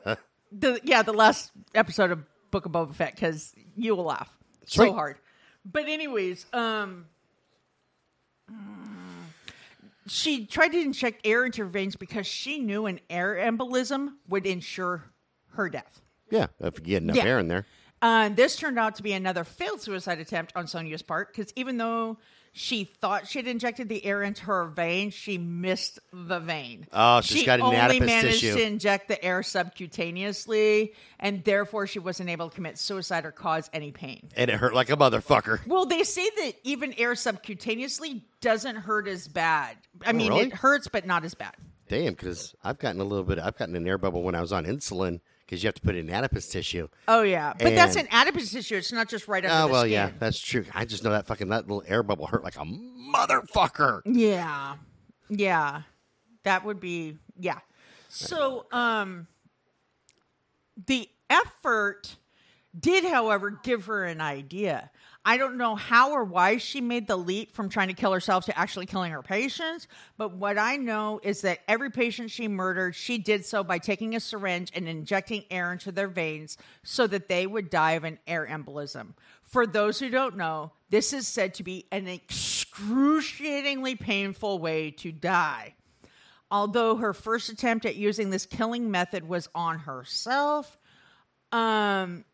Speaker 2: the yeah, the last episode of Book of Boba Fett because you will laugh so hard. But anyways, um, she tried to inject air into her veins because she knew an air embolism would ensure her death.
Speaker 1: Yeah, if you get enough
Speaker 2: Yeah.
Speaker 1: air in there.
Speaker 2: Uh, this turned out to be another failed suicide attempt on Sonia's part because even though she thought she'd injected the air into her vein, she missed the vein.
Speaker 1: Oh, she's
Speaker 2: she
Speaker 1: got an
Speaker 2: only managed
Speaker 1: tissue.
Speaker 2: to inject the air subcutaneously, and therefore she wasn't able to commit suicide or cause any pain.
Speaker 1: And it hurt like a motherfucker.
Speaker 2: Well, they say that even air subcutaneously doesn't hurt as bad. I mean,
Speaker 1: Oh, really?
Speaker 2: it hurts, but not as bad.
Speaker 1: Damn, because I've gotten a little bit. I've gotten an air bubble when I was on insulin because you have to put it in adipose tissue.
Speaker 2: Oh yeah, but that's an adipose tissue. It's not just right under the skin.
Speaker 1: Oh well,
Speaker 2: skin.
Speaker 1: yeah, that's true. I just know that fucking that little air bubble hurt like a motherfucker.
Speaker 2: Yeah. Yeah. That would be yeah. So um the effort did however give her an idea. I don't know how or why she made the leap from trying to kill herself to actually killing her patients, but what I know is that every patient she murdered, she did so by taking a syringe and injecting air into their veins so that they would die of an air embolism. For those who don't know, this is said to be an excruciatingly painful way to die. Although her first attempt at using this killing method was on herself, um,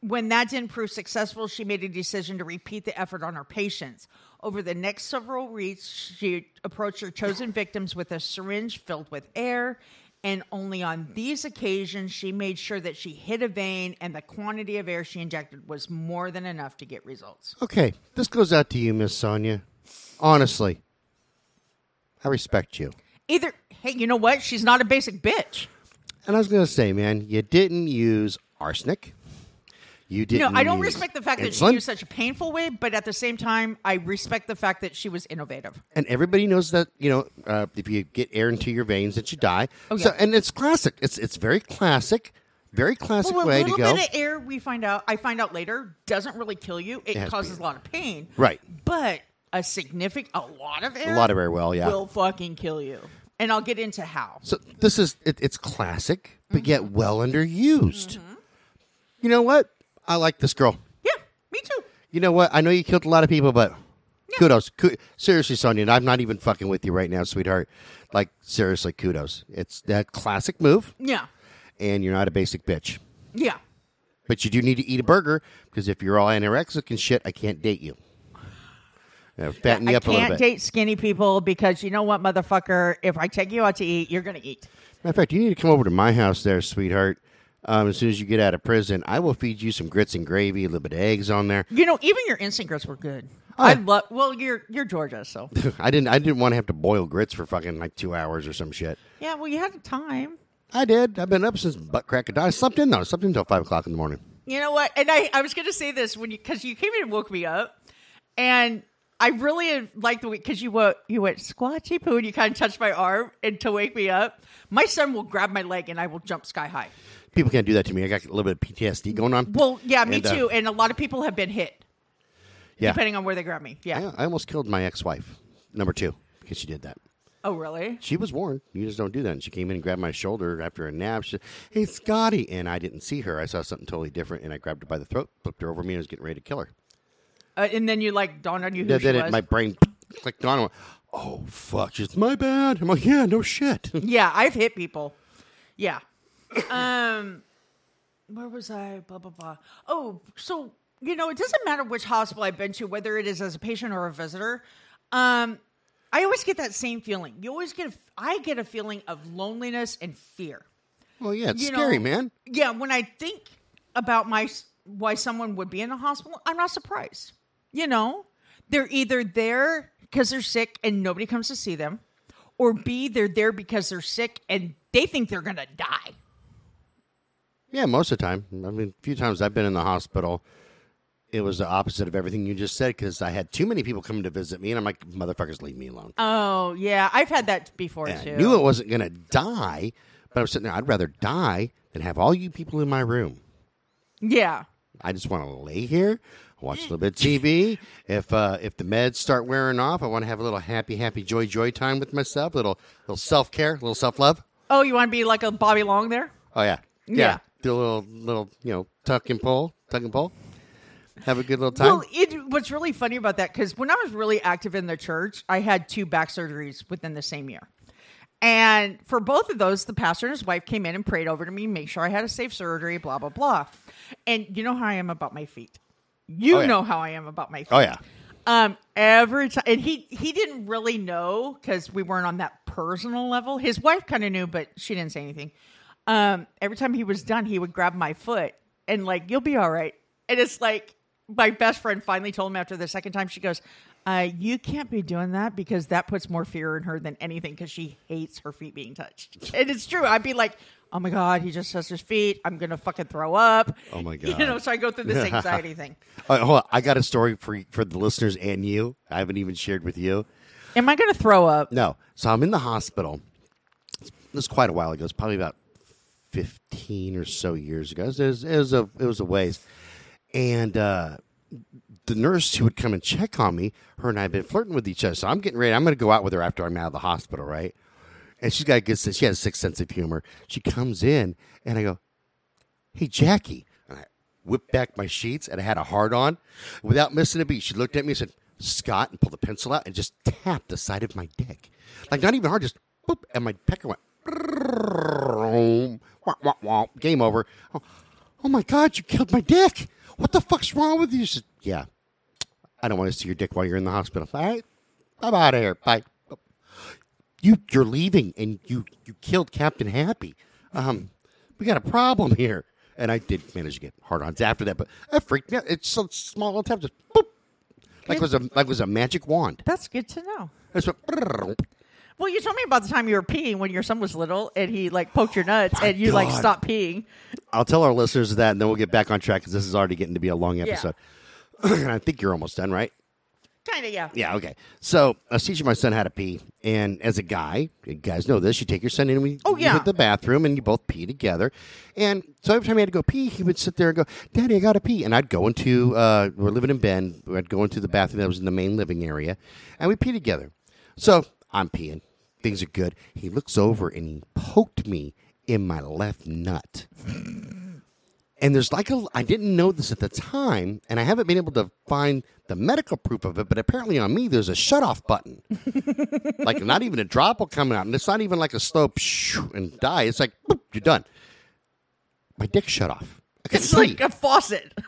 Speaker 2: when that didn't prove successful, she made a decision to repeat the effort on her patients. Over the next several weeks, she approached her chosen victims with a syringe filled with air. And only on these occasions, she made sure that she hit a vein and the quantity of air she injected was more than enough to get results.
Speaker 1: Okay, this goes out to you, Miss Sonia. Honestly, I respect you.
Speaker 2: Either, hey, you know what? She's not a basic bitch.
Speaker 1: And I was gonna say, man, you didn't use arsenic. You didn't.
Speaker 2: know, I don't respect the fact that
Speaker 1: insulin.
Speaker 2: she used such a painful way, but at the same time, I respect the fact that she was innovative.
Speaker 1: And everybody knows that you know uh, if you get air into your veins that you die.
Speaker 2: Oh,
Speaker 1: So, and it's classic. It's it's very classic, very classic
Speaker 2: Well, a
Speaker 1: way to
Speaker 2: little
Speaker 1: go.
Speaker 2: bit of air, we find out, I find out later, doesn't really kill you. It,
Speaker 1: has
Speaker 2: causes
Speaker 1: pain.
Speaker 2: a lot of pain.
Speaker 1: Right.
Speaker 2: But a significant, a lot of air,
Speaker 1: A lot of air, well, yeah.
Speaker 2: will fucking kill you. And I'll get into how.
Speaker 1: So this is it, it's classic, but
Speaker 2: Mm-hmm.
Speaker 1: yet well underused. You know what? I like this girl.
Speaker 2: Yeah, me too.
Speaker 1: You know what? I know you killed a lot of people, but kudos. Seriously, Sonia, and I'm not even fucking with you right now, sweetheart. Like, seriously, kudos. It's that classic move,
Speaker 2: Yeah,
Speaker 1: and you're not a basic bitch.
Speaker 2: yeah.
Speaker 1: But you do need to eat a burger because if you're all anorexic and shit, I can't date you. Uh, fatten you
Speaker 2: I
Speaker 1: up a little bit.
Speaker 2: I can't date skinny people because you know what, motherfucker? If I take you out to eat, you're gonna eat.
Speaker 1: Matter of fact, you need to come over to my house there, sweetheart. Um, as soon as you get out of prison, I will feed you some grits and gravy, a little bit of eggs on there.
Speaker 2: You know, even your instant grits were good.
Speaker 1: Oh,
Speaker 2: I love. Well, you're you're Georgia, so
Speaker 1: I didn't. I didn't want to have to boil grits for fucking like two hours or some shit.
Speaker 2: yeah. Well, you had time.
Speaker 1: I did. I've been up since butt crack of dawn. I slept in though. I slept in until five o'clock in the morning.
Speaker 2: You know what? And I, I was going to say this when you, because you came in and woke me up, and I really like the way because you went, you went squatchy poo and you kind of touched my arm and to wake me up. My son will grab my leg and I will jump sky high.
Speaker 1: People can't do that to me. I got a little bit of PTSD going on.
Speaker 2: Well, yeah, me
Speaker 1: And, uh,
Speaker 2: too. And a lot of people have been hit
Speaker 1: yeah,
Speaker 2: depending on where they grab me. Yeah.
Speaker 1: I, I almost killed my ex-wife, number two, because she did that.
Speaker 2: Oh, really?
Speaker 1: She was warned. You just don't do that. And she came in and grabbed my shoulder after a nap. She said, "Hey, Scotty," and I didn't see her. I saw something totally different, and I grabbed her by the throat, flipped her over me, and was getting ready to kill her.
Speaker 2: Uh, and then you like dawned on you who
Speaker 1: That
Speaker 2: she
Speaker 1: did
Speaker 2: was.
Speaker 1: it. My brain clicked on. I went, "Oh fuck!" She's my bad. I'm like, "Yeah, no shit."
Speaker 2: Yeah, I've hit people. Yeah. Um, where was I? Blah blah blah. Oh, so you know, it doesn't matter which hospital I've been to, whether it is as a patient or a visitor. Um, I always get that same feeling. You always get. A, I get a feeling of loneliness and fear.
Speaker 1: well, yeah, it's
Speaker 2: You
Speaker 1: scary,
Speaker 2: know,
Speaker 1: man.
Speaker 2: Yeah, when I think about my why someone would be in a hospital, I'm not surprised. You know, they're either there because they're sick and nobody comes to see them, or B, they're there because they're sick and they think they're gonna die.
Speaker 1: Yeah, most of the time. I mean, a few times I've been in the hospital. It was the opposite of everything you just said because I had too many people coming to visit me, and I'm like, "Motherfuckers, leave me alone."
Speaker 2: Oh yeah, I've had that before
Speaker 1: And
Speaker 2: too.
Speaker 1: I knew it wasn't going to die, but I was sitting there. I'd rather die than have all you people in my room.
Speaker 2: yeah,
Speaker 1: I just want to lay here, watch a little bit of TV. If uh, if the meds start wearing off, I want to have a little happy, happy, joy, joy time with myself. Little little self care, little self love.
Speaker 2: Oh, you want to be like a Bobby Long there?
Speaker 1: Oh yeah,
Speaker 2: Yeah.
Speaker 1: Do a little little you know tuck and pull, tuck and pull. Have a good little time.
Speaker 2: Well, it, what's really funny about that because when I was really active in the church, I had two back surgeries within the same year. And for both of those, the pastor and his wife came in and prayed over to me, make sure I had a safe surgery, blah, blah, blah. And you know how I am about my feet. You
Speaker 1: Oh, yeah.
Speaker 2: know how I am about my feet.
Speaker 1: oh yeah.
Speaker 2: Um, every time, and he he didn't really know because we weren't on that personal level. His wife kind of knew, but she didn't say anything. Um, every time he was done, he would grab my foot and like, "You'll be all right." And it's like my best friend finally told him after the second time. She goes, uh, "You can't be doing that because that puts more fear in her than anything because she hates her feet being touched." And it's true. I'd be like. Oh my god, he just touched his feet. I'm gonna fucking throw up.
Speaker 1: Oh my god.
Speaker 2: You know, so I go through this anxiety thing.
Speaker 1: Uh, hold on. I got a story for for the listeners and you. I haven't even shared with you.
Speaker 2: Am I gonna throw up?
Speaker 1: No. So I'm in the hospital. This was quite a while ago. It's probably about fifteen or so years ago. It was, it was a it was a ways, and uh, the nurse who would come and check on me, her and I had been flirting with each other. So I'm getting ready. I'm going to go out with her after I'm out of the hospital, right? And she's got a good sense. She has a sixth sense of humor. She comes in, and I go, "Hey, Jackie," and I whipped back my sheets, and I had a hard on. Without missing a beat, she looked at me and said, "Scott," and pulled the pencil out and just tapped the side of my dick, like not even hard, just boop, and my pecker went. Wah, wah, wah. Game over. Oh, oh my God, you killed my dick. What the fuck's wrong with you? Said, yeah. I don't want to see your dick while you're in the hospital. All right. I'm out of here. Bye. You you're leaving and you you killed Captain Happy. Um we got a problem here. And I did manage to get hard ons after that, but that freaked me out. It's so small attempt, just boop. Like it was a like it was a magic wand.
Speaker 2: That's good to know.
Speaker 1: It's what,
Speaker 2: Well, you told me about the time you were peeing when your son was little, and he like poked your nuts, and you like stopped peeing.
Speaker 1: I'll tell our listeners that, and then we'll get back on track because this is already getting to be a long episode. and I think you're almost done, right?
Speaker 2: Kind of, yeah.
Speaker 1: Yeah, okay. So I was teaching my son how to pee, and as a guy, you guys know this, you take your son in, we
Speaker 2: Oh, yeah.
Speaker 1: the bathroom, and you both pee together. And so every time he had to go pee, he would sit there and go, "Daddy, I got to pee," and I'd go into uh, we're living in Bend, I'd go into the bathroom that was in the main living area, and we pee together. So I'm peeing, things are good. He looks over and he poked me in my left nut. And there's like a, I didn't know this at the time, and I haven't been able to find the medical proof of it, but apparently on me, there's a shut off button. like not even a drop will come out, and it's not even like a slow and die. It's like, boop, you're done. My dick shut off.
Speaker 2: It's like a faucet.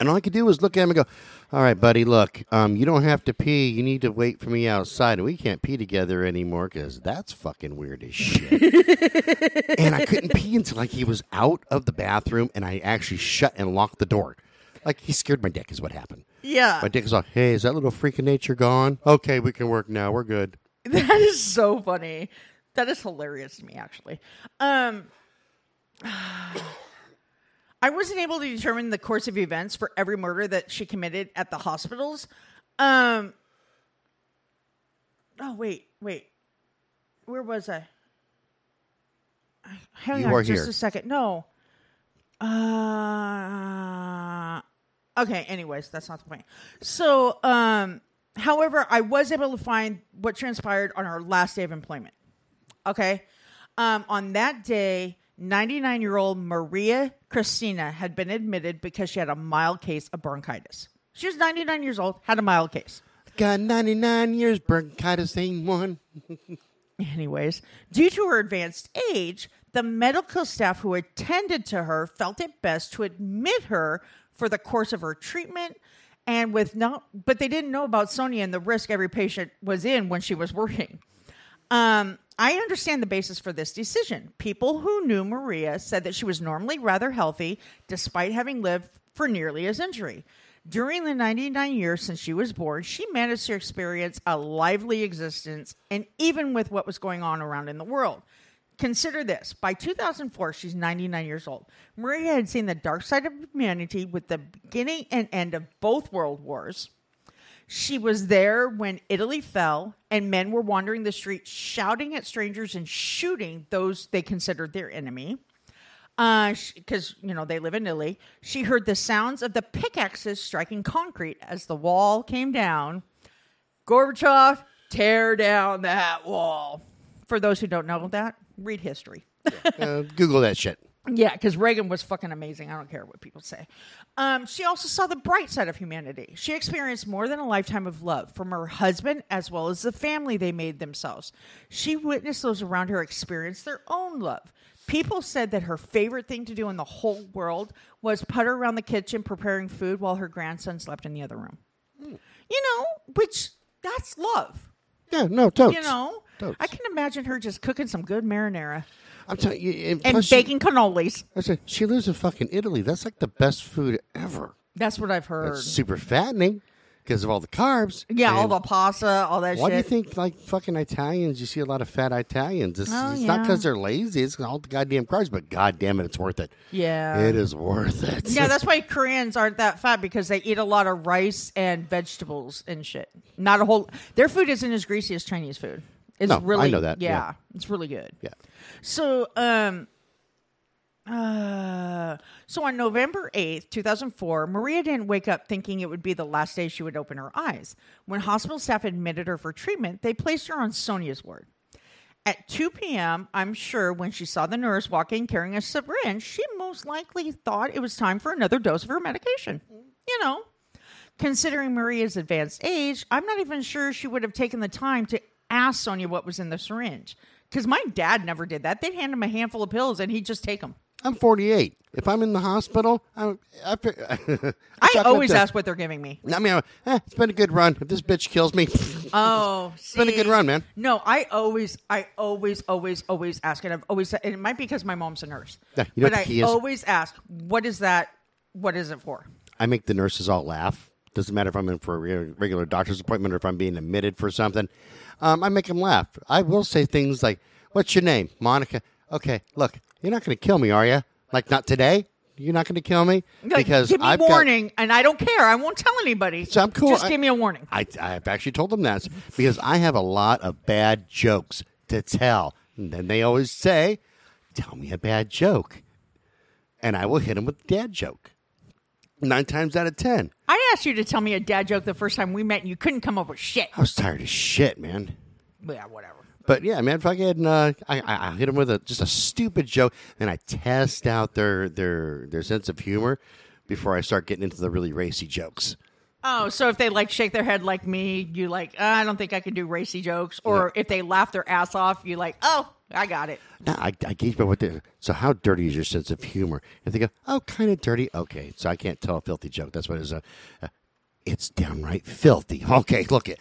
Speaker 1: And all I could do was look at him and go, "All right, buddy, look, um, you don't have to pee. You need to wait for me outside, and we can't pee together anymore because that's fucking weird as shit." and I couldn't pee until like he was out of the bathroom, and I actually shut and locked the door. Like he scared my dick, is what happened.
Speaker 2: yeah.
Speaker 1: My dick is like, "Hey, is that little freak of nature gone? Okay, we can work now. We're good."
Speaker 2: That is so funny. That is hilarious to me, actually. Um, I wasn't able to determine the course of events for every murder that she committed at the hospitals. Um, oh wait, wait, where was I? Hang
Speaker 1: You
Speaker 2: on, just
Speaker 1: here.
Speaker 2: a second. No. Uh, okay. Anyways, that's not the point. So, um, however, I was able to find what transpired on our last day of employment. Okay. Um, on that day, 99 year old Maria Christina had been admitted because she had a mild case of bronchitis. She was 99 years old, had a mild case.
Speaker 1: Got 99 years, bronchitis ain't one.
Speaker 2: Anyways, due to her advanced age, the medical staff who attended to her felt it best to admit her for the course of her treatment and with no but they didn't know about Sonia and the risk every patient was in when she was working. Um, I understand the basis for this decision. People who knew Maria said that she was normally rather healthy despite having lived for nearly a century. During the 99 years since she was born, she managed to experience a lively existence, and even with what was going on around in the world. Consider this by 2004, she's 99 years old. Maria had seen the dark side of humanity with the beginning and end of both world wars. She was there when Italy fell and men were wandering the streets shouting at strangers and shooting those they considered their enemy. Because, you know, they live in Italy. She heard the sounds of the pickaxes striking concrete as the wall came down. Gorbachev, tear down that wall. For those who don't know that, read history.
Speaker 1: Uh, Google that shit.
Speaker 2: Yeah, because Reagan was fucking amazing. I don't care what people say. Um, she also saw the bright side of humanity. She experienced more than a lifetime of love from her husband as well as the family they made themselves. She witnessed those around her experience their own love. People said that her favorite thing to do in the whole world was putter around the kitchen preparing food while her grandson slept in the other room. You know, which that's love.
Speaker 1: Yeah, no, totes.
Speaker 2: You know,
Speaker 1: Totes.
Speaker 2: I can imagine her just cooking some good marinara
Speaker 1: I'm telling you, and,
Speaker 2: and
Speaker 1: plus she-
Speaker 2: baking cannolis.
Speaker 1: I said she lives in fucking Italy. That's like the best food ever.
Speaker 2: That's what I've heard.
Speaker 1: It's super fattening because of all the carbs.
Speaker 2: Yeah, all the pasta, all that
Speaker 1: Why do you think like fucking Italians? You see a lot of fat Italians. It's,
Speaker 2: Oh,
Speaker 1: it's not because they're lazy. It's all the goddamn carbs. But goddamn it, it's worth it.
Speaker 2: yeah.
Speaker 1: It is worth it.
Speaker 2: yeah, that's why Koreans aren't that fat because they eat a lot of rice and vegetables and shit. Not a whole. Their food isn't as greasy as Chinese food. It's
Speaker 1: No, I
Speaker 2: really,
Speaker 1: know that,
Speaker 2: Yeah,
Speaker 1: yeah.
Speaker 2: it's really good.
Speaker 1: yeah.
Speaker 2: So, um, uh, so on November 8th, 2004, Maria didn't wake up thinking it would be the last day she would open her eyes. When hospital staff admitted her for treatment, they placed her on Sonia's ward. At 2 p.m., I'm sure when she saw the nurse walk in carrying a syringe, she most likely thought it was time for another dose of her medication. You know, considering Maria's advanced age, I'm not even sure she would have taken the time to ask Sonia what was in the syringe. Because my dad never did that. They'd hand him a handful of pills and he'd just take them.
Speaker 1: I'm 48. If I'm in the hospital, I'm, I, I,
Speaker 2: I always ask what they're giving me.
Speaker 1: I mean, eh, it's been a good run. If this bitch kills me,
Speaker 2: Oh,
Speaker 1: it's been a good run, man.
Speaker 2: No, I always, I always, always, always ask, and I've always, and it might be because my mom's a nurse,
Speaker 1: Yeah, you know
Speaker 2: but I always ask, what is that? What is it for?
Speaker 1: I make the nurses all laugh. Doesn't matter if I'm in for a regular doctor's appointment or if I'm being admitted for something. Um, I make them laugh. I will say things like, "What's your name, Monica?" Okay, look, you're not going to kill me, are you? Like not today? You're not going to kill me because
Speaker 2: give me
Speaker 1: I've
Speaker 2: warning, and I don't care. I won't tell anybody.
Speaker 1: So I'm cool.
Speaker 2: Just
Speaker 1: I-
Speaker 2: give me a warning.
Speaker 1: I, I've actually told them that because I have a lot of bad jokes to tell, and then they always say, "Tell me a bad joke," and I will hit them with a dad joke. Nine times out of ten,
Speaker 2: I asked you to tell me a dad joke the first time we met, and you couldn't come up with shit.
Speaker 1: I was tired of shit, man.
Speaker 2: Yeah, whatever.
Speaker 1: But yeah, man, fucking, uh, I, I I hit them with a just a stupid joke, and I test out their their their sense of humor before I start getting into the really racy jokes.
Speaker 2: Oh, so if they like shake their head like me, you like, "Uh, I don't think I can do racy jokes. Or if they laugh their ass off, you like, oh, I got it.
Speaker 1: Now I, I gauge by what they. So how dirty is your sense of humor? If they go, oh, kind of dirty. Okay, so I can't tell a filthy joke. That's what it is. Uh, uh, it's downright filthy. Okay, look it.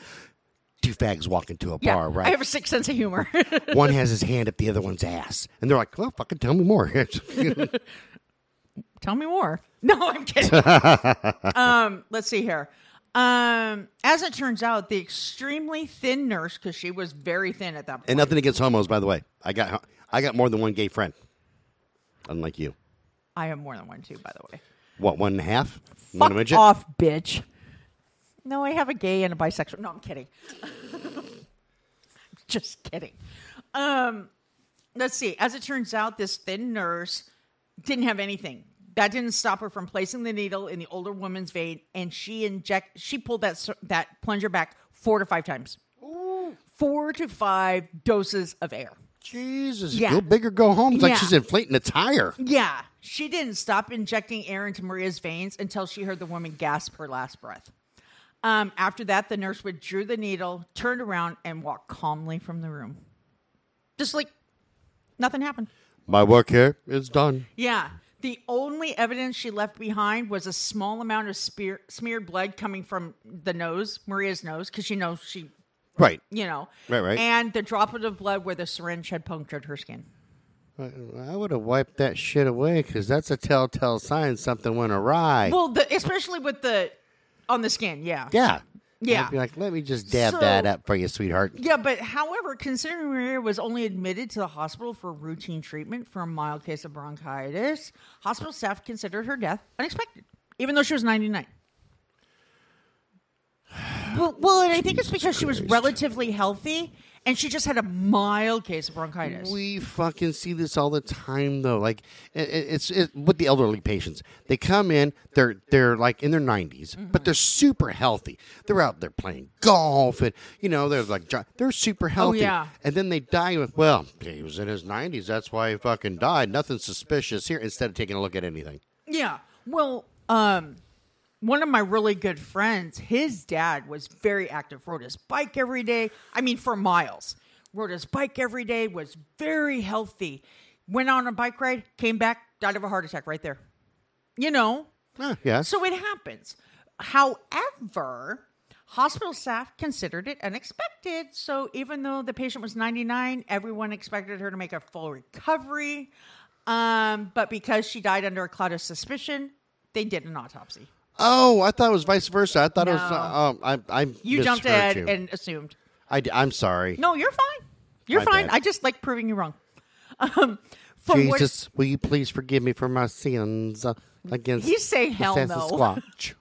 Speaker 1: Two fags walk into a bar, right?
Speaker 2: I have a sick sense of humor.
Speaker 1: one has his hand up the other one's ass, and they're like, "Well, fucking tell me more."
Speaker 2: Tell me more. No, I'm kidding. um, let's see here. Um, as it turns out, the extremely thin nurse, because she was very thin at that point.
Speaker 1: and nothing against homos, by the way. I got I got more than one gay friend, unlike you.
Speaker 2: I have more than one too, by the way.
Speaker 1: What one and a half? one
Speaker 2: Fuck
Speaker 1: midget?
Speaker 2: off, bitch. No, I have a gay and a bisexual. No, I'm kidding. Just kidding. Um, let's see. As it turns out, this thin nurse didn't have anything. That didn't stop her from placing the needle in the older woman's vein, and she inject. She pulled that that plunger back four to five times. Ooh. Four to five doses of air.
Speaker 1: Jesus,
Speaker 2: Yeah.
Speaker 1: go big or go home. It's like she's inflating a tire.
Speaker 2: Yeah, she didn't stop injecting air into Maria's veins until she heard the woman gasp her last breath. Um, after that, the nurse withdrew the needle, turned around, and walked calmly from the room. Just like nothing happened.
Speaker 1: My work here is done.
Speaker 2: Yeah. The only evidence she left behind was a small amount of spear, smeared blood coming from the nose, Maria's nose, because she knows she,
Speaker 1: Right.
Speaker 2: you know.
Speaker 1: Right, right.
Speaker 2: And the droplet of blood where the syringe had punctured her skin.
Speaker 1: I, I would have wiped that shit away because that's a telltale sign something went awry.
Speaker 2: Well, the, especially with the on the skin, yeah.
Speaker 1: yeah.
Speaker 2: Yeah.
Speaker 1: Be like, let me just dab
Speaker 2: So-
Speaker 1: that up for you, sweetheart.
Speaker 2: Yeah, but however, considering Maria was only admitted to the hospital for routine treatment for a mild case of bronchitis, hospital staff considered her death unexpected, even though she was 99. Well, well, and I think it's because she was relatively healthy and she just had a mild case of bronchitis.
Speaker 1: We fucking see this all the time, though. Like it, it- it's it, with the elderly patients. They come in, they're they're like in their 90s,
Speaker 2: Mm-hmm.
Speaker 1: but they're super healthy. They're out there playing golf, and you know they're like they're super healthy.
Speaker 2: Oh, yeah.
Speaker 1: and then they die with well, he was in his 90s. That's why he fucking died. Nothing suspicious here. Instead of taking a look at anything.
Speaker 2: Yeah. Well, um, one of my really good friends, his dad was very active, rode his bike every day. I mean, for miles. Rode his bike every day, was very healthy. Went on a bike ride, came back, died of a heart attack right there. You know?
Speaker 1: Ah, yeah.
Speaker 2: So it happens. However, hospital staff considered it unexpected. So even though the patient was 99, everyone expected her to make a full recovery. Um, but because she died under a cloud of suspicion, they did an autopsy.
Speaker 1: Oh, I thought it was vice versa. I thought it was.
Speaker 2: No.
Speaker 1: Oh, I, I
Speaker 2: You jumped ahead
Speaker 1: you.
Speaker 2: and assumed.
Speaker 1: I, am sorry.
Speaker 2: No, you're fine. You're
Speaker 1: My
Speaker 2: fine.
Speaker 1: bad.
Speaker 2: I just like proving you wrong. Um, from what-
Speaker 1: Jesus, will you please forgive me for my sins uh, against
Speaker 2: He's say hell
Speaker 1: the
Speaker 2: no.
Speaker 1: Sasquatch?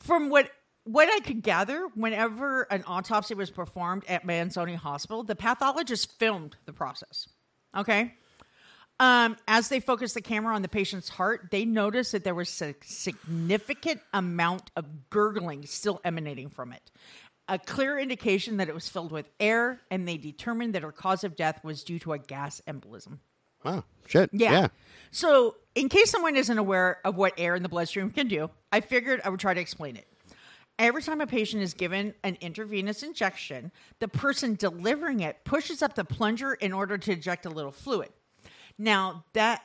Speaker 2: from what what I could gather, whenever an autopsy was performed at Manzoni Hospital, the pathologist filmed the process. Okay. Um, as they focused the camera on the patient's heart, they noticed that there was a significant amount of gurgling still emanating from it. A clear indication that it was filled with air, and they determined that her cause of death was due to a gas embolism.
Speaker 1: Wow, shit.
Speaker 2: Yeah.
Speaker 1: yeah.
Speaker 2: So, in case someone isn't aware of what air in the bloodstream can do, I figured I would try to explain it. Every time a patient is given an intravenous injection, the person delivering it pushes up the plunger in order to inject a little fluid. Now, that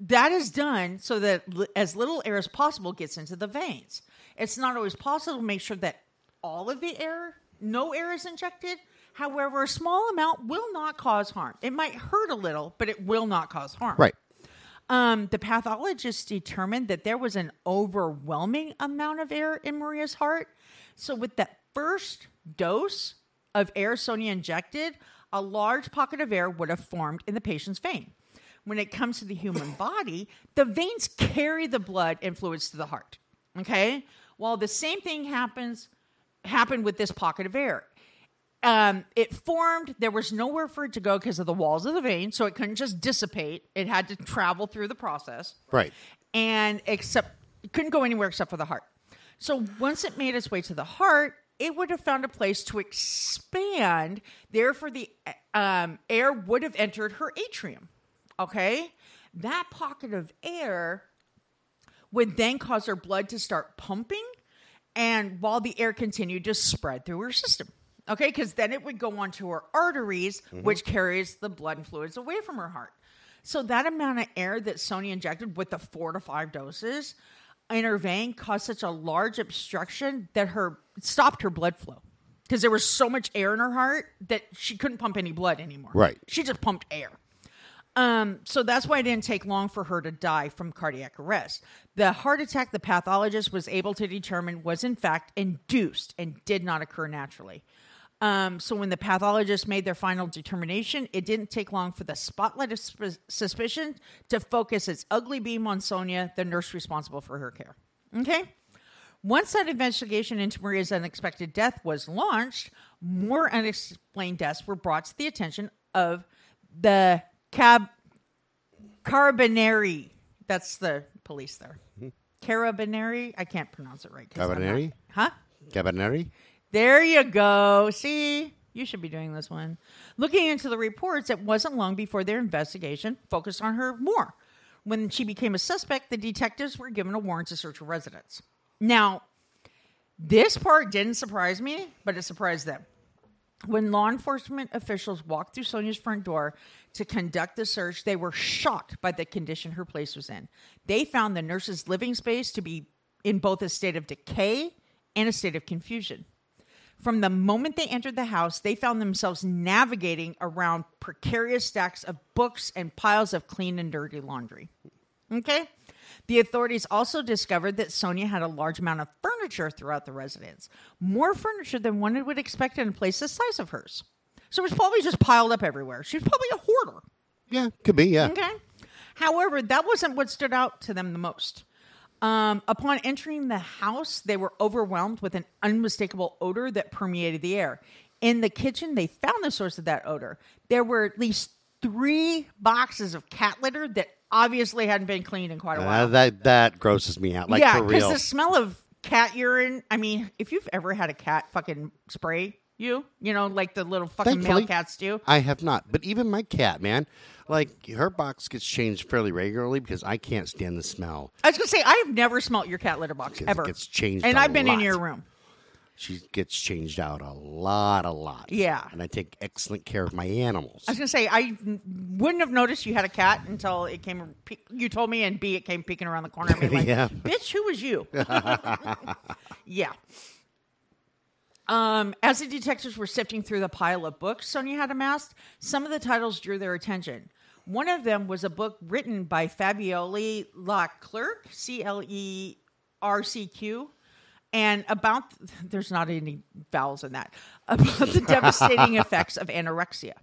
Speaker 2: that is done so that li- as little air as possible gets into the veins. It's not always possible to make sure that all of the air, no air is injected. However, a small amount will not cause harm. It might hurt a little, but it will not cause harm.
Speaker 1: Right.
Speaker 2: Um, the pathologist determined that there was an overwhelming amount of air in Maria's heart. So, with that first dose of air Sonia injected, a large pocket of air would have formed in the patient's vein. When it comes to the human body, the veins carry the blood and fluids to the heart. Okay, while the same thing happens happened with this pocket of air um, it formed. There was nowhere for it to go because of the walls of the vein, so it couldn't just dissipate. It had to travel through the process,
Speaker 1: Right.
Speaker 2: and except it couldn't go anywhere except for the heart. So once it made its way to the heart, it would have found a place to expand. Therefore, the um, air would have entered her atrium. Okay, that pocket of air would then cause her blood to start pumping, and while the air continued to spread through her system. Okay, because then it would go onto her arteries, mm-hmm. which carries the blood and fluids away from her heart. So that amount of air that Sonia injected with the four to five doses in her vein caused such a large obstruction that her stopped her blood flow because there was so much air in her heart that she couldn't pump any blood anymore.
Speaker 1: Right.
Speaker 2: She just pumped air. Um, so that's why it didn't take long for her to die from cardiac arrest. The heart attack the pathologist was able to determine was in fact induced and did not occur naturally. Um, so when the pathologist made their final determination, it didn't take long for the spotlight of sp- suspicion to focus its ugly beam on Sonia, the nurse responsible for her care. Okay. Once that investigation into Maria's unexpected death was launched, more unexplained deaths were brought to the attention of the cab Carabinieri. That's the police there. Carabinieri. I can't pronounce it right. 'cause I'm not-
Speaker 1: Carabinieri?
Speaker 2: Huh?
Speaker 1: Cabaneri?
Speaker 2: There you go. See, you should be doing this one. Looking into the reports, it wasn't long before their investigation focused on her more. When she became a suspect, the detectives were given a warrant to search her residence. Now, this part didn't surprise me, but it surprised them. When law enforcement officials walked through Sonia's front door to conduct the search, they were shocked by the condition her place was in. They found the nurse's living space to be in both a state of decay and a state of confusion. From the moment they entered the house, they found themselves navigating around precarious stacks of books and piles of clean and dirty laundry. Okay? The authorities also discovered that Sonia had a large amount of furniture throughout the residence, more furniture than one would expect in a place the size of hers. So it was probably just piled up everywhere. She was probably a hoarder.
Speaker 1: Yeah, could be, yeah.
Speaker 2: Okay. However, that wasn't what stood out to them the most. Um, upon entering the house, they were overwhelmed with an unmistakable odor that permeated the air. In the kitchen, they found the source of that odor. There were at least three boxes of cat litter that obviously hadn't been cleaned in quite a
Speaker 1: Uh,
Speaker 2: while.
Speaker 1: that that grosses me out. Like
Speaker 2: yeah,
Speaker 1: for real.
Speaker 2: the smell of cat urine. I mean, if you've ever had a cat fucking spray you, you know, like the little fucking male cats do.
Speaker 1: I have not. But even my cat, man, like her box gets changed fairly regularly because I can't stand the smell.
Speaker 2: I was gonna say I have never smelt your cat litter box
Speaker 1: It
Speaker 2: ever.
Speaker 1: gets changed
Speaker 2: and I've been in your room.
Speaker 1: She gets changed out a lot, a lot.
Speaker 2: Yeah.
Speaker 1: And I take excellent care of my animals.
Speaker 2: I was gonna say I wouldn't have noticed you had a cat until it came. pe- You told me, and B, it came peeking around the corner. And like,
Speaker 1: Yeah.
Speaker 2: bitch, who was you? yeah. Um, as the detectives were sifting through the pile of books Sonia had amassed, some of the titles drew their attention. One of them was a book written by Fabioli Leclercq, C L E R C Q, and about there's not any vowels in that about the devastating effects of anorexia.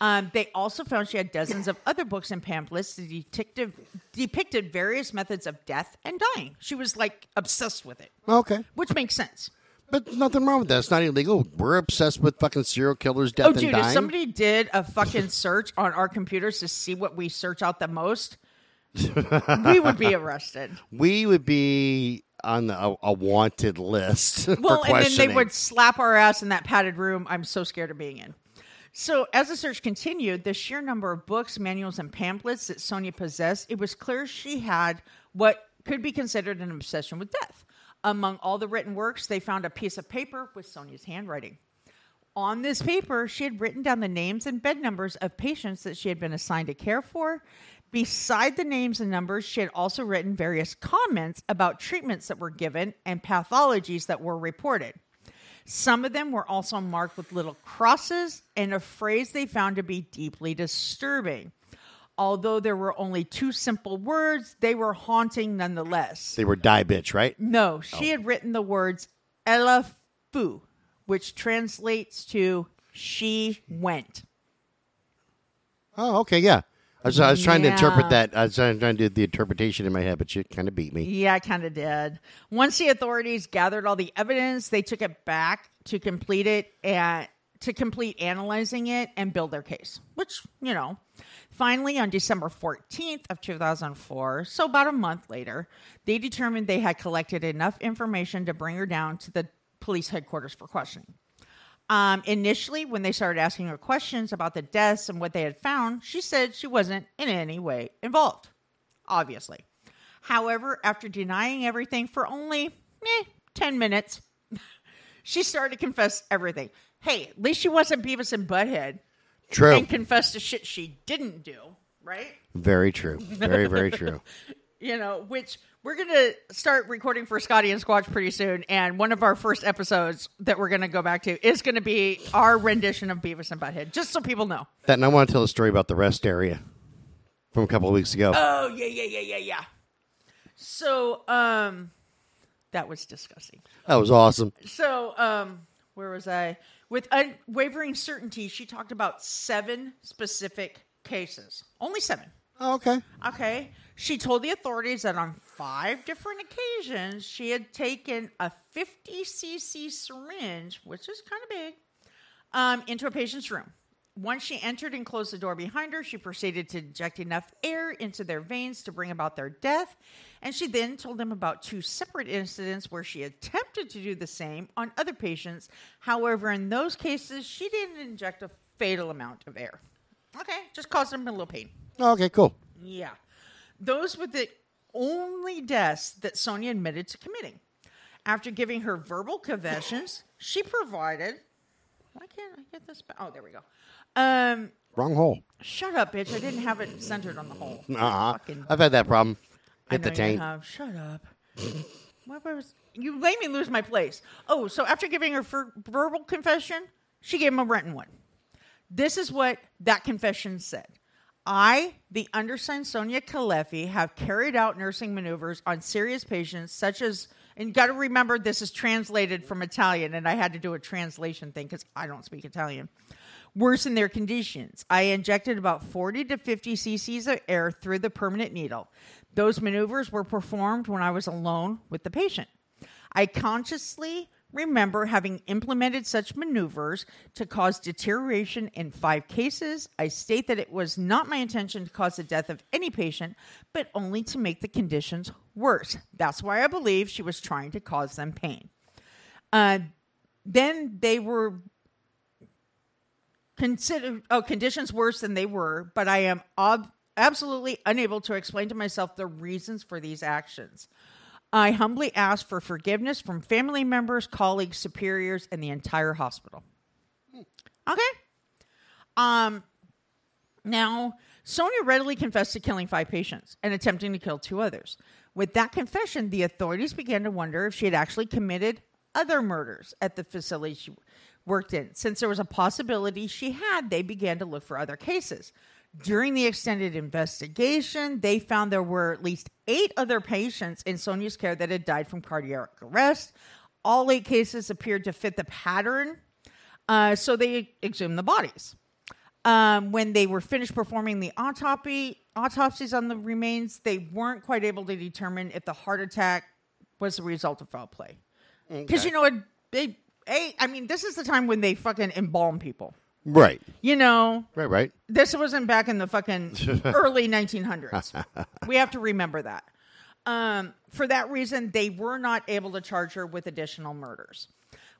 Speaker 2: Um, they also found she had dozens of other books and pamphlets that detective, depicted various methods of death and dying. She was like obsessed with it,
Speaker 1: okay.
Speaker 2: which makes sense.
Speaker 1: But there's nothing wrong with that. It's not illegal. We're obsessed with fucking serial killers, death
Speaker 2: Oh,
Speaker 1: and
Speaker 2: dude,
Speaker 1: dying.
Speaker 2: if somebody did a fucking search on our computers to see what we search out the most, we would be arrested.
Speaker 1: we would be on the, a, a wanted list
Speaker 2: Well, and then they would slap our ass in that padded room I'm so scared of being in. So, as the search continued, the sheer number of books, manuals, and pamphlets that Sonia possessed, it was clear she had what could be considered an obsession with death. Among all the written works, they found a piece of paper with Sonia's handwriting. On this paper, she had written down the names and bed numbers of patients that she had been assigned to care for. Beside the names and numbers, she had also written various comments about treatments that were given and pathologies that were reported. Some of them were also marked with little crosses and a phrase they found to be deeply disturbing. Although there were only two simple words, they were haunting nonetheless.
Speaker 1: they were die bitch, right?
Speaker 2: No, she oh. had written the words Ella Fu, which translates to she went.
Speaker 1: Oh, okay, yeah. I was, I was trying to interpret that. I was trying to do the interpretation in my head, but you kind of beat me.
Speaker 2: Yeah, I kind of did. Once the authorities gathered all the evidence, they took it back to complete it and to complete analyzing it and build their case. Which, you know, finally on December 14th of 2004, so about a month later, they determined they had collected enough information to bring her down to the police headquarters for questioning. Um, initially, when they started asking her questions about the deaths and what they had found, she said she wasn't in any way involved, obviously. However, after denying everything for only eh, 10 minutes, she started to confess everything. Hey, at least she wasn't Beavis and Butthead
Speaker 1: True.
Speaker 2: and confessed to shit she didn't do, right?
Speaker 1: Very true. Very, very true.
Speaker 2: you know, which we're going to start recording for Scotty and Squatch pretty soon. And one of our first episodes that we're going to go back to is going to be our rendition of Beavis and Butthead, just so people know.
Speaker 1: That, and I want to tell a story about the rest area from a couple of weeks ago.
Speaker 2: Oh, yeah, yeah, yeah, yeah, yeah. So, um, that was disgusting.
Speaker 1: that was awesome.
Speaker 2: So, um, where was I? With unwavering certainty, she talked about seven specific cases. Only seven.
Speaker 1: Oh, okay.
Speaker 2: Okay. She told the authorities that on five different occasions she had taken a 50 cc syringe, which is kind of big, um, into a patient's room. Once she entered and closed the door behind her, she proceeded to inject enough air into their veins to bring about their death. And she then told them about two separate incidents where she attempted to do the same on other patients. However, in those cases, she didn't inject a fatal amount of air. Okay, just caused them a little pain.
Speaker 1: Okay, cool.
Speaker 2: Yeah. Those were the only deaths that Sonia admitted to committing. After giving her verbal confessions, she provided. Why can't I get this back? Oh, there we go. Um,
Speaker 1: Wrong hole.
Speaker 2: shut up, bitch. I didn't have it centered on the hole.
Speaker 1: Uh-huh.
Speaker 2: Fucking-
Speaker 1: I've had that problem.
Speaker 2: I
Speaker 1: Hit the
Speaker 2: know you
Speaker 1: taint.
Speaker 2: have. Shut up. what was you made me lose my place? Oh, so after giving her ver- verbal confession, she gave him a written one. This is what that confession said. I, the undersigned Sonia Caleffi, have carried out nursing maneuvers on serious patients such as, and got to remember this is translated from Italian, and I had to do a translation thing because I don't speak Italian. Worsen their conditions. I injected about 40 to 50 cc's of air through the permanent needle. Those maneuvers were performed when I was alone with the patient. I consciously remember having implemented such maneuvers to cause deterioration in five cases. I state that it was not my intention to cause the death of any patient, but only to make the conditions worse. That's why I believe she was trying to cause them pain. Uh, then they were consider oh conditions worse than they were but i am ob- absolutely unable to explain to myself the reasons for these actions i humbly ask for forgiveness from family members colleagues superiors and the entire hospital okay um now sonia readily confessed to killing five patients and attempting to kill two others with that confession the authorities began to wonder if she had actually committed other murders at the facility she worked in. Since there was a possibility she had, they began to look for other cases. During the extended investigation, they found there were at least eight other patients in Sonia's care that had died from cardiac arrest. All eight cases appeared to fit the pattern, uh, so they exhumed the bodies. Um, when they were finished performing the autopsy autopsies on the remains, they weren't quite able to determine if the heart attack was the result of foul play. Because you know, it, they, hey, I mean, this is the time when they fucking embalm people.
Speaker 1: Right.
Speaker 2: You know,
Speaker 1: Right, right.
Speaker 2: this wasn't back in the fucking early 1900s. we have to remember that. Um, for that reason, they were not able to charge her with additional murders.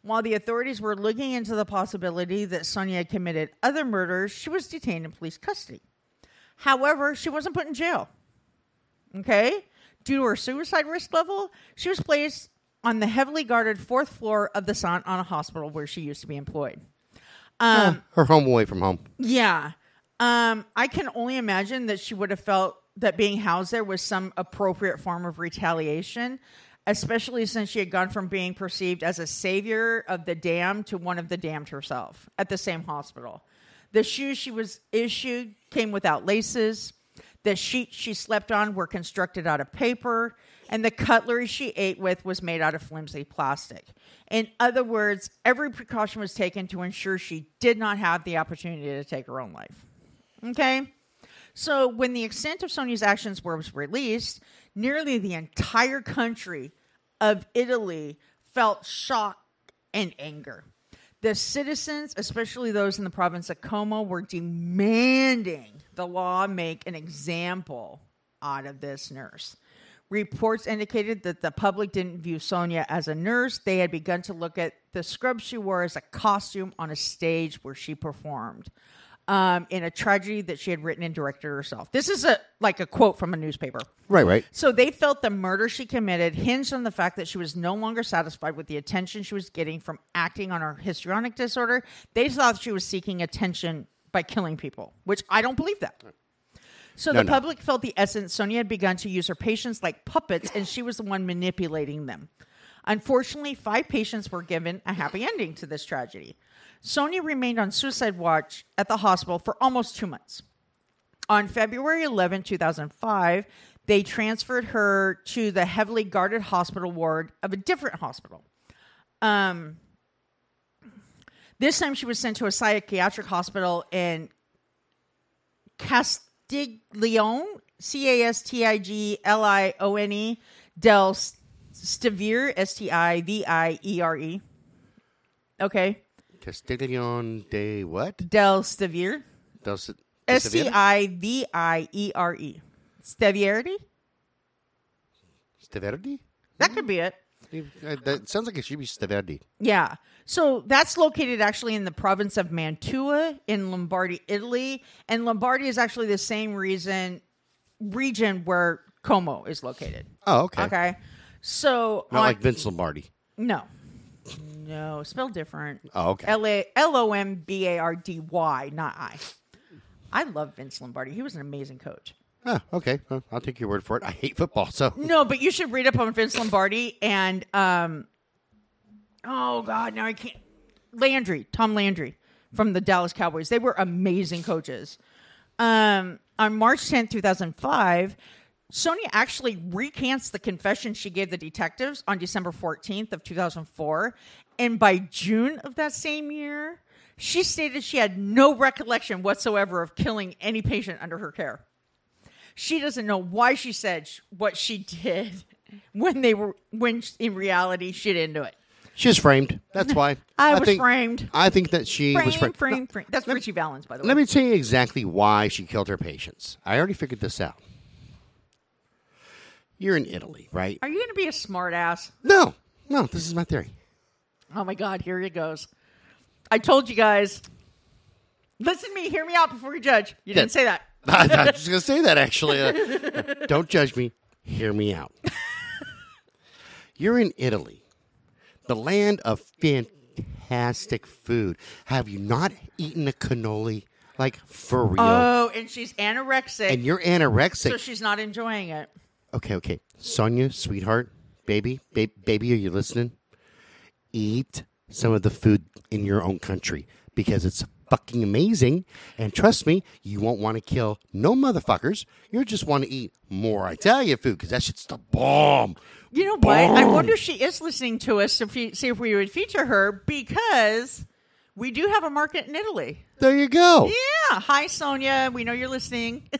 Speaker 2: While the authorities were looking into the possibility that Sonia had committed other murders, she was detained in police custody. However, she wasn't put in jail. Okay? Due to her suicide risk level, she was placed on the heavily guarded fourth floor of the Sant'Anna Hospital where she used to be employed. Um,
Speaker 1: Her home away from home.
Speaker 2: yeah. Um, I can only imagine that she would have felt that being housed there was some appropriate form of retaliation, especially since she had gone from being perceived as a savior of the damned to one of the damned herself at the same hospital. The shoes she was issued came without laces. The sheets she slept on were constructed out of paper, and the cutlery she ate with was made out of flimsy plastic. In other words, every precaution was taken to ensure she did not have the opportunity to take her own life. Okay? So, when the extent of Sonia's actions was released, nearly the entire country of Italy felt shock and anger. The citizens, especially those in the province of Como, were demanding the law make an example out of this nurse. Reports indicated that the public didn't view Sonia as a nurse. They had begun to look at the scrubs she wore as a costume on a stage where she performed um, in a tragedy that she had written and directed herself. This is a like a quote from a newspaper.
Speaker 1: Right, right.
Speaker 2: So they felt the murder she committed hinged on the fact that she was no longer satisfied with the attention she was getting from acting on her histrionic disorder. They thought she was seeking attention by killing people, which I don't believe that. So
Speaker 1: No,
Speaker 2: the
Speaker 1: no.
Speaker 2: public felt the essence Sonia had begun to use her patients like puppets, and she was the one manipulating them. Unfortunately, five patients were given a happy ending to this tragedy. Sonia remained on suicide watch at the hospital for almost two months. On February 11, 2005, they transferred her to the heavily guarded hospital ward of a different hospital. Um, this time she was sent to a psychiatric hospital in Castiglione, C A S T I G L I O N E, Del Stivere, S T I V I E R E. Okay.
Speaker 1: Castiglione de what?
Speaker 2: Del Stivere,
Speaker 1: Del
Speaker 2: S T I V I E R E. Stevieri?
Speaker 1: Staverdi?
Speaker 2: That could be it.
Speaker 1: Uh, That sounds like it should be Staverdi.
Speaker 2: Yeah. So that's located actually in the province of Mantua in Lombardy, Italy. And Lombardy is actually the same reason region where Como is located.
Speaker 1: Oh, okay.
Speaker 2: Okay. So
Speaker 1: Not
Speaker 2: on-
Speaker 1: like Vince Lombardi.
Speaker 2: no. No, spelled different.
Speaker 1: Oh, okay.
Speaker 2: L A L O M B A R D Y, not I. I love Vince Lombardi. He was an amazing coach.
Speaker 1: Oh, okay. Well, I'll take your word for it. I hate football, so
Speaker 2: No, but you should read up on Vince Lombardi and um oh god, now I can't Landry, Tom Landry from the Dallas Cowboys. They were amazing coaches. Um on March 10th, 2005, Sonia actually recants the confession she gave the detectives on December 14th of 2004, and by June of that same year, she stated she had no recollection whatsoever of killing any patient under her care she doesn't know why she said what she did when they were when in reality she didn't do it.
Speaker 1: She was framed. That's why.
Speaker 2: I, was
Speaker 1: think,
Speaker 2: framed.
Speaker 1: I think that she was
Speaker 2: Frame,
Speaker 1: framed.
Speaker 2: frame, frame. That's Ritchie Valens, by the way.
Speaker 1: Let me tell you exactly why she killed her patients. I already figured this out. You're in Italy, right?
Speaker 2: Are you going to be a smartass?
Speaker 1: No, no. This is my theory.
Speaker 2: Oh my God! Here it goes. I told you guys. Listen to me. Hear me out before you judge. You didn't say that.
Speaker 1: I was just going to say that actually. Uh, don't judge me. Hear me out. You're in Italy, the land of fantastic food. Have you not eaten a cannoli? Like for real?
Speaker 2: Oh, and she's anorexic,
Speaker 1: and you're anorexic.
Speaker 2: so she's not enjoying it.
Speaker 1: Okay, okay. Sonia, sweetheart, baby, ba- baby, are you listening? Eat some of the food in your own country because it's fucking amazing. And trust me, you won't want to kill no motherfuckers. You just want to eat more Italian food because that shit's the bomb.
Speaker 2: You know what? I wonder if she is listening to us. If we see if we would feature her because we do have a market in Italy.
Speaker 1: There you go.
Speaker 2: Yeah. Hi, Sonia. We know you're listening.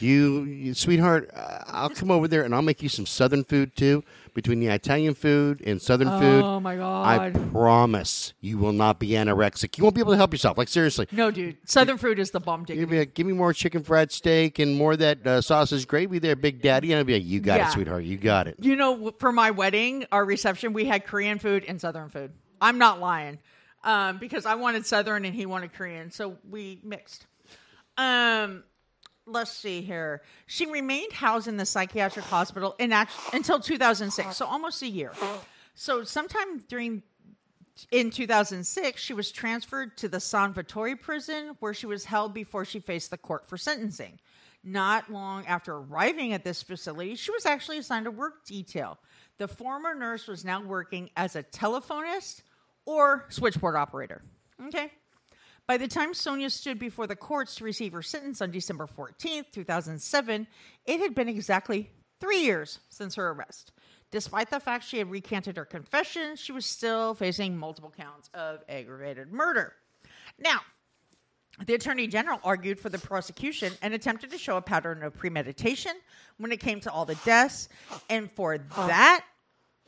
Speaker 1: You, you sweetheart, uh, I'll come over there and I'll make you some southern food too. Between the Italian food and southern food,
Speaker 2: Oh, my god!
Speaker 1: I promise you will not be anorexic. You won't be able to help yourself. Like seriously,
Speaker 2: no, dude. Southern food is the bomb
Speaker 1: You'd
Speaker 2: diggity.
Speaker 1: be like, give me more chicken fried steak and more of that uh, sausage gravy there, Big Daddy. And I'd be like, you got
Speaker 2: Yeah.
Speaker 1: it, sweetheart. You got it.
Speaker 2: You know, for my wedding, our reception, we had Korean food and Southern food. I'm not lying, um, because I wanted Southern and he wanted Korean, so we mixed. Um, let's see here. She remained housed in the psychiatric hospital in act- until 2006, so almost a year. So sometime during in 2006, she was transferred to the San Vittore prison where she was held before she faced the court for sentencing. Not long after arriving at this facility, she was actually assigned a work detail. The former nurse was now working as a telephonist or switchboard operator. Okay. By the time Sonia stood before the courts to receive her sentence on December 14th, 2007, it had been exactly three years since her arrest. Despite the fact she had recanted her confession, she was still facing multiple counts of aggravated murder. Now, the Attorney General argued for the prosecution and attempted to show a pattern of premeditation when it came to all the deaths. And for oh. that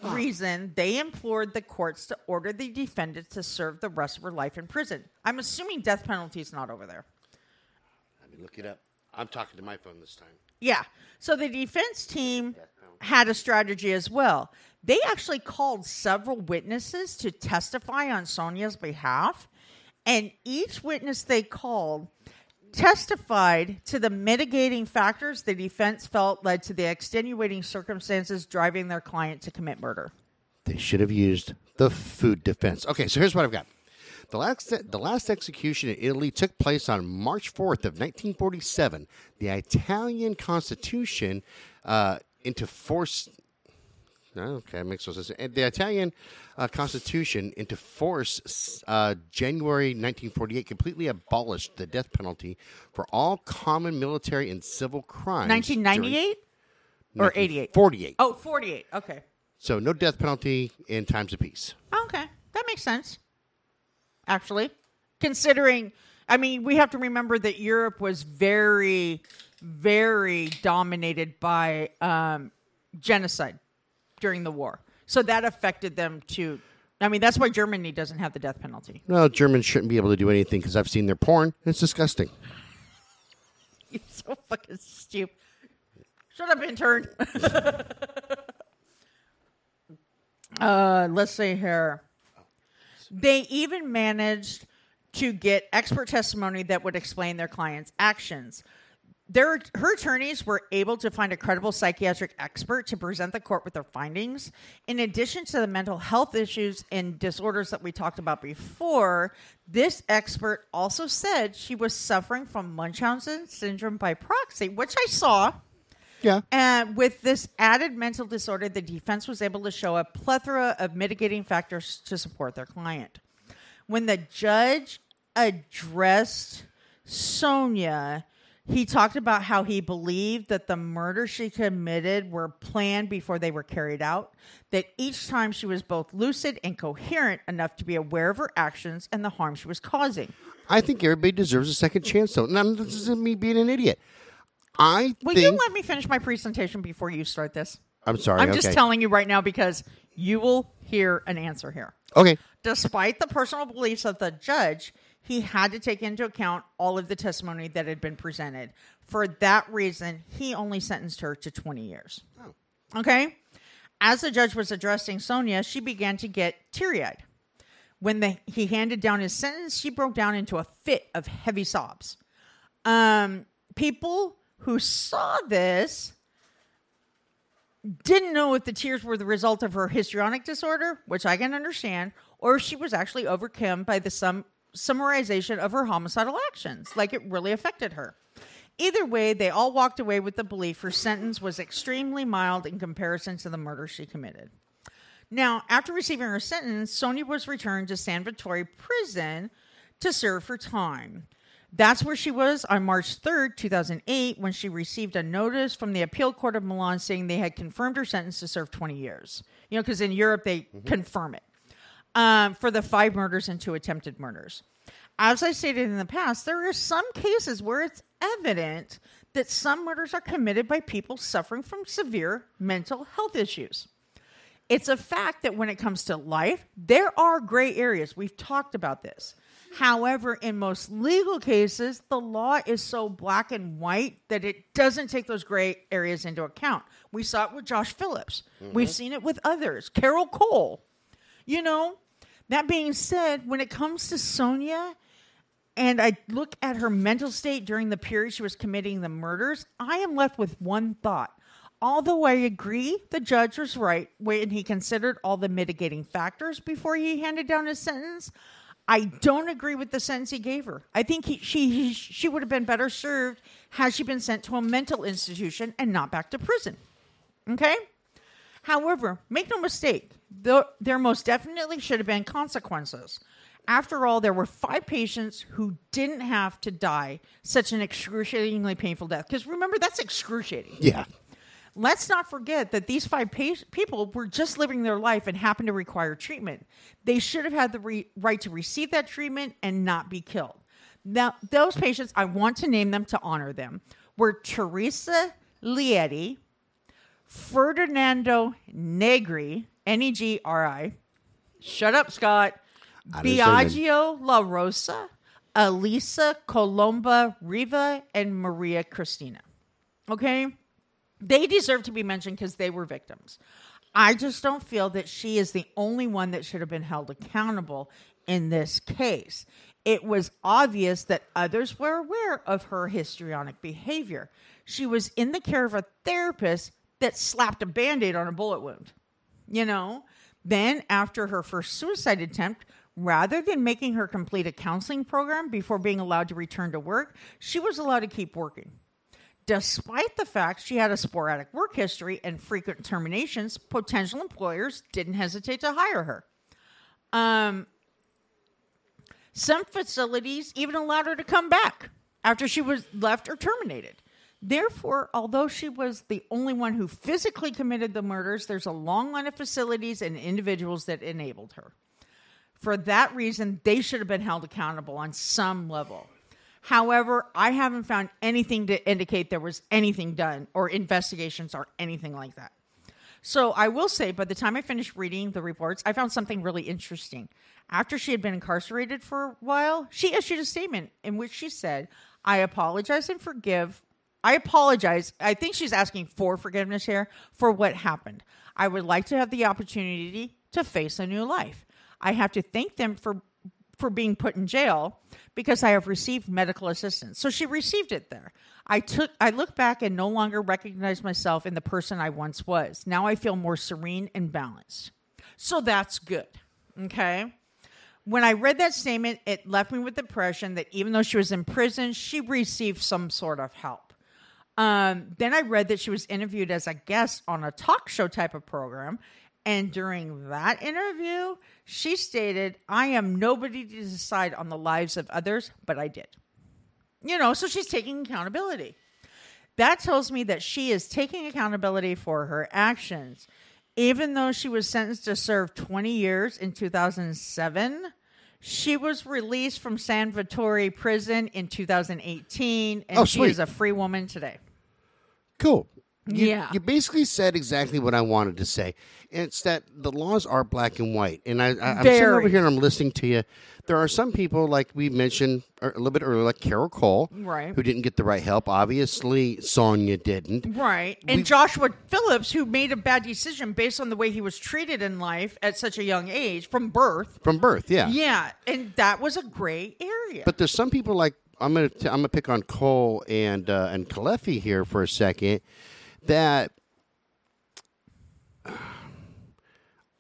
Speaker 2: reason, they implored the courts to order the defendant to serve the rest of her life in prison. I'm assuming death penalty is not over there.
Speaker 1: Let me look it up. I'm talking to my phone this time.
Speaker 2: Yeah. So the defense team had a strategy as well. They actually called several witnesses to testify on Sonia's behalf, and each witness they called testified to the mitigating factors the defense felt led to the extenuating circumstances driving their client to commit murder.
Speaker 1: They should have used the food defense. Okay, so here's what I've got. The last, the last execution in Italy took place on March 4th of 1947. The Italian Constitution uh, into force. Okay, makes no sense. And The Italian uh, Constitution into force uh, January 1948 completely abolished the death penalty for all common military and civil crimes.
Speaker 2: 1998 or 88?
Speaker 1: 48.
Speaker 2: Oh, 48. Okay.
Speaker 1: So no death penalty in times of peace.
Speaker 2: Okay. That makes sense. Actually, considering, I mean, we have to remember that Europe was very, very dominated by um, genocide during the war. So that affected them too. I mean, that's why Germany doesn't have the death penalty.
Speaker 1: No, Germans shouldn't be able to do anything because I've seen their porn. It's disgusting.
Speaker 2: You're so fucking stupid. Shut up, intern. uh, let's see here. They even managed to get expert testimony that would explain their client's actions. Their, her attorneys were able to find a credible psychiatric expert to present the court with their findings. In addition to the mental health issues and disorders that we talked about before, this expert also said she was suffering from Munchausen syndrome by proxy, which I saw.
Speaker 1: Yeah.
Speaker 2: And with this added mental disorder, the defense was able to show a plethora of mitigating factors to support their client. When the judge addressed Sonia, he talked about how he believed that the murders she committed were planned before they were carried out, that each time she was both lucid and coherent enough to be aware of her actions and the harm she was causing.
Speaker 1: I think everybody deserves a second chance, though. Now, this isn't me being an idiot. I
Speaker 2: Will
Speaker 1: think.
Speaker 2: you let me finish my presentation before you start this?
Speaker 1: I'm sorry.
Speaker 2: I'm
Speaker 1: okay.
Speaker 2: just telling you right now because you will hear an answer here.
Speaker 1: Okay.
Speaker 2: Despite the personal beliefs of the judge, he had to take into account all of the testimony that had been presented. For that reason, he only sentenced her to 20 years. Okay? As the judge was addressing Sonia, she began to get teary eyed. When the, he handed down his sentence, she broke down into a fit of heavy sobs. Um, people who saw this didn't know if the tears were the result of her histrionic disorder, which I can understand, or if she was actually overcome by the sum- summarization of her homicidal actions, like it really affected her. Either way, they all walked away with the belief her sentence was extremely mild in comparison to the murder she committed. Now, after receiving her sentence, Sonia was returned to San Vittore prison to serve her time. That's where she was on March 3rd, 2008, when she received a notice from the appeal court of Milan saying they had confirmed her sentence to serve 20 years. You know, because in Europe they mm-hmm. confirm it um, for the five murders and two attempted murders. As I stated in the past, there are some cases where it's evident that some murders are committed by people suffering from severe mental health issues. It's a fact that when it comes to life, there are gray areas. We've talked about this. However, in most legal cases, the law is so black and white that it doesn't take those gray areas into account. We saw it with Josh Phillips. We've seen it with others. Carroll Cole. You know, that being said, when it comes to Sonia, and I look at her mental state during the period she was committing the murders, I am left with one thought. Although I agree the judge was right when he considered all the mitigating factors before he handed down his sentence, I don't agree with the sentence he gave her. I think he, she he, she would have been better served had she been sent to a mental institution and not back to prison. Okay? However, make no mistake, there, there most definitely should have been consequences. After all, there were five patients who didn't have to die such an excruciatingly painful death. Because remember, that's excruciating.
Speaker 1: Yeah.
Speaker 2: Let's not forget that these five pa- people were just living their life and happened to require treatment. They should have had the re- right to receive that treatment and not be killed. Now, those patients, I want to name them to honor them, were Teresa Lieti, Ferdinando Negri, N E G R I. Shut up, Scott.
Speaker 1: I didn't say that.
Speaker 2: Biagio La Rosa, Elisa Colomba Riva, and Maria Cristina. Okay? They deserve to be mentioned because they were victims. I just don't feel that she is the only one that should have been held accountable in this case. It was obvious that others were aware of her histrionic behavior. She was in the care of a therapist that slapped a band aid on a bullet wound. You know? Then, after her first suicide attempt, rather than making her complete a counseling program before being allowed to return to work, she was allowed to keep working. Despite the fact she had a sporadic work history and frequent terminations, potential employers didn't hesitate to hire her. Um, some facilities even allowed her to come back after she was left or terminated. Therefore, although she was the only one who physically committed the murders, there's a long line of facilities and individuals that enabled her. For that reason, they should have been held accountable on some level. However, I haven't found anything to indicate there was anything done or investigations or anything like that. So I will say, by the time I finished reading the reports, I found something really interesting. After she had been incarcerated for a while, she issued a statement in which she said, I apologize and forgive. I apologize. I think she's asking for forgiveness here for what happened. I would like to have the opportunity to face a new life. I have to thank them for for being put in jail because I have received medical assistance. So she received it there. I took I look back and no longer recognize myself in the person I once was. Now I feel more serene and balanced. So that's good. Okay? When I read that statement, it left me with the impression that even though she was in prison, she received some sort of help. Um, then I read that she was interviewed as a guest on a talk show type of program. And during that interview, she stated, I am nobody to decide on the lives of others, but I did. You know, so she's taking accountability. That tells me that she is taking accountability for her actions. Even though she was sentenced to serve 20 years in 2007, she was released from San Vittore prison in 2018, and
Speaker 1: Oh,
Speaker 2: she
Speaker 1: sweet.
Speaker 2: is a free woman today.
Speaker 1: Cool. You,
Speaker 2: Yeah.
Speaker 1: You basically said exactly what I wanted to say. It's that the laws are black and white. And I, I, I'm sitting over here and I'm listening to you. There are some people, like we mentioned a little bit earlier, like Carroll Cole,
Speaker 2: Right.
Speaker 1: who didn't get the right help. Obviously, Sonia didn't.
Speaker 2: Right. And Joshua Phillips, who made a bad decision based on the way he was treated in life at such a young age from birth.
Speaker 1: From birth, yeah.
Speaker 2: Yeah. And that was a gray area.
Speaker 1: But there's some people like I'm gonna I'm gonna pick on Cole and uh, and Caleffi here for a second. That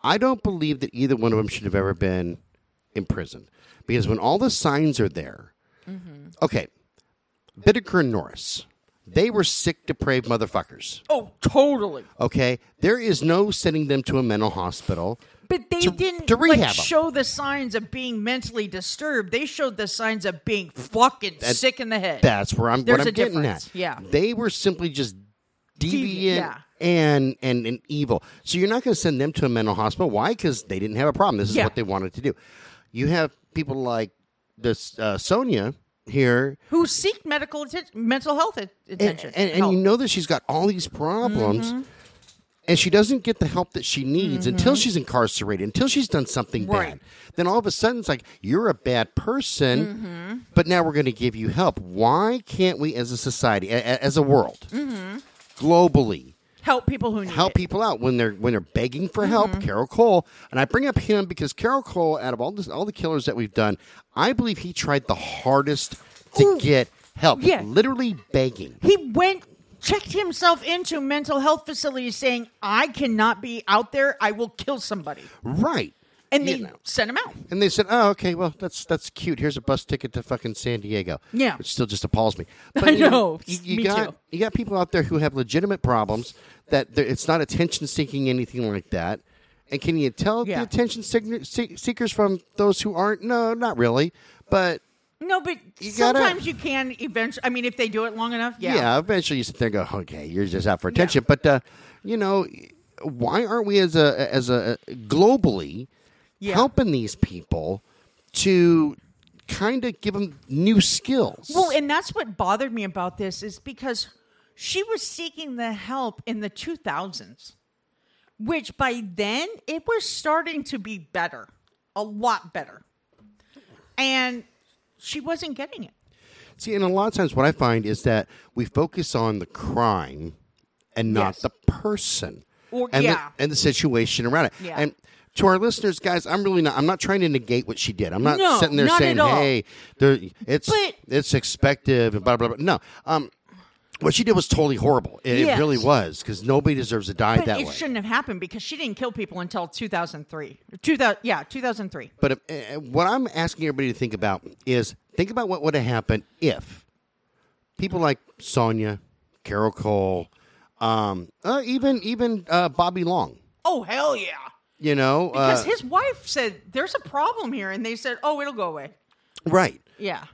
Speaker 1: I don't believe that either one of them should have ever been in prison because when all the signs are there, mm-hmm. okay, Bittaker and Norris, they were sick, depraved motherfuckers.
Speaker 2: oh, totally.
Speaker 1: Okay, there is no sending them to a mental hospital.
Speaker 2: But they
Speaker 1: To-
Speaker 2: didn't
Speaker 1: to
Speaker 2: like, show the signs of being mentally disturbed. They showed the signs of being fucking sick in the head.
Speaker 1: That's where I'm.
Speaker 2: There's
Speaker 1: what I'm
Speaker 2: a
Speaker 1: getting
Speaker 2: difference,
Speaker 1: at.
Speaker 2: yeah.
Speaker 1: they were simply just deviant
Speaker 2: yeah.
Speaker 1: and, and and evil. So you're not going to send them to a mental hospital. Why? Because they didn't have a problem. This is
Speaker 2: Yeah.
Speaker 1: what they wanted to do. You have people like this uh, Sonia here,
Speaker 2: who seek medical atten- mental health at-
Speaker 1: and,
Speaker 2: attention.
Speaker 1: and, and
Speaker 2: help.
Speaker 1: you know that she's got all these problems.
Speaker 2: Mm-hmm.
Speaker 1: And she doesn't get the help that she needs until she's incarcerated, until she's done something
Speaker 2: Right.
Speaker 1: bad. Then all of a sudden, it's like, you're a bad person,
Speaker 2: Mm-hmm.
Speaker 1: but now we're going to give you help. Why can't we, as a society, a- a- as a world, globally,
Speaker 2: help people who need
Speaker 1: help
Speaker 2: it.
Speaker 1: people out when they're when they're begging for help.
Speaker 2: Mm-hmm.
Speaker 1: Carroll Cole, and I bring up him because Carroll Cole, out of all this, all the killers that we've done, I believe he tried the hardest to
Speaker 2: Ooh.
Speaker 1: get help.
Speaker 2: Yeah.
Speaker 1: literally begging.
Speaker 2: He went checked himself into mental health facilities saying, I cannot be out there, I will kill somebody.
Speaker 1: Right.
Speaker 2: And
Speaker 1: You
Speaker 2: they
Speaker 1: know.
Speaker 2: sent him out.
Speaker 1: And they said, "Oh, okay, well, that's that's cute. Here's a bus ticket to fucking San Diego."
Speaker 2: Yeah.
Speaker 1: which still just appalls me. But,
Speaker 2: I
Speaker 1: you
Speaker 2: know.
Speaker 1: you, you
Speaker 2: Me
Speaker 1: got
Speaker 2: too.
Speaker 1: you got people out there who have legitimate problems that it's not attention seeking anything like that. And can you tell
Speaker 2: Yeah.
Speaker 1: the attention seek- seek- seekers from those who aren't? No, not really. But
Speaker 2: No, but
Speaker 1: You gotta-
Speaker 2: sometimes you can eventually. I mean, if they do it long enough, yeah.
Speaker 1: yeah, eventually you sit there and go, "Okay, you're just out for attention." But uh, you know, why aren't we as a as a globally
Speaker 2: Yeah.
Speaker 1: helping these people to kind of give them new skills?
Speaker 2: Well, and that's what bothered me about this is because she was seeking the help in the 2000s, which by then it was starting to be better, a lot better. And she wasn't getting it.
Speaker 1: See, and a lot of times what I find is that we focus on the crime and not
Speaker 2: Yes.
Speaker 1: the person
Speaker 2: Or-
Speaker 1: and
Speaker 2: yeah.
Speaker 1: the, and the situation around it.
Speaker 2: Yeah.
Speaker 1: And to our listeners, guys, I'm really not. I'm not trying to negate what she did. I'm not
Speaker 2: No,
Speaker 1: sitting there
Speaker 2: not
Speaker 1: saying, "Hey, there, it's
Speaker 2: But-
Speaker 1: it's expected," and blah blah blah. No, um, what she did was totally horrible. It, it really was because nobody deserves to die
Speaker 2: But
Speaker 1: that
Speaker 2: it
Speaker 1: way.
Speaker 2: It shouldn't have happened because she didn't kill people until 2003. 2000, yeah, 2003.
Speaker 1: But uh, what I'm asking everybody to think about is think about what would have happened if people like Sonia, Carroll Cole, um, uh, even even uh, Bobby Long,
Speaker 2: Oh hell yeah!
Speaker 1: You know,
Speaker 2: Because
Speaker 1: uh,
Speaker 2: his wife said there's a problem here, and they said, "Oh, it'll go away."
Speaker 1: right.
Speaker 2: Yeah,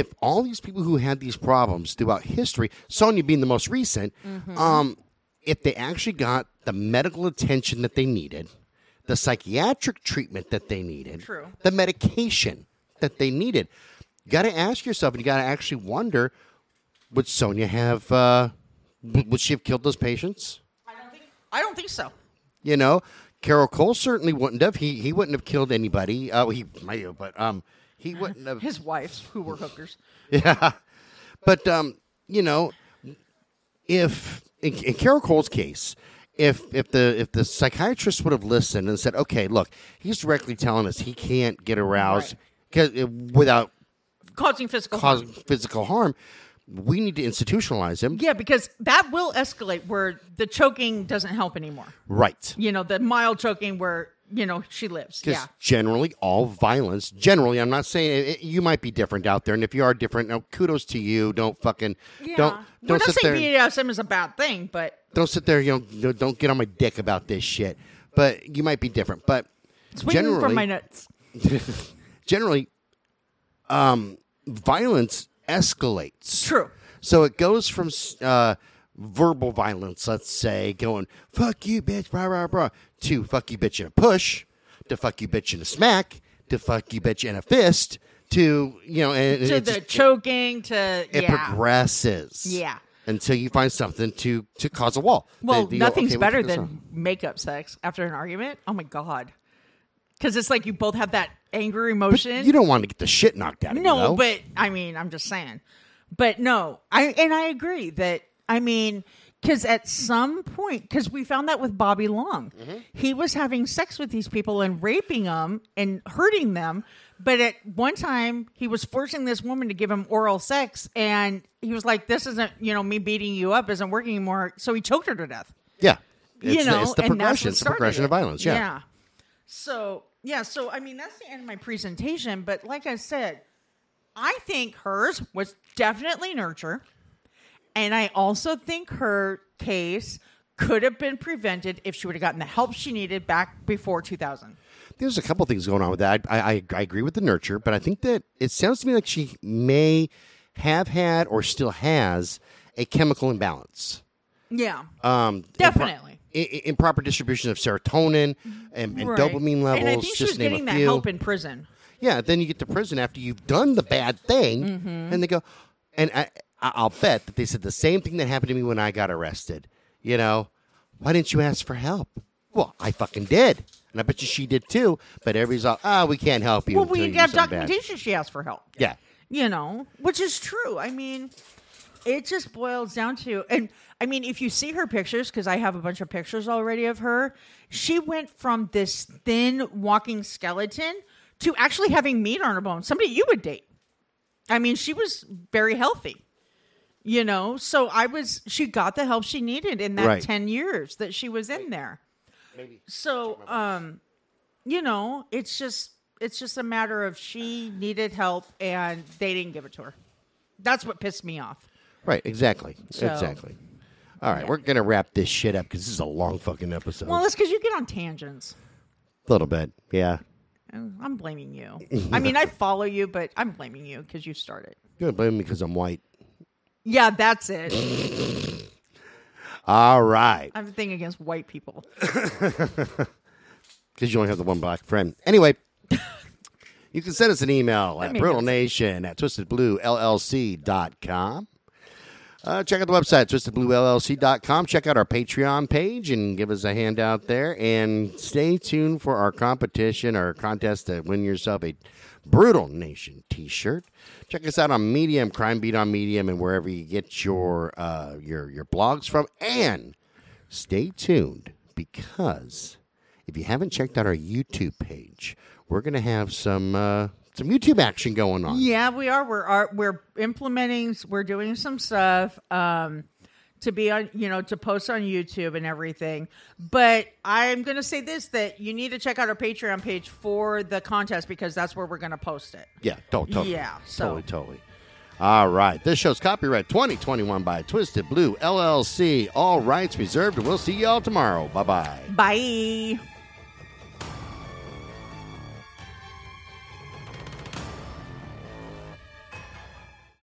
Speaker 1: If all these people who had these problems throughout history, Sonia being the most recent,
Speaker 2: Mm-hmm.
Speaker 1: um, if they actually got the medical attention that they needed, the psychiatric treatment that they needed,
Speaker 2: True.
Speaker 1: the medication that they needed, you got to ask yourself, and you got to actually wonder: Would Sonia have? Uh, would she have killed those patients?
Speaker 2: I don't think. I don't think so.
Speaker 1: You know, Carroll Cole certainly wouldn't have. He he wouldn't have killed anybody. Uh, he might have, but um, he wouldn't have.
Speaker 2: His wives, who were hookers.
Speaker 1: Yeah, but um, you know, if in, in Carroll Cole's case, if if the if the psychiatrist would have listened and said, "Okay, look, he's directly telling us he can't get aroused uh, without
Speaker 2: causing physical harm.
Speaker 1: causing physical harm," we need to institutionalize him.
Speaker 2: Yeah, because that will escalate where the choking doesn't help anymore.
Speaker 1: Right.
Speaker 2: You know, the mild choking where you know she lives.
Speaker 1: Because
Speaker 2: Yeah,
Speaker 1: generally, all violence, generally, I'm not saying it, it- you might be different out there, and if you are different, no, kudos to you. Don't fucking
Speaker 2: yeah.
Speaker 1: don't
Speaker 2: We're
Speaker 1: don't
Speaker 2: not
Speaker 1: sit there.
Speaker 2: saying BDSM is a bad thing, but
Speaker 1: don't sit there. You know, no- don't get on my dick about this shit. But you might be different. But
Speaker 2: swinging
Speaker 1: generally,
Speaker 2: from my nuts.
Speaker 1: generally, um, violence escalates.
Speaker 2: True.
Speaker 1: So it goes from uh, verbal violence, let's say, going "fuck you, bitch," rah rah rah, to "fuck you, bitch" in a push, to "fuck you, bitch" in a smack, to "fuck you, bitch" in a fist, to you know, and
Speaker 2: To the choking, to
Speaker 1: it
Speaker 2: yeah.
Speaker 1: progresses.
Speaker 2: Yeah.
Speaker 1: Until you find something to to cause a wall.
Speaker 2: Well,
Speaker 1: They- they go,
Speaker 2: nothing's
Speaker 1: "Okay,
Speaker 2: better than
Speaker 1: off."
Speaker 2: makeup sex after an argument. Oh my god, because it's like you both have that anger emotion.
Speaker 1: You don't want to get the shit knocked out of you.
Speaker 2: no, but I mean, I'm just saying. But no, I and I agree that I mean, because at some point, because we found that with Bobby Long,
Speaker 1: Mm-hmm.
Speaker 2: he was having sex with these people and raping them and hurting them. But at one time, he was forcing this woman to give him oral sex, and he was like, "This isn't, you know, me beating you up isn't working anymore." So he choked her to death
Speaker 1: yeah, it's
Speaker 2: you
Speaker 1: the,
Speaker 2: know,
Speaker 1: it's the progression. It's the progression
Speaker 2: it.
Speaker 1: of violence. Yeah.
Speaker 2: So yeah, so I mean that's the end of my presentation. But like I said, I think hers was definitely nurture, and I also think her case could have been prevented if she would have gotten the help she needed back before 2000.
Speaker 1: There's a couple things going on with that. I, I I agree with the nurture, but I think that it sounds to me like she may have had or still has a chemical imbalance.
Speaker 2: Yeah,
Speaker 1: Um,
Speaker 2: Definitely.
Speaker 1: Impro- i- i- improper distribution of serotonin and, and
Speaker 2: Right.
Speaker 1: dopamine levels.
Speaker 2: And I think she was getting that help in prison.
Speaker 1: Yeah, then you get to prison after you've done the bad thing,
Speaker 2: Mm-hmm.
Speaker 1: and they go, and I, I- I'll bet that they said the same thing that happened to me when I got arrested. You know, why didn't you ask for help? Well, I fucking did, and I bet you she did too. But everybody's all, ah, we can't help you.
Speaker 2: Well, we have
Speaker 1: something bad."
Speaker 2: documentation. She asked for help.
Speaker 1: Yeah,
Speaker 2: you know, which is true. I mean, it just boils down to, and I mean, if you see her pictures, because I have a bunch of pictures already of her, she went from this thin walking skeleton to actually having meat on her bones. Somebody you would date. I mean, she was very healthy. You know, so I was. She got the help she needed in that
Speaker 1: Right.
Speaker 2: ten years that she was in there. Maybe. So, um, you know, it's just it's just a matter of she needed help and they didn't give it to her. That's what pissed me off.
Speaker 1: Right, exactly,
Speaker 2: So-
Speaker 1: exactly. All right, we're gonna wrap this shit up because this is a long fucking episode.
Speaker 2: Well, that's because you get on tangents.
Speaker 1: a little bit, yeah.
Speaker 2: And I'm blaming you. I mean, I follow you, but I'm blaming you because you started.
Speaker 1: You're gonna blame me because I'm white.
Speaker 2: Yeah, that's it.
Speaker 1: All right.
Speaker 2: I'm a thing against white people.
Speaker 1: because you only have the one black friend. Anyway, you can send us an email at brutalnation at twistedbluellc.com. Uh, check out the website, twistedbluellc.com. Check out our Patreon page and give us a hand out there. And stay tuned for our competition, our contest to win yourself a Brutal Nation T-shirt. Check us out on Medium, Crime Beat on Medium, and wherever you get your uh, your your blogs from. And stay tuned because if you haven't checked out our YouTube page, we're going to have some uh, some YouTube action going on.
Speaker 2: Yeah, we are. We're are, we're implementing. We're doing some stuff um, to be on, you know, to post on YouTube and everything. But I'm going to say this: that you need to check out our Patreon page for the contest because that's where we're going to post it.
Speaker 1: Yeah, to- totally.
Speaker 2: Yeah, so-
Speaker 1: totally, totally. All right. This show's copyright 2021 by Twisted Blue LLC. All rights reserved, and we'll see y'all tomorrow. Bye bye.
Speaker 2: Bye.